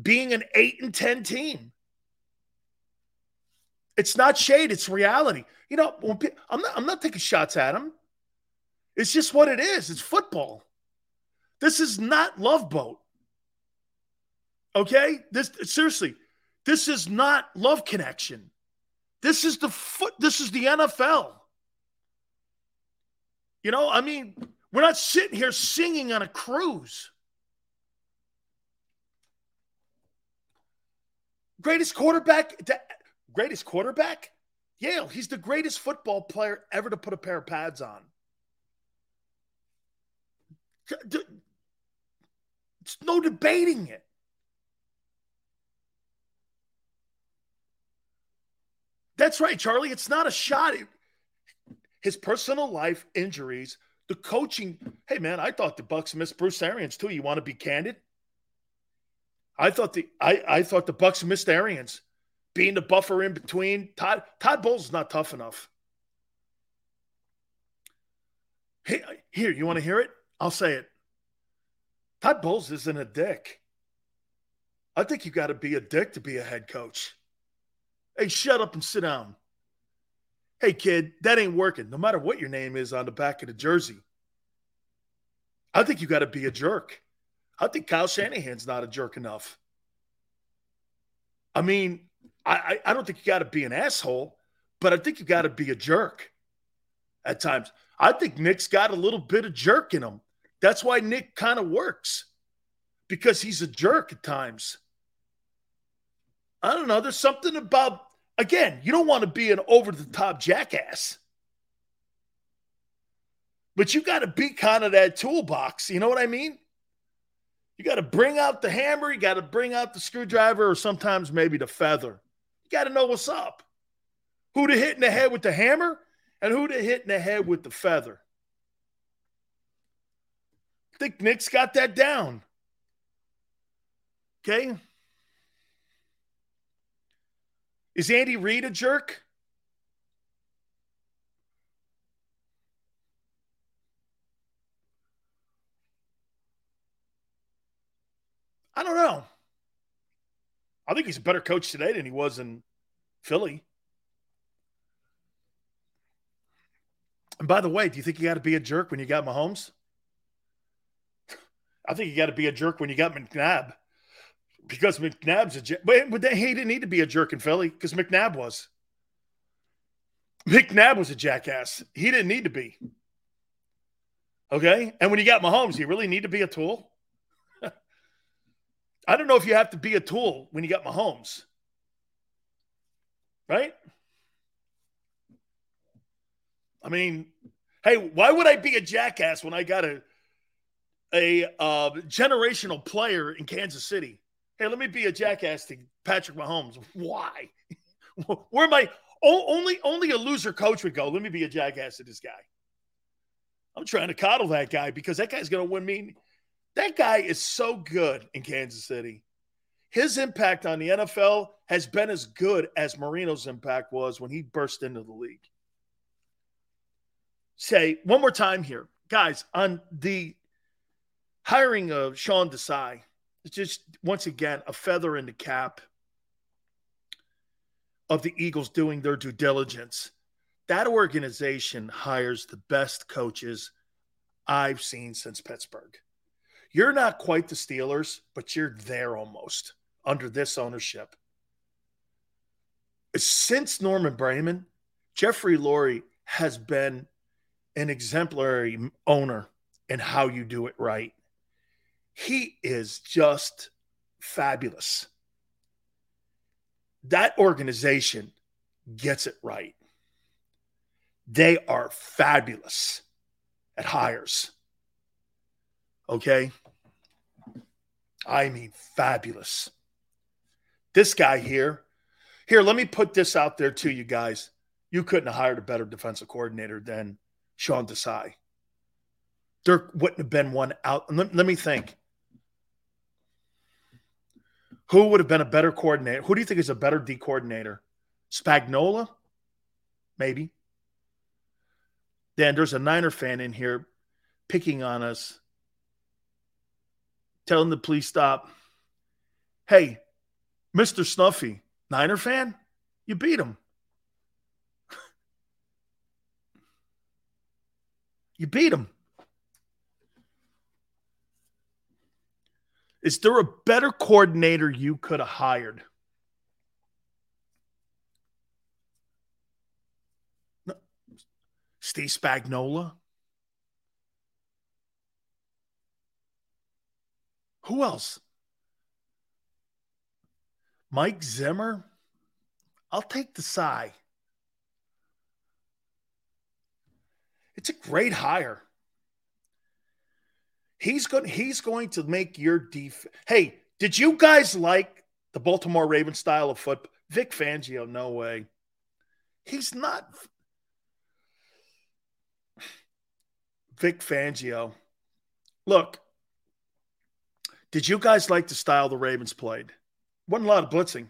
being an eight and ten team. It's not shade, it's reality. You know, I'm not I'm not taking shots at him. It's just what it is. It's football. This is not Love Boat. Okay? This seriously, this is not love connection. This is the foot this is the NFL. You know, I mean, we're not sitting here singing on a cruise. Greatest quarterback, greatest quarterback? Yale. He's the greatest football player ever to put a pair of pads on. It's no debating it. That's right, Charlie. It's not a shot. His personal life injuries, the coaching. Hey, man, I thought the Bucs missed Bruce Arians too. You want to be candid? I thought the I, I thought the Bucs missed Arians being the buffer in between. Todd Todd Bowles is not tough enough. Hey, here, you want to hear it? I'll say it. Todd Bowles isn't a dick. I think you got to be a dick to be a head coach. Hey, shut up and sit down. Hey, kid, that ain't working, no matter what your name is on the back of the jersey. I think you got to be a jerk. I think Kyle Shanahan's not a jerk enough. I mean, I, I don't think you got to be an asshole, but I think you got to be a jerk at times. I think Nick's got a little bit of jerk in him. That's why Nick kind of works because he's a jerk at times. I don't know. There's something about, again, you don't want to be an over the top jackass, but you got to be kind of that toolbox. You know what I mean? You got to bring out the hammer, you got to bring out the screwdriver, or sometimes maybe the feather. You got to know what's up. Who to hit in the head with the hammer and who to hit in the head with the feather. I think Nick's got that down. Okay. Is Andy Reid a jerk? I don't know. I think he's a better coach today than he was in Philly. And by the way, do you think you got to be a jerk when you got Mahomes? I think you got to be a jerk when you got McNabb because McNabb's a jerk. But, he didn't need to be a jerk in Philly because McNabb was. McNabb was a jackass. He didn't need to be. Okay. And when you got Mahomes, you really need to be a tool. I don't know if you have to be a tool when you got Mahomes. Right? I mean, hey, why would I be a jackass when I got a a uh, generational player in Kansas City? Hey, let me be a jackass to Patrick Mahomes. Why? Where am I? Oh, only only a loser coach would go. Let me be a jackass to this guy. I'm trying to coddle that guy because that guy's going to win me. That guy is so good in Kansas City. His impact on the NFL has been as good as Marino's impact was when he burst into the league. Say one more time here, guys, on the hiring of Sean Desai, just once again a feather in the cap of the Eagles doing their due diligence. That organization hires the best coaches I've seen since Pittsburgh. You're not quite the Steelers, but you're there almost under this ownership. Since Norman Braman, Jeffrey Lurie has been an exemplary owner in how you do it right. He is just fabulous. That organization gets it right. They are fabulous at hires. Okay? I mean, fabulous. This guy here, here, let me put this out there to you guys. You couldn't have hired a better defensive coordinator than Sean Desai. There wouldn't have been one out. Let, let me think. Who would have been a better coordinator? Who do you think is a better D coordinator? Spagnuolo? Maybe. Dan, there's a Niner fan in here picking on us, telling the police stop. Hey, Mr. Snuffy, Niner fan, you beat him. you beat him. Is there a better coordinator you could have hired? Steve Spagnuolo? Who else? Mike Zimmer. I'll take Desai. It's a great hire. He's going he's going to make your def. Hey, did you guys like the Baltimore Ravens style of football? Vic Fangio, no way. He's not Vic Fangio. Look, did you guys like the style the Ravens played? Wasn't a lot of blitzing,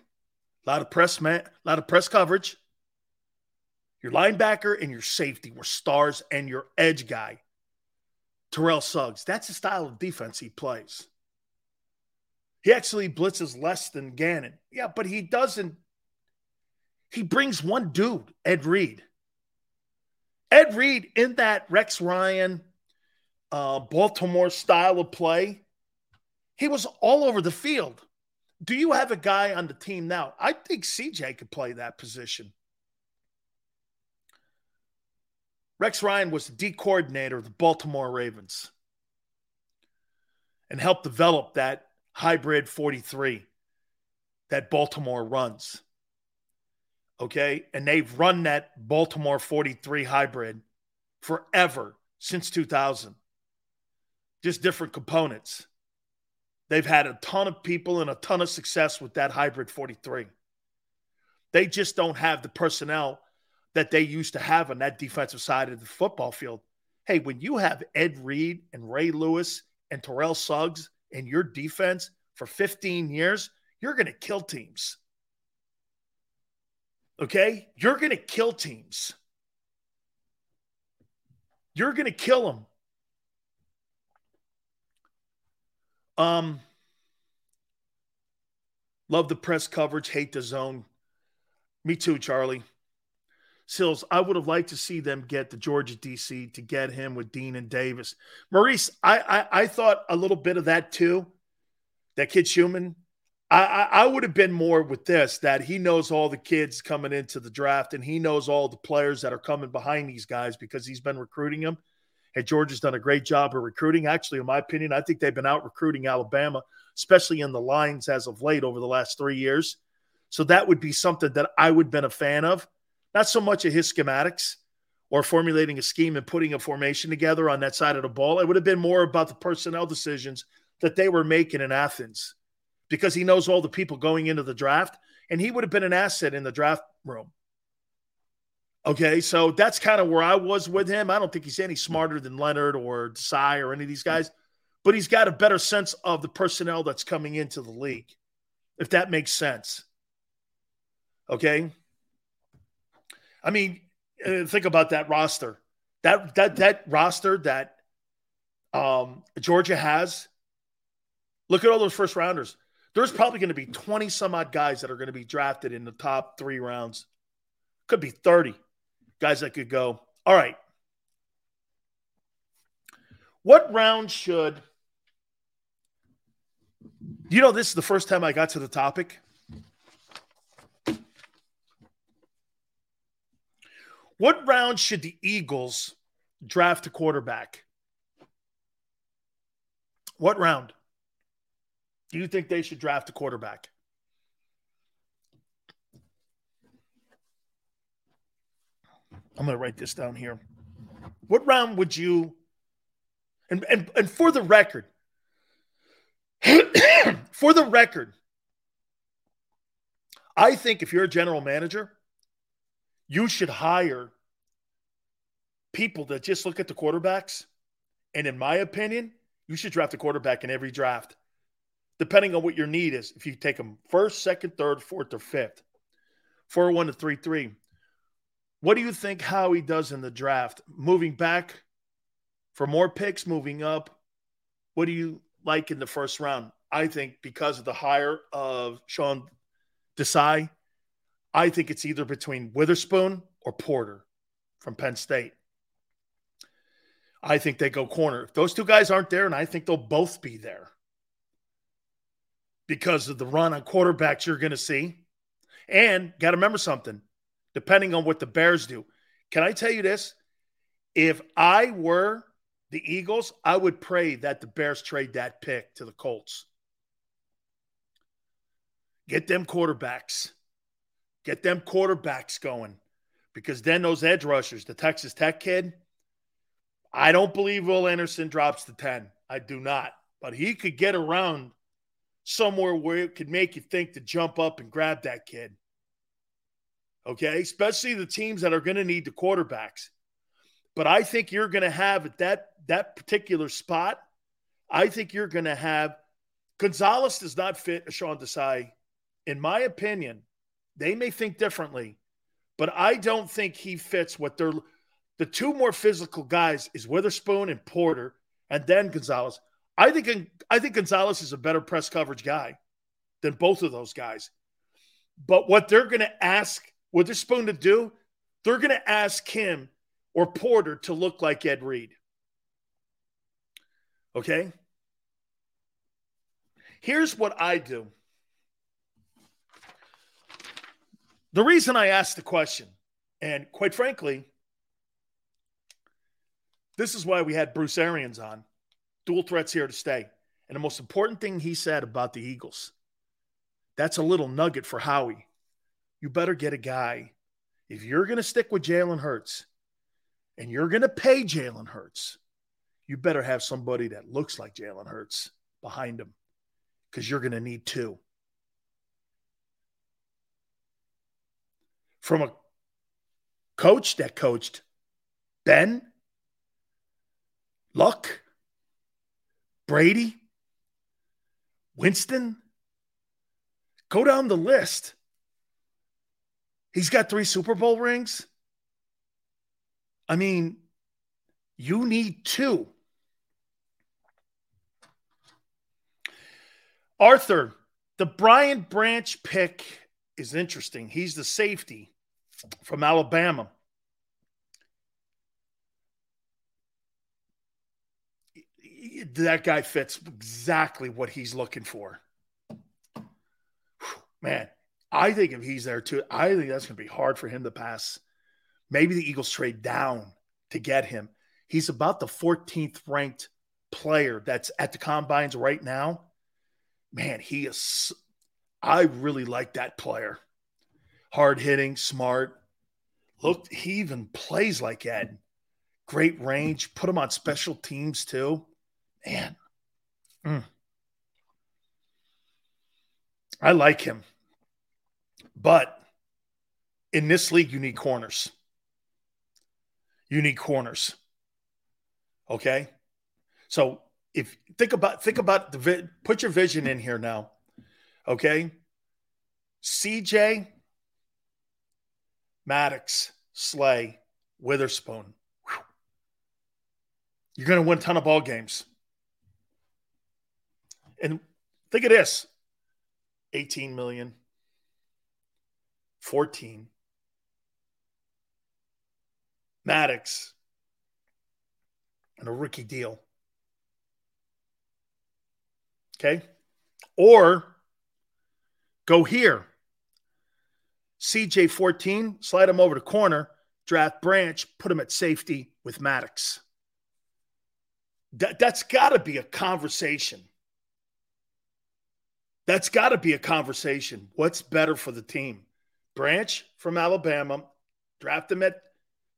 a lot of press man, a lot of press coverage. Your linebacker and your safety were stars, and your edge guy Terrell Suggs. That's the style of defense he plays. He actually blitzes less than Gannon. Yeah, but he doesn't. He brings one dude, Ed Reed. Ed Reed in that Rex Ryan, uh, Baltimore style of play, he was all over the field. Do you have a guy on the team now? I think CJ could play that position. Rex Ryan was the D coordinator of the Baltimore Ravens and helped develop that hybrid 43 that Baltimore runs. Okay. And they've run that Baltimore 43 hybrid forever since 2000. Just different components. They've had a ton of people and a ton of success with that hybrid 43. They just don't have the personnel that they used to have on that defensive side of the football field. Hey, when you have Ed Reed and Ray Lewis and Terrell Suggs in your defense for 15 years, you're going to kill teams. Okay? You're going to kill teams. You're going to kill them. Um, love the press coverage, hate the zone. Me too, Charlie. Sills, I would have liked to see them get the Georgia DC to get him with Dean and Davis. Maurice, I, I, I thought a little bit of that too. That kid Schumann. I, I, I would have been more with this that he knows all the kids coming into the draft and he knows all the players that are coming behind these guys because he's been recruiting them. And Georgia's done a great job of recruiting. Actually, in my opinion, I think they've been out recruiting Alabama, especially in the lines as of late over the last three years. So that would be something that I would have been a fan of. Not so much of his schematics or formulating a scheme and putting a formation together on that side of the ball. It would have been more about the personnel decisions that they were making in Athens because he knows all the people going into the draft and he would have been an asset in the draft room. Okay, so that's kind of where I was with him. I don't think he's any smarter than Leonard or Desai or any of these guys, but he's got a better sense of the personnel that's coming into the league, if that makes sense. Okay. I mean, uh, think about that roster. That that that roster that um, Georgia has. Look at all those first rounders. There's probably going to be 20 some odd guys that are going to be drafted in the top three rounds. Could be 30 guys that could go. All right. What round should you know? This is the first time I got to the topic. What round should the Eagles draft a quarterback? What round do you think they should draft a quarterback? I'm going to write this down here. What round would you and and and for the record for the record I think if you're a general manager you should hire people that just look at the quarterbacks and in my opinion you should draft a quarterback in every draft depending on what your need is if you take them first second third fourth or fifth 4-1 to 3-3 what do you think Howie does in the draft? Moving back for more picks, moving up. What do you like in the first round? I think because of the hire of Sean Desai, I think it's either between Witherspoon or Porter from Penn State. I think they go corner. If those two guys aren't there, and I think they'll both be there because of the run on quarterbacks you're going to see. And got to remember something depending on what the Bears do. Can I tell you this? If I were the Eagles, I would pray that the Bears trade that pick to the Colts. Get them quarterbacks. Get them quarterbacks going. Because then those edge rushers, the Texas Tech kid, I don't believe Will Anderson drops to 10. I do not. But he could get around somewhere where it could make you think to jump up and grab that kid okay? Especially the teams that are going to need the quarterbacks. But I think you're going to have at that that particular spot. I think you're going to have Gonzalez does not fit Sean Desai, in my opinion. They may think differently, but I don't think he fits what they're. The two more physical guys is Witherspoon and Porter, and then Gonzalez. I think I think Gonzalez is a better press coverage guy than both of those guys. But what they're going to ask supposed to do, they're going to ask him or Porter to look like Ed Reed. Okay? Here's what I do. The reason I asked the question, and quite frankly, this is why we had Bruce Arians on. Dual threats here to stay. And the most important thing he said about the Eagles that's a little nugget for Howie you better get a guy. If you're going to stick with Jalen Hurts and you're going to pay Jalen Hurts, you better have somebody that looks like Jalen Hurts behind him because you're going to need two. From a coach that coached Ben, Luck, Brady, Winston, go down the list. He's got three Super Bowl rings. I mean, you need two. Arthur, the Brian Branch pick is interesting. He's the safety from Alabama. That guy fits exactly what he's looking for. Man, I think if he's there too, I think that's going to be hard for him to pass. Maybe the Eagles trade down to get him. He's about the 14th ranked player that's at the combines right now. Man, he is. I really like that player. Hard hitting, smart. Look, he even plays like Ed. Great range. Put him on special teams too. Man. Mm. I like him. But in this league, you need corners. you need corners. Okay? So if think about think about the put your vision in here now. Okay? CJ Maddox, Slay, Witherspoon. Whew. You're going to win a ton of ball games. And think of this 18 million, 14. Maddox and a rookie deal. Okay. Or go here. CJ 14, slide him over to corner, draft Branch, put him at safety with Maddox. That, that's got to be a conversation. That's got to be a conversation. What's better for the team? Branch from Alabama, draft him at,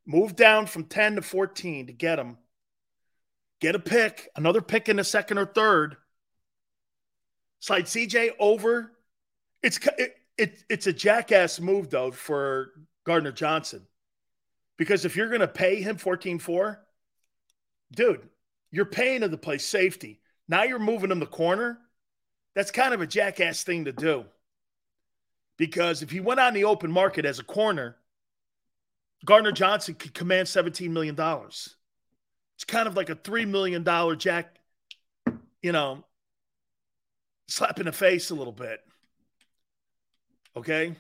move down from 10 to 14 to get him. Get a pick, another pick in the second or third. Slide CJ over. It's it, it, it's a jackass move though for Gardner Johnson. Because if you're going to pay him 14-4, dude, you're paying him to play safety. Now you're moving him the corner. That's kind of a jackass thing to do. Because if he went on the open market as a corner, Gardner Johnson could command $17 million. It's kind of like a $3 million jack, you know, slap in the face a little bit. Okay.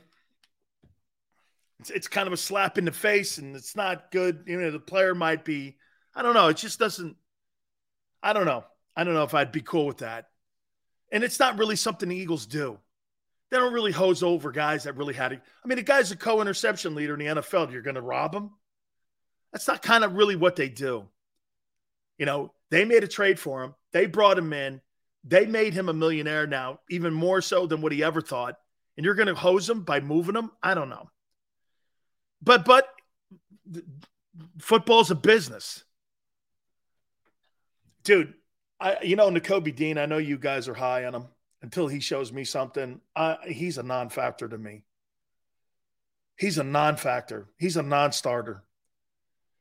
It's, it's kind of a slap in the face and it's not good. You know, the player might be, I don't know. It just doesn't, I don't know. I don't know if I'd be cool with that. And it's not really something the Eagles do. They don't really hose over guys that really had it. I mean, the guy's a co interception leader in the NFL. You're going to rob him? That's not kind of really what they do. You know, they made a trade for him, they brought him in, they made him a millionaire now, even more so than what he ever thought. And you're going to hose them by moving them. I don't know. But, but football's a business. Dude, I, you know, Nakobe Dean, I know you guys are high on him until he shows me something. Uh, he's a non factor to me. He's a non factor. He's a non starter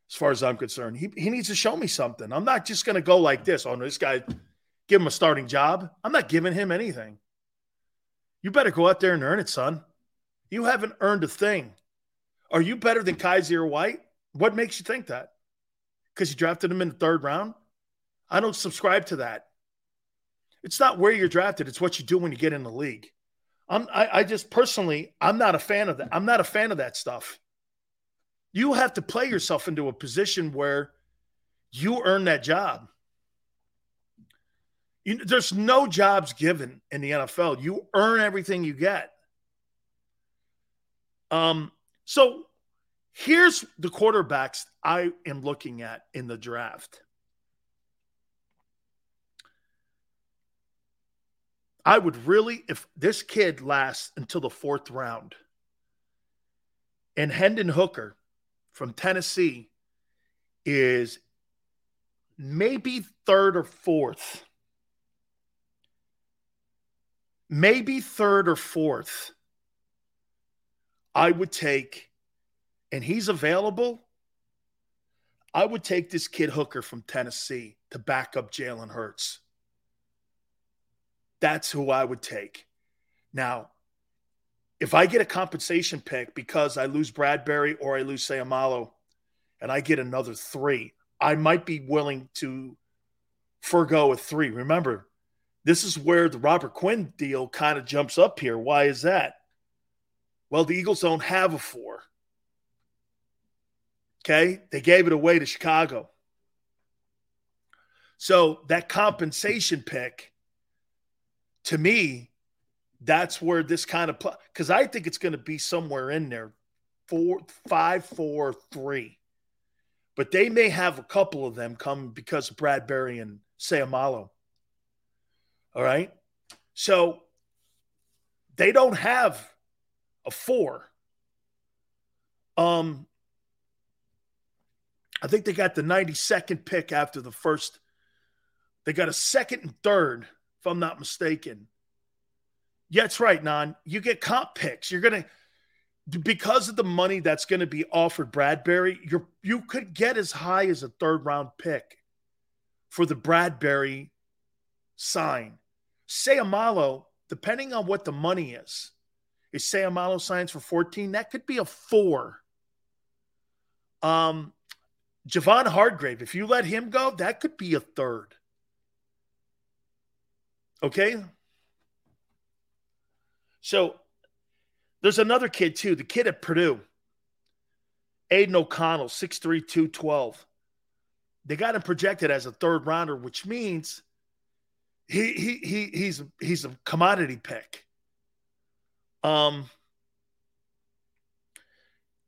as far as I'm concerned. He, he needs to show me something. I'm not just going to go like this. Oh, no, this guy, give him a starting job. I'm not giving him anything. You better go out there and earn it, son. You haven't earned a thing. Are you better than Kyzir White? What makes you think that? Because you drafted him in the third round? I don't subscribe to that. It's not where you're drafted, it's what you do when you get in the league. I'm, I, I just personally, I'm not a fan of that. I'm not a fan of that stuff. You have to play yourself into a position where you earn that job. You, there's no jobs given in the NFL. You earn everything you get. Um, so here's the quarterbacks I am looking at in the draft. I would really, if this kid lasts until the fourth round, and Hendon Hooker from Tennessee is maybe third or fourth. Maybe third or fourth. I would take, and he's available. I would take this kid Hooker from Tennessee to back up Jalen Hurts. That's who I would take. Now, if I get a compensation pick because I lose Bradberry or I lose Seumalo and I get another three, I might be willing to forego a three. Remember, this is where the Robert Quinn deal kind of jumps up here. Why is that? Well, the Eagles don't have a four. Okay. They gave it away to Chicago. So that compensation pick, to me, that's where this kind of because I think it's going to be somewhere in there, four, five, four, three. But they may have a couple of them come because of Bradberry and Seumalo. All right. So they don't have a four. Um, I think they got the 92nd pick after the first. They got a second and third, if I'm not mistaken. Yeah, that's right, Nan. You get comp picks. You're gonna because of the money that's going to be offered Bradberry, you you could get as high as a third round pick for the Bradberry sign. Seumalo, depending on what the money is, is Seumalo signs for 14, that could be a four. Um, Javon Hargrave, if you let him go, that could be a third. Okay. So there's another kid too, the kid at Purdue, Aidan O'Connell, 6'3, 212. They got him projected as a third rounder, which means he he he he's he's a commodity pick. Um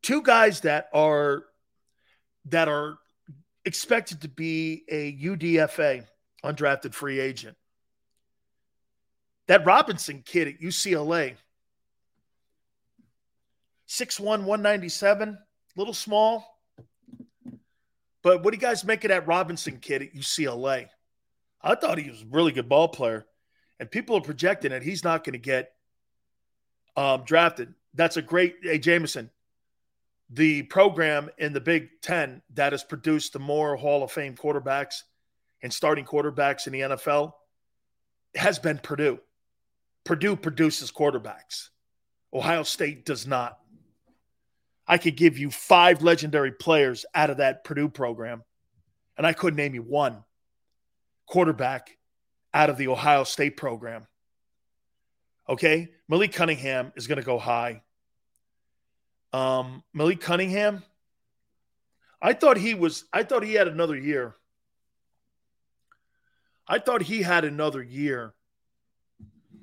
two guys that are that are expected to be a UDFA, undrafted free agent. That Robinson kid at UCLA, 6'1, 197, little small. But what do you guys make of that Robinson kid at UCLA? I thought he was a really good ball player. And people are projecting that he's not going to get um, drafted. That's a great, hey, Jameson, the program in the Big Ten that has produced the more Hall of Fame quarterbacks and starting quarterbacks in the NFL has been Purdue. Purdue produces quarterbacks. Ohio State does not. I could give you five legendary players out of that Purdue program, and I couldn't name you one quarterback out of the Ohio State program. Okay. Malik Cunningham is going to go high. Um, Malik Cunningham, I thought he was, I thought he had another year. I thought he had another year.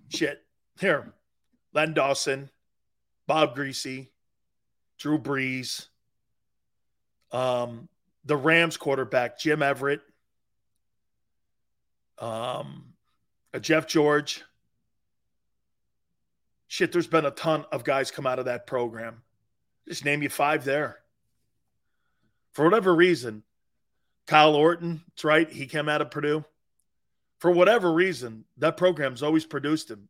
Shit. Here, Len Dawson, Bob Griese, Drew Brees, um, the Rams quarterback, Jim Everett, um, a Jeff George. Shit, there's been a ton of guys come out of that program. Just name you five there. For whatever reason, Kyle Orton, that's right, he came out of Purdue. For whatever reason, that program's always produced him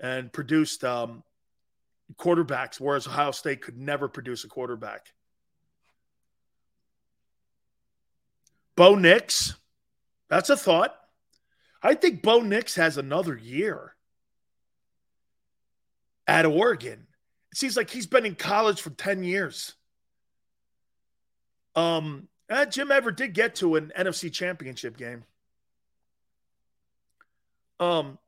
and produced um, quarterbacks, whereas Ohio State could never produce a quarterback. Bo Nix, that's a thought. I think Bo Nix has another year at Oregon. It seems like he's been in college for 10 years. Um, uh, Jim Everett did get to an NFC championship game. Um,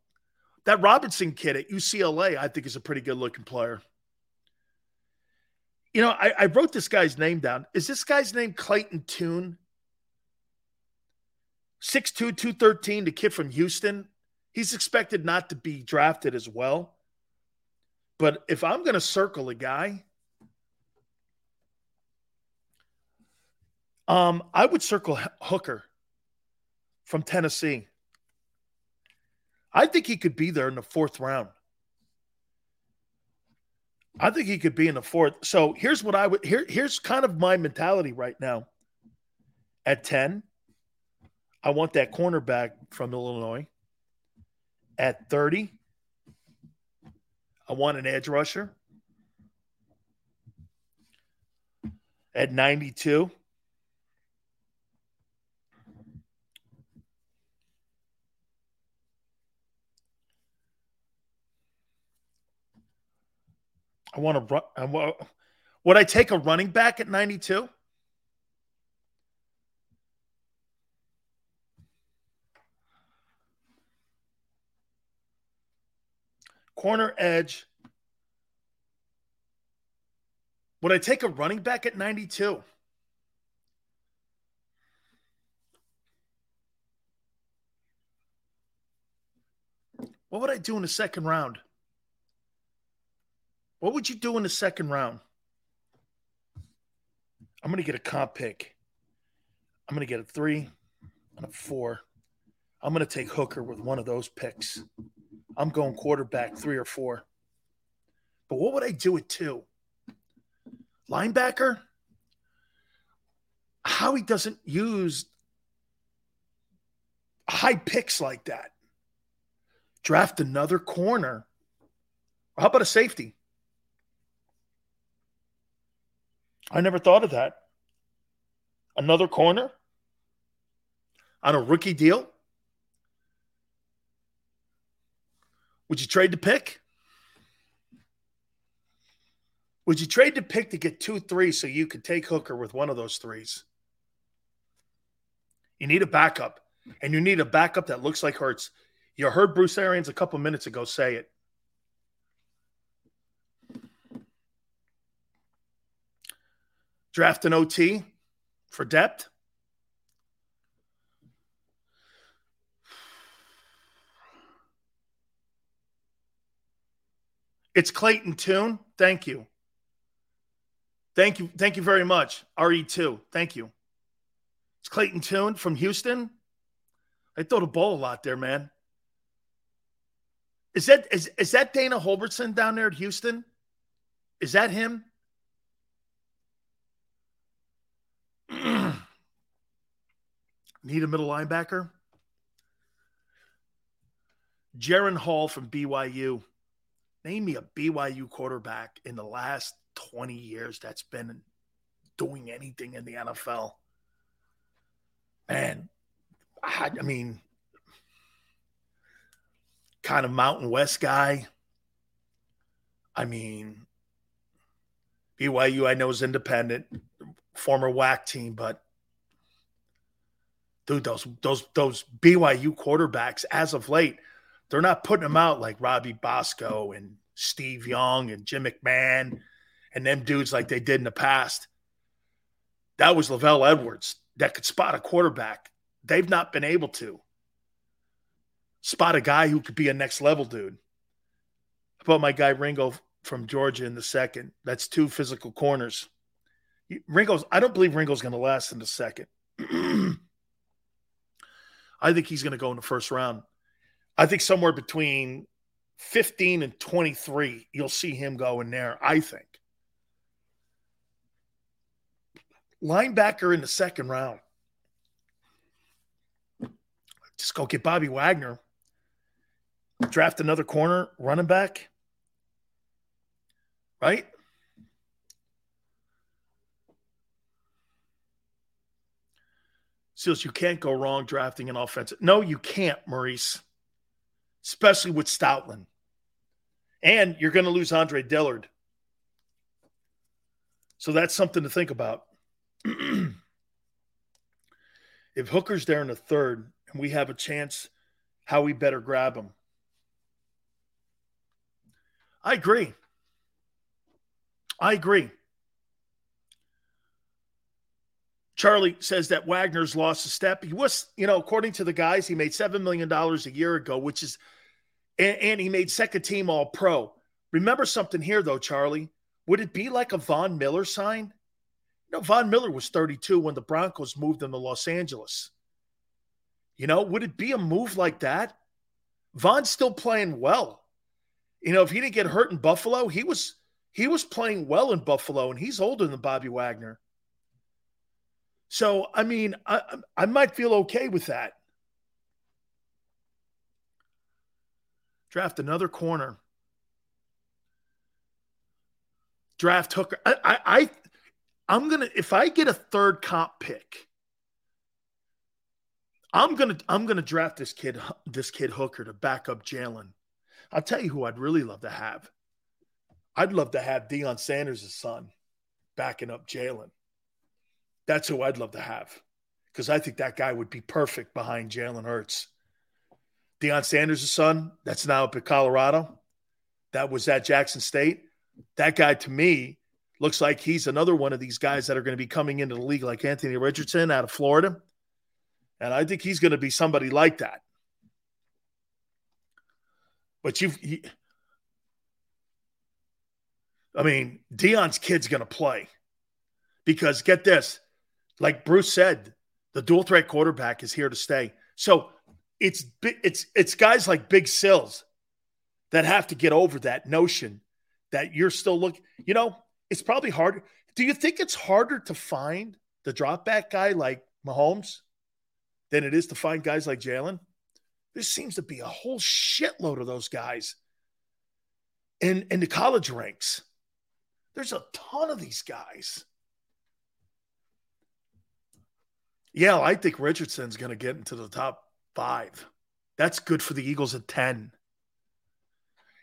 that Robinson kid at UCLA, I think, is a pretty good looking player. You know, I, I wrote this guy's name down. Is this guy's name Clayton Tune? 6'2, 213, the kid from Houston. He's expected not to be drafted as well. But if I'm going to circle a guy, um, I would circle Hooker from Tennessee. I think he could be there in the fourth round. I think he could be in the fourth. So here's what I would here. Here's kind of my mentality right now. At 10, I want that cornerback from Illinois. At 30, I want an edge rusher. At 92, I want to run. Would I take a running back at 92? Corner edge. Would I take a running back at 92? What would I do in the second round? What would you do in the second round? I'm going to get a comp pick. I'm going to get a three and a four. I'm going to take Hooker with one of those picks. I'm going quarterback three or four. But what would I do at two? Linebacker? Howie doesn't use high picks like that. Draft another corner. How about a safety? I never thought of that. Another corner on a rookie deal? Would you trade the pick? Would you trade the pick to get two threes so you could take Hooker with one of those threes? You need a backup, and you need a backup that looks like Hurts. You heard Bruce Arians a couple minutes ago say it. Draft an OT for depth. It's Clayton Tune. Thank you. Thank you. Thank you very much. RE2. Thank you. It's Clayton Tune from Houston. I throw the ball a lot there, man. Is that is, is that Dana Holgorsen down there at Houston? Is that him? Need a middle linebacker? Jaren Hall from BYU. Name me a BYU quarterback in the last 20 years that's been doing anything in the NFL. Man, I, I mean, kind of Mountain West guy. I mean, BYU I know is independent, former WAC team, but dude, those those those BYU quarterbacks as of late, they're not putting them out like Robbie Bosco and Steve Young and Jim McMahon and them dudes like they did in the past. That was LaVell Edwards that could spot a quarterback. They've not been able to spot a guy who could be a next level dude. About my guy Ringo from Georgia in the second? That's two physical corners. Ringo's, I don't believe Ringo's going to last in the second. I think he's going to go in the first round. I think somewhere between 15 and 23, you'll see him go in there, I think. linebacker in the second round. Just go get Bobby Wagner. Draft another corner running back. Right? Seals, you can't go wrong drafting an offensive. No, you can't, Maurice. Especially with Stoutland. And you're going to lose Andre Dillard. So that's something to think about. if Hooker's there in the third and we have a chance, Howie better grab him. I agree. I agree. Charlie says that Wagner's lost a step. He was, you know, according to the guys, he made $7 million a year ago, which is, and, and he made second team all pro. Remember something here, though, Charlie. Would it be like a Von Miller sign? You know, Von Miller was 32 when the Broncos moved him to Los Angeles. You know, would it be a move like that? Von's still playing well. You know, if he didn't get hurt in Buffalo, he was he was playing well in Buffalo, and he's older than Bobby Wagner. So, I mean, I I might feel okay with that. Draft another corner. Draft Hooker. I, I, I I'm gonna if I get a third comp pick, I'm gonna I'm gonna draft this kid this kid Hooker to back up Jalen. I'll tell you who I'd really love to have. I'd love to have Deion Sanders' son backing up Jalen. That's who I'd love to have because I think that guy would be perfect behind Jalen Hurts. Deion Sanders' son, that's now up at Colorado. That was at Jackson State. That guy to me looks like he's another one of these guys that are going to be coming into the league like Anthony Richardson out of Florida. And I think he's going to be somebody like that. But you've, he, I mean, Deion's kid's going to play because get this, like Bruce said, the dual threat quarterback is here to stay. So it's it's it's guys like Big Sills that have to get over that notion that you're still looking. You know, it's probably harder. Do you think it's harder to find the drop back guy like Mahomes than it is to find guys like Jalen? There seems to be a whole shitload of those guys in, in the college ranks. There's a ton of these guys. Yeah, I think Richardson's going to get into the top five. That's good for the Eagles at 10.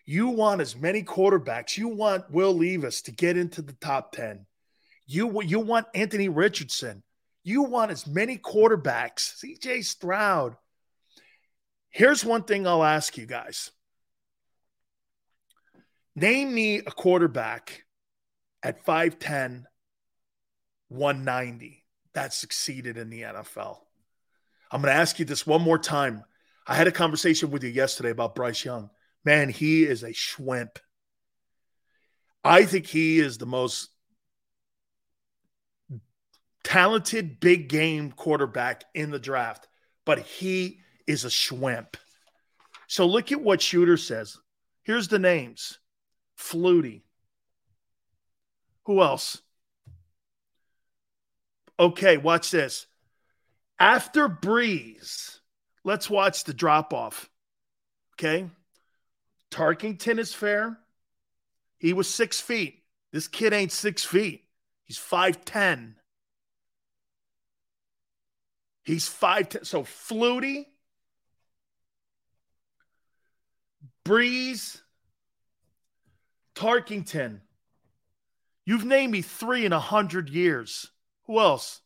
You want as many quarterbacks. You want Will Levis to get into the top 10. You, you want Anthony Richardson. You want as many quarterbacks. CJ Stroud. Here's one thing I'll ask you guys Name me a quarterback at 5'10, 190 that succeeded in the NFL. I'm going to ask you this one more time. I had a conversation with you yesterday about Bryce Young. Man, he is a schwimp. I think he is the most talented big game quarterback in the draft, but he is a schwimp. So look at what Shooter says. Here's the names Flutie. Who else? Okay, watch this. After Brees, let's watch the drop off. Okay. Tarkenton is fair. He was six feet. This kid ain't six feet. He's 5'10. He's 5'10. So Flutie, Brees, Tarkenton. You've named me three in a hundred years. Who else?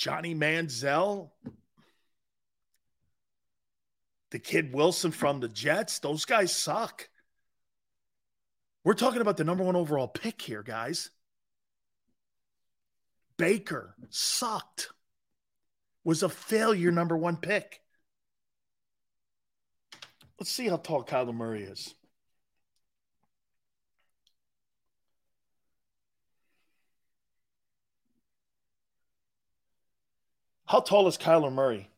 Johnny Manziel, the kid Wilson from the Jets. Those guys suck. We're talking about the number one overall pick here, guys. Baker sucked, was a failure number one pick. Let's see how tall Kyler Murray is. How tall is Kyler Murray?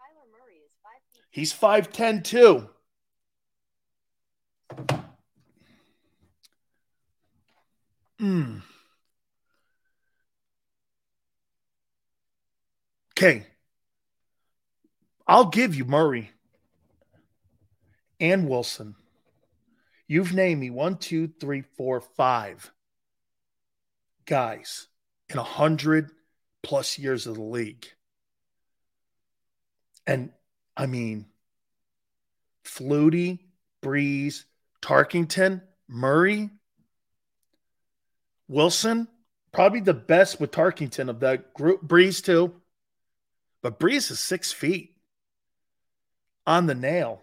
Kyler Murray is five. He's five ten too. Hmm. Okay. I'll give you Murray and Wilson. You've named me one, two, three, four, five guys in a hundred plus years of the league. And I mean, Flutie, Brees, Tarkenton, Murray, Wilson, probably the best with Tarkenton of that group. Brees, too. But Brees is six feet on the nail.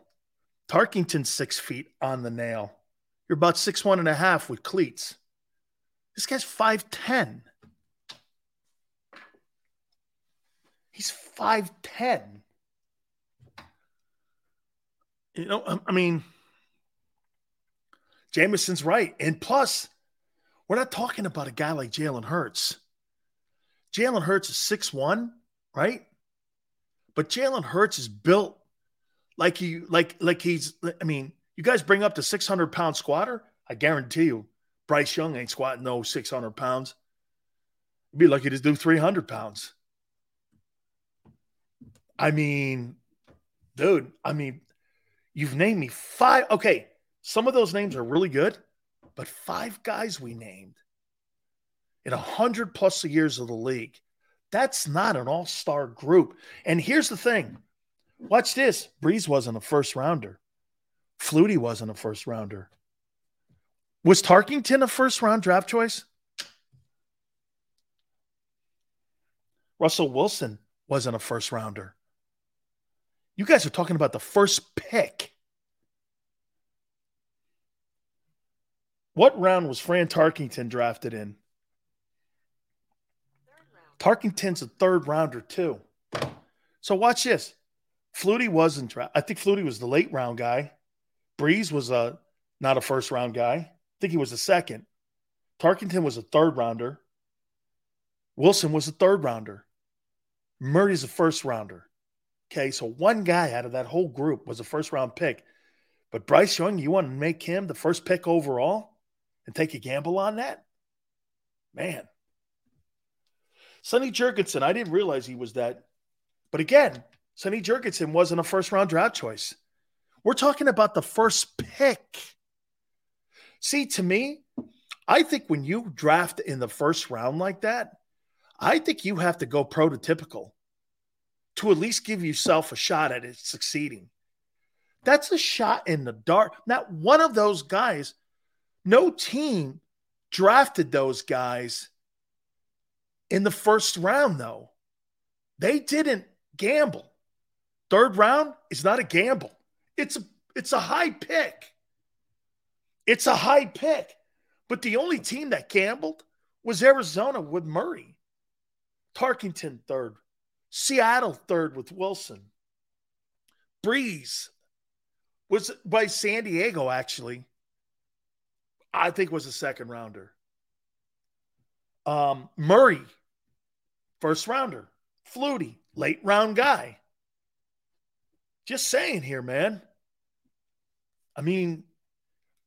Tarkenton's six feet on the nail. You're about six one and a half with cleats. This guy's 5'10. He's 5'10. You know, um, I mean, Jameson's right. And plus, we're not talking about a guy like Jalen Hurts. Jalen Hurts is 6'1, right? But Jalen Hurts is built like he like like he's I mean, you guys bring up the 600 pound squatter. I guarantee you, Bryce Young ain't squatting no 600 pounds. You'd be lucky to do 300 pounds. I mean, dude, I mean, you've named me five. Okay, some of those names are really good, but five guys we named in a hundred plus years of the league. That's not an all star group. And here's the thing Watch this. Brees wasn't a first rounder. Flutie wasn't a first rounder. Was Tarkenton a first round draft choice? Russell Wilson wasn't a first rounder. You guys are talking about the first pick. What round was Fran Tarkenton drafted in? Tarkenton's a third rounder, too. So watch this. Flutie wasn't. drafted. I think Flutie was the late round guy. Brees was a not a first round guy. I think he was a second. Tarkenton was a third rounder. Wilson was a third rounder. Murray's a first rounder. Okay, so one guy out of that whole group was a first round pick. But Bryce Young, you want to make him the first pick overall and take a gamble on that? Man. Sonny Jurgensen, I didn't realize he was that. But again, Sonny Jurgensen wasn't a first round draft choice. We're talking about the first pick. See, to me, I think when you draft in the first round like that, I think you have to go prototypical to at least give yourself a shot at it succeeding. That's a shot in the dark. Not one of those guys, no team drafted those guys in the first round, though. They didn't gamble. Third round is not a gamble. It's a it's a high pick. It's a high pick. But the only team that gambled was Arizona with Murray. Tarkenton third. Seattle third with Wilson. Brees was by San Diego, actually. I think was a second rounder. Um, Murray, first rounder. Flutie, late round guy. Just saying here, man. I mean,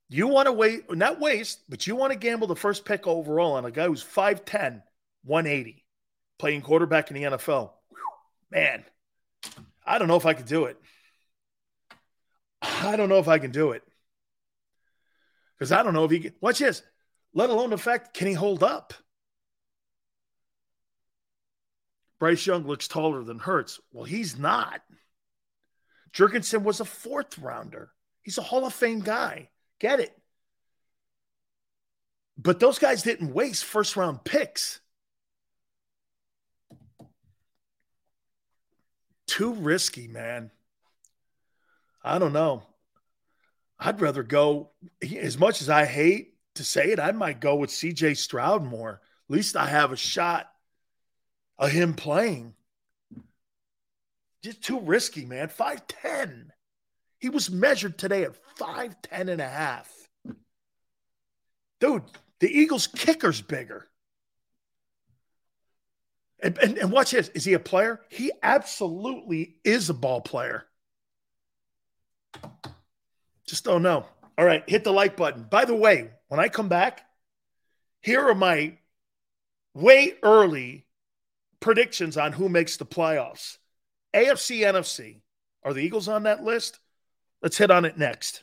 you want to wait, not waste, but you want to gamble the first pick overall on a guy who's 5'10, 180, playing quarterback in the NFL. Man, I don't know if I could do it. I don't know if I can do it. Because I don't know if he can. Watch this. Let alone the fact, can he hold up? Bryce Young looks taller than Hurts. Well, he's not. Jurgensen was a fourth rounder. He's a Hall of Fame guy. Get it. But those guys didn't waste first round picks. Too risky, man. I don't know. I'd rather go, as much as I hate to say it, I might go with CJ Stroud more. At least I have a shot of him playing. Just too risky, man. 5'10. He was measured today at 5'10 and a half. Dude, the Eagles' kicker's bigger. And, and, and watch this. Is he a player? He absolutely is a ball player. Just don't know. All right, hit the like button. By the way, when I come back, here are my way early predictions on who makes the playoffs. AFC, NFC. Are the Eagles on that list? Let's hit on it next.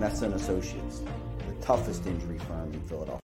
Messa Associates, the toughest injury firm in Philadelphia.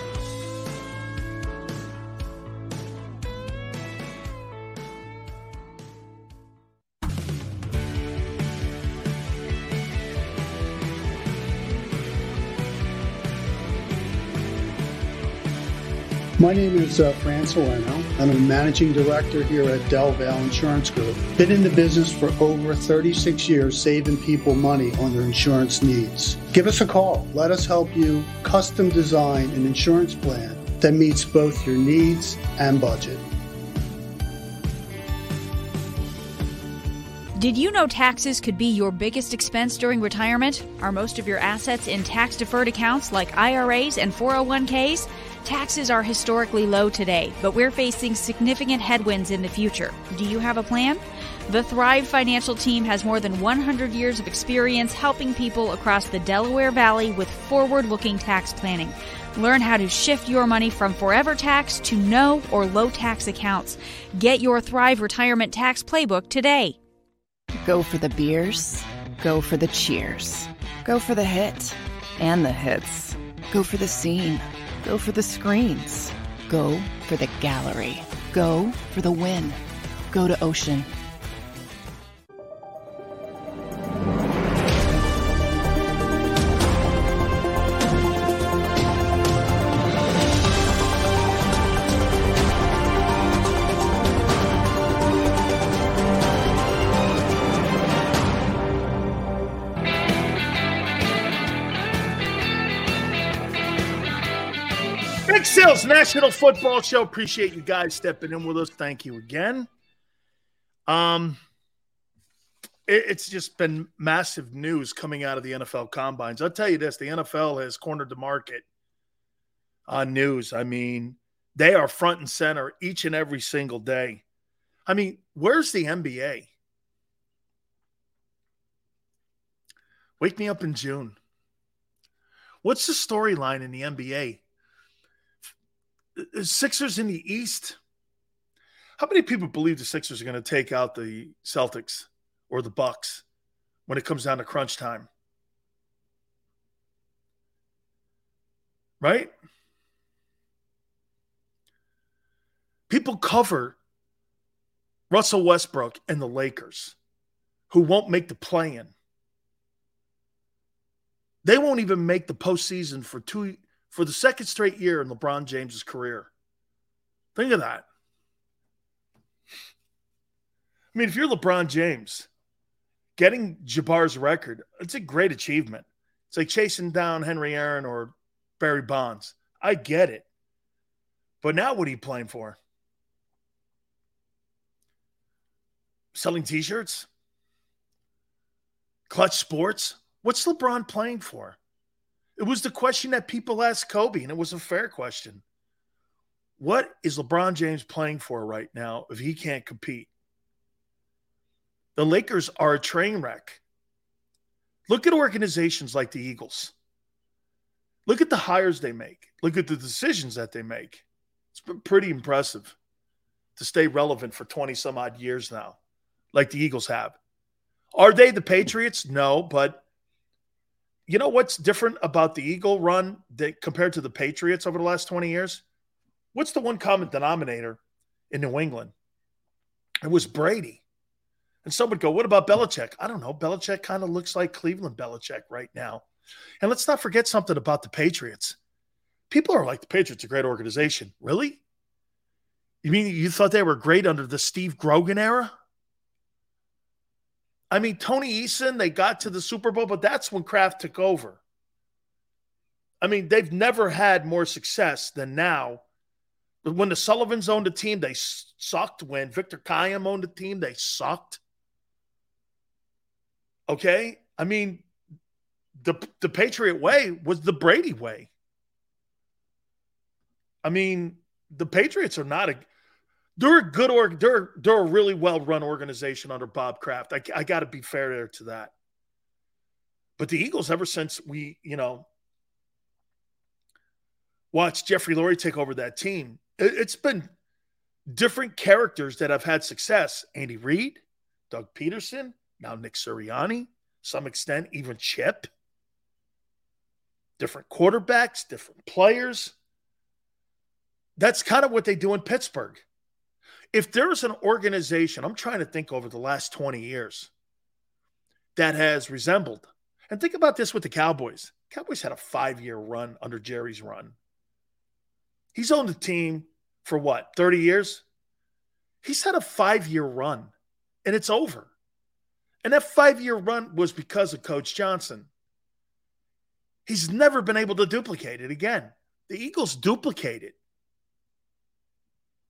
My name is uh, Fran. I'm a managing director here at Del Valle Insurance Group. Been in the business for over 36 years, saving people money on their insurance needs. Give us a call. Let us help you custom design an insurance plan that meets both your needs and budget. Did you know taxes could be your biggest expense during retirement? Are most of your assets in tax deferred accounts like IRAs and 401ks? Taxes are historically low today, but we're facing significant headwinds in the future. Do you have a plan? The Thrive Financial team has more than 100 years of experience helping people across the Delaware Valley with forward looking tax planning. Learn how to shift your money from forever tax to no or low tax accounts. Get your Thrive Retirement Tax Playbook today. Go for the beers, go for the cheers, go for the hit and the hits, go for the scene, go for the screens, go for the gallery, go for the win, go to Ocean. National Football Show. Appreciate you guys stepping in with us. Thank you again. Um, it, it's just been massive news coming out of the NFL combines. I'll tell you this: the NFL has cornered the market on news. I mean, they are front and center each and every single day. I mean, where's the NBA? Wake me up in June. What's the storyline in the NBA? Uh, Sixers in the East. How many people believe the Sixers are going to take out the Celtics or the Bucks when it comes down to crunch time? Right? People cover Russell Westbrook and the Lakers, who won't make the play in. They won't even make the postseason for two for the second straight year in LeBron James's career. Think of that. I mean, if you're LeBron James, getting Jabbar's record, it's a great achievement. It's like chasing down Henry Aaron or Barry Bonds. I get it. But now what are you playing for? Selling t-shirts? Klutch Sports? What's LeBron playing for? It was the question that people asked Kobe, and it was a fair question. What is LeBron James playing for right now if he can't compete? The Lakers are a train wreck. Look at organizations like the Eagles. Look at the hires they make. Look at the decisions that they make. It's been pretty impressive to stay relevant for 20 some odd years now, like the Eagles have. Are they the Patriots? No, but you know what's different about the Eagle run that compared to the Patriots over the last 20 years? What's the one common denominator in New England? It was Brady. And some would go, what about Belichick? I don't know. Belichick kind of looks like Cleveland Belichick right now. And let's not forget something about the Patriots. People are like, the Patriots are a great organization. Really? You mean you thought they were great under the Steve Grogan era? I mean, Tony Eason, they got to the Super Bowl, but that's when Kraft took over. I mean, they've never had more success than now. When the Sullivans owned the team, they sucked. When Victor Kiam owned the team, they sucked. Okay? I mean, the the Patriot way was the Brady way. I mean, the Patriots are not a they're a good org. They're they're a really well run organization under Bob Kraft. I, I got to be fair there to that. But the Eagles, ever since we you know watched Jeffrey Lurie take over that team, it, it's been different characters that have had success. Andy Reid, Doug Pederson, now Nick Sirianni, some extent even Chip. Different quarterbacks, different players. That's kind of what they do in Pittsburgh if there's an organization, I'm trying to think over the last 20 years that has resembled, and think about this with the Cowboys. Cowboys had a five year run under Jerry's run. He's owned the team for what, 30 years? He's had a five year run and it's over. And that five year run was because of Coach Johnson. He's never been able to duplicate it again. The Eagles duplicate it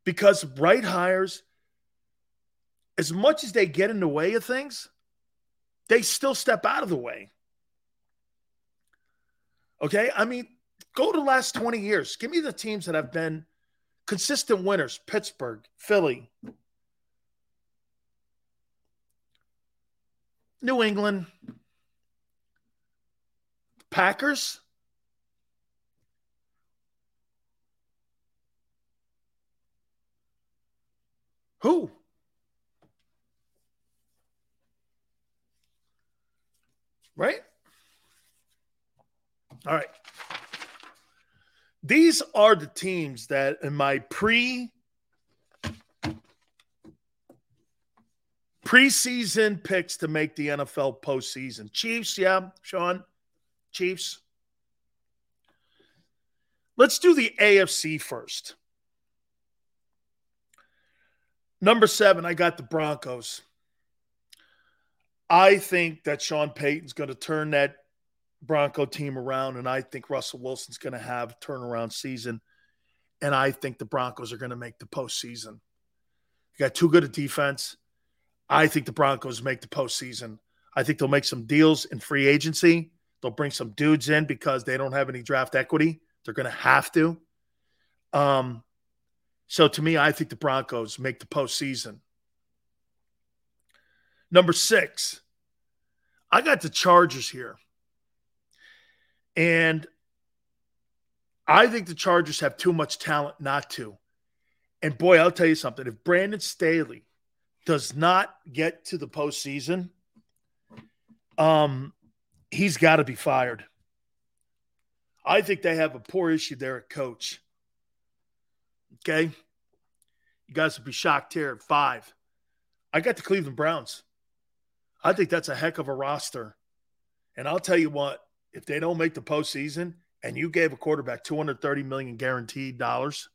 because right hires, as much as they get in the way of things, they still step out of the way. Okay. I mean, go to the last 20 years. Give me the teams that have been consistent winners Pittsburgh, Philly, New England, Packers. Who? Right? All right. These are the teams that in my pre preseason picks to make the NFL postseason. Chiefs, yeah, Sean. Chiefs. Let's do the AFC first. Number seven, I got the Broncos. I think that Sean Payton's going to turn that Bronco team around, and I think Russell Wilson's going to have a turnaround season. And I think the Broncos are going to make the postseason. You got too good a defense. I think the Broncos make the postseason. I think they'll make some deals in free agency. They'll bring some dudes in because they don't have any draft equity. They're going to have to. Um, so to me, I think the Broncos make the postseason. Number six, I got the Chargers here. And I think the Chargers have too much talent not to. And boy, I'll tell you something. If Brandon Staley does not get to the postseason, um, he's got to be fired. I think they have a poor issue there at coach. Okay. You guys would be shocked here at five. I got the Cleveland Browns. I think that's a heck of a roster. And I'll tell you what, if they don't make the postseason and you gave a quarterback 230 million guaranteed dollars,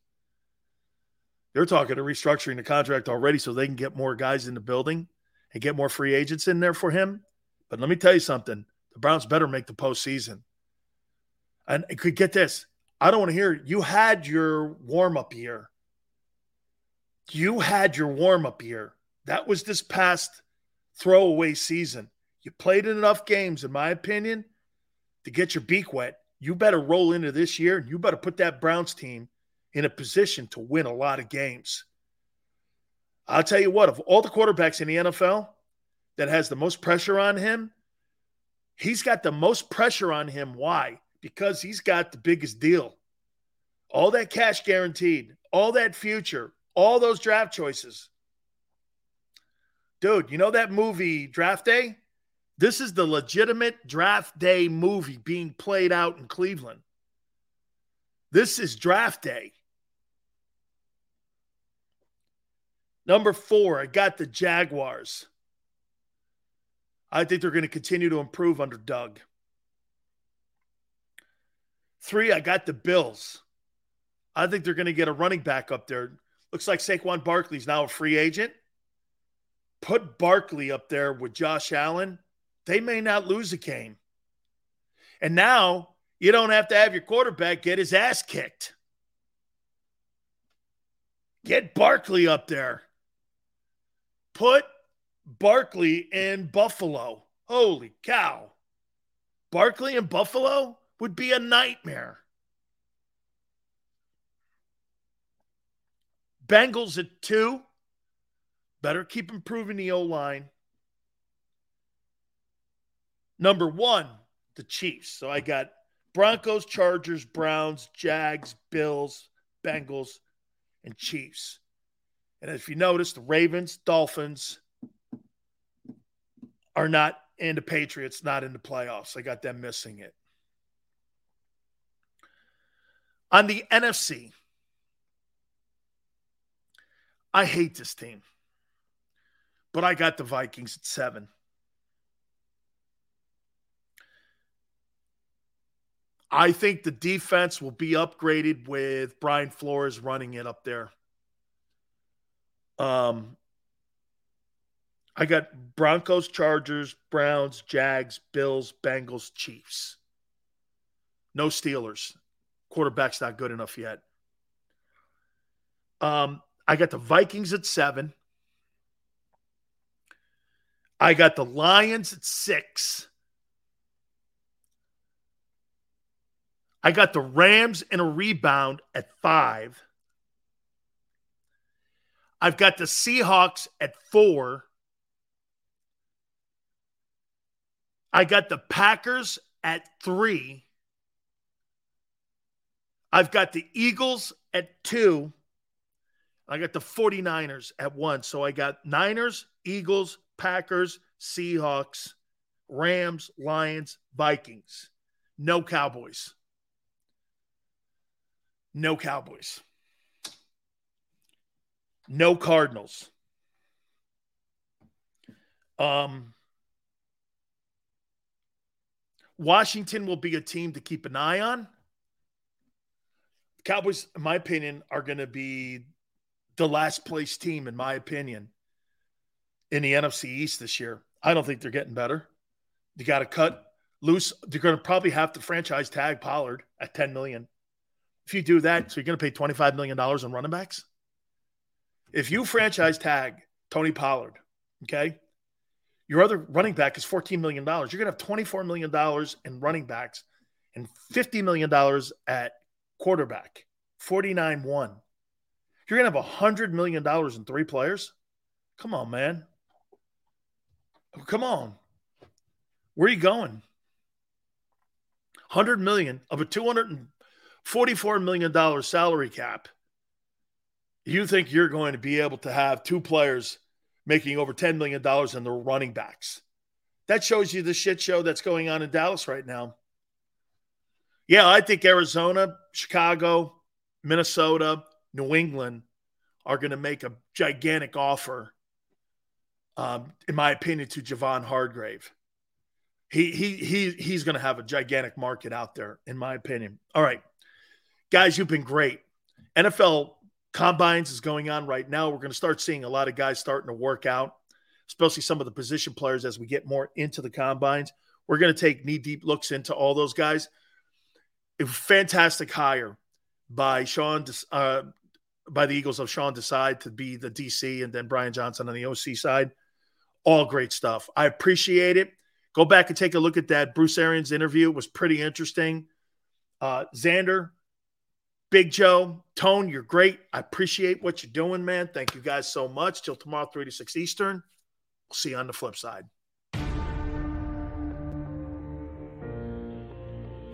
they're talking to restructuring the contract already so they can get more guys in the building and get more free agents in there for him. But let me tell you something. The Browns better make the postseason. And it could get this. I don't want to hear. You had your warm up year. You had your warm up year. That was this past throwaway season. You played in enough games, in my opinion, to get your beak wet, you better roll into this year and you better put that Browns team in a position to win a lot of games. I'll tell you what, of all the quarterbacks in the NFL that has the most pressure on him, he's got the most pressure on him. Why? Because he's got the biggest deal. All that cash guaranteed, all that future, all those draft choices. Dude, you know that movie Draft Day? This is the legitimate draft day movie being played out in Cleveland. This is draft day. Number four, I got the Jaguars. I think they're going to continue to improve under Doug. Three, I got the Bills. I think they're going to get a running back up there. Looks like Saquon Barkley's now a free agent. Put Barkley up there with Josh Allen they may not lose a game. And now you don't have to have your quarterback get his ass kicked. Get Barkley up there. Put Barkley in Buffalo. Holy cow. Barkley in Buffalo would be a nightmare. Bengals at two. Better keep improving the O line. Number one, the Chiefs. So I got Broncos, Chargers, Browns, Jags, Bills, Bengals, and Chiefs. And if you notice, the Ravens, Dolphins are not, and the Patriots not in the playoffs. I got them missing it. On the NFC, I hate this team, but I got the Vikings at seven. I think the defense will be upgraded with Brian Flores running it up there. Um, I got Broncos, Chargers, Browns, Jags, Bills, Bengals, Chiefs. No Steelers. Quarterback's not good enough yet. Um, I got the Vikings at seven. I got the Lions at six. I got the Rams in a rebound at five. I've got the Seahawks at four. I got the Packers at three. I've got the Eagles at two. I got the 49ers at one. So I got Niners, Eagles, Packers, Seahawks, Rams, Lions, Vikings. No Cowboys. No Cowboys. No Cardinals. Um, Washington will be a team to keep an eye on. Cowboys, in my opinion, are going to be the last place team, in my opinion, in the NFC East this year. I don't think they're getting better. You got to cut loose. They're going to probably have to franchise tag Pollard at 10 million. If you do that, so you're going to pay 25 million dollars on running backs. If you franchise tag Tony Pollard, okay, your other running back is $14 million. You're going to have $24 million in running backs and $50 million at quarterback, 49 1. You're going to have $100 million in three players? Come on, man. Come on. Where are you going? 100 million of a 244 million dollar salary cap. You think you're going to be able to have two players making over $10 million in the running backs. That shows you the shit show that's going on in Dallas right now. Yeah, I think Arizona, Chicago, Minnesota, New England are going to make a gigantic offer, um, in my opinion, to Javon Hargrave. He he he he's going to have a gigantic market out there, in my opinion. All right, guys, you've been great. NFL combines is going on right now. We're going to start seeing a lot of guys starting to work out, especially some of the position players as we get more into the combines. We're going to take knee deep looks into all those guys. A fantastic hire by Sean, uh, by the Eagles of Sean Desai to be the DC and then Brian Johnson on the OC side. All great stuff. I appreciate it. Go back and take a look at that Bruce Arians interview. It was pretty interesting. Uh, Xander, Big Joe, Tone, you're great. I appreciate what you're doing, man. Thank you guys so much. Till tomorrow, 3 to 6 Eastern. We'll see you on the flip side.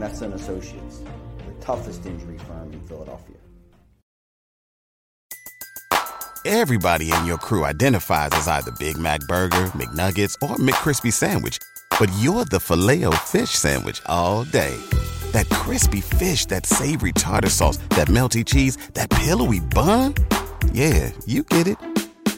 Messa and Associates, the toughest injury firm in Philadelphia. Everybody in your crew identifies as either Big Mac Burger, McNuggets, or McCrispy Sandwich, but you're the filet fish Sandwich all day that crispy fish, that savory tartar sauce, that melty cheese, that pillowy bun. Yeah, you get it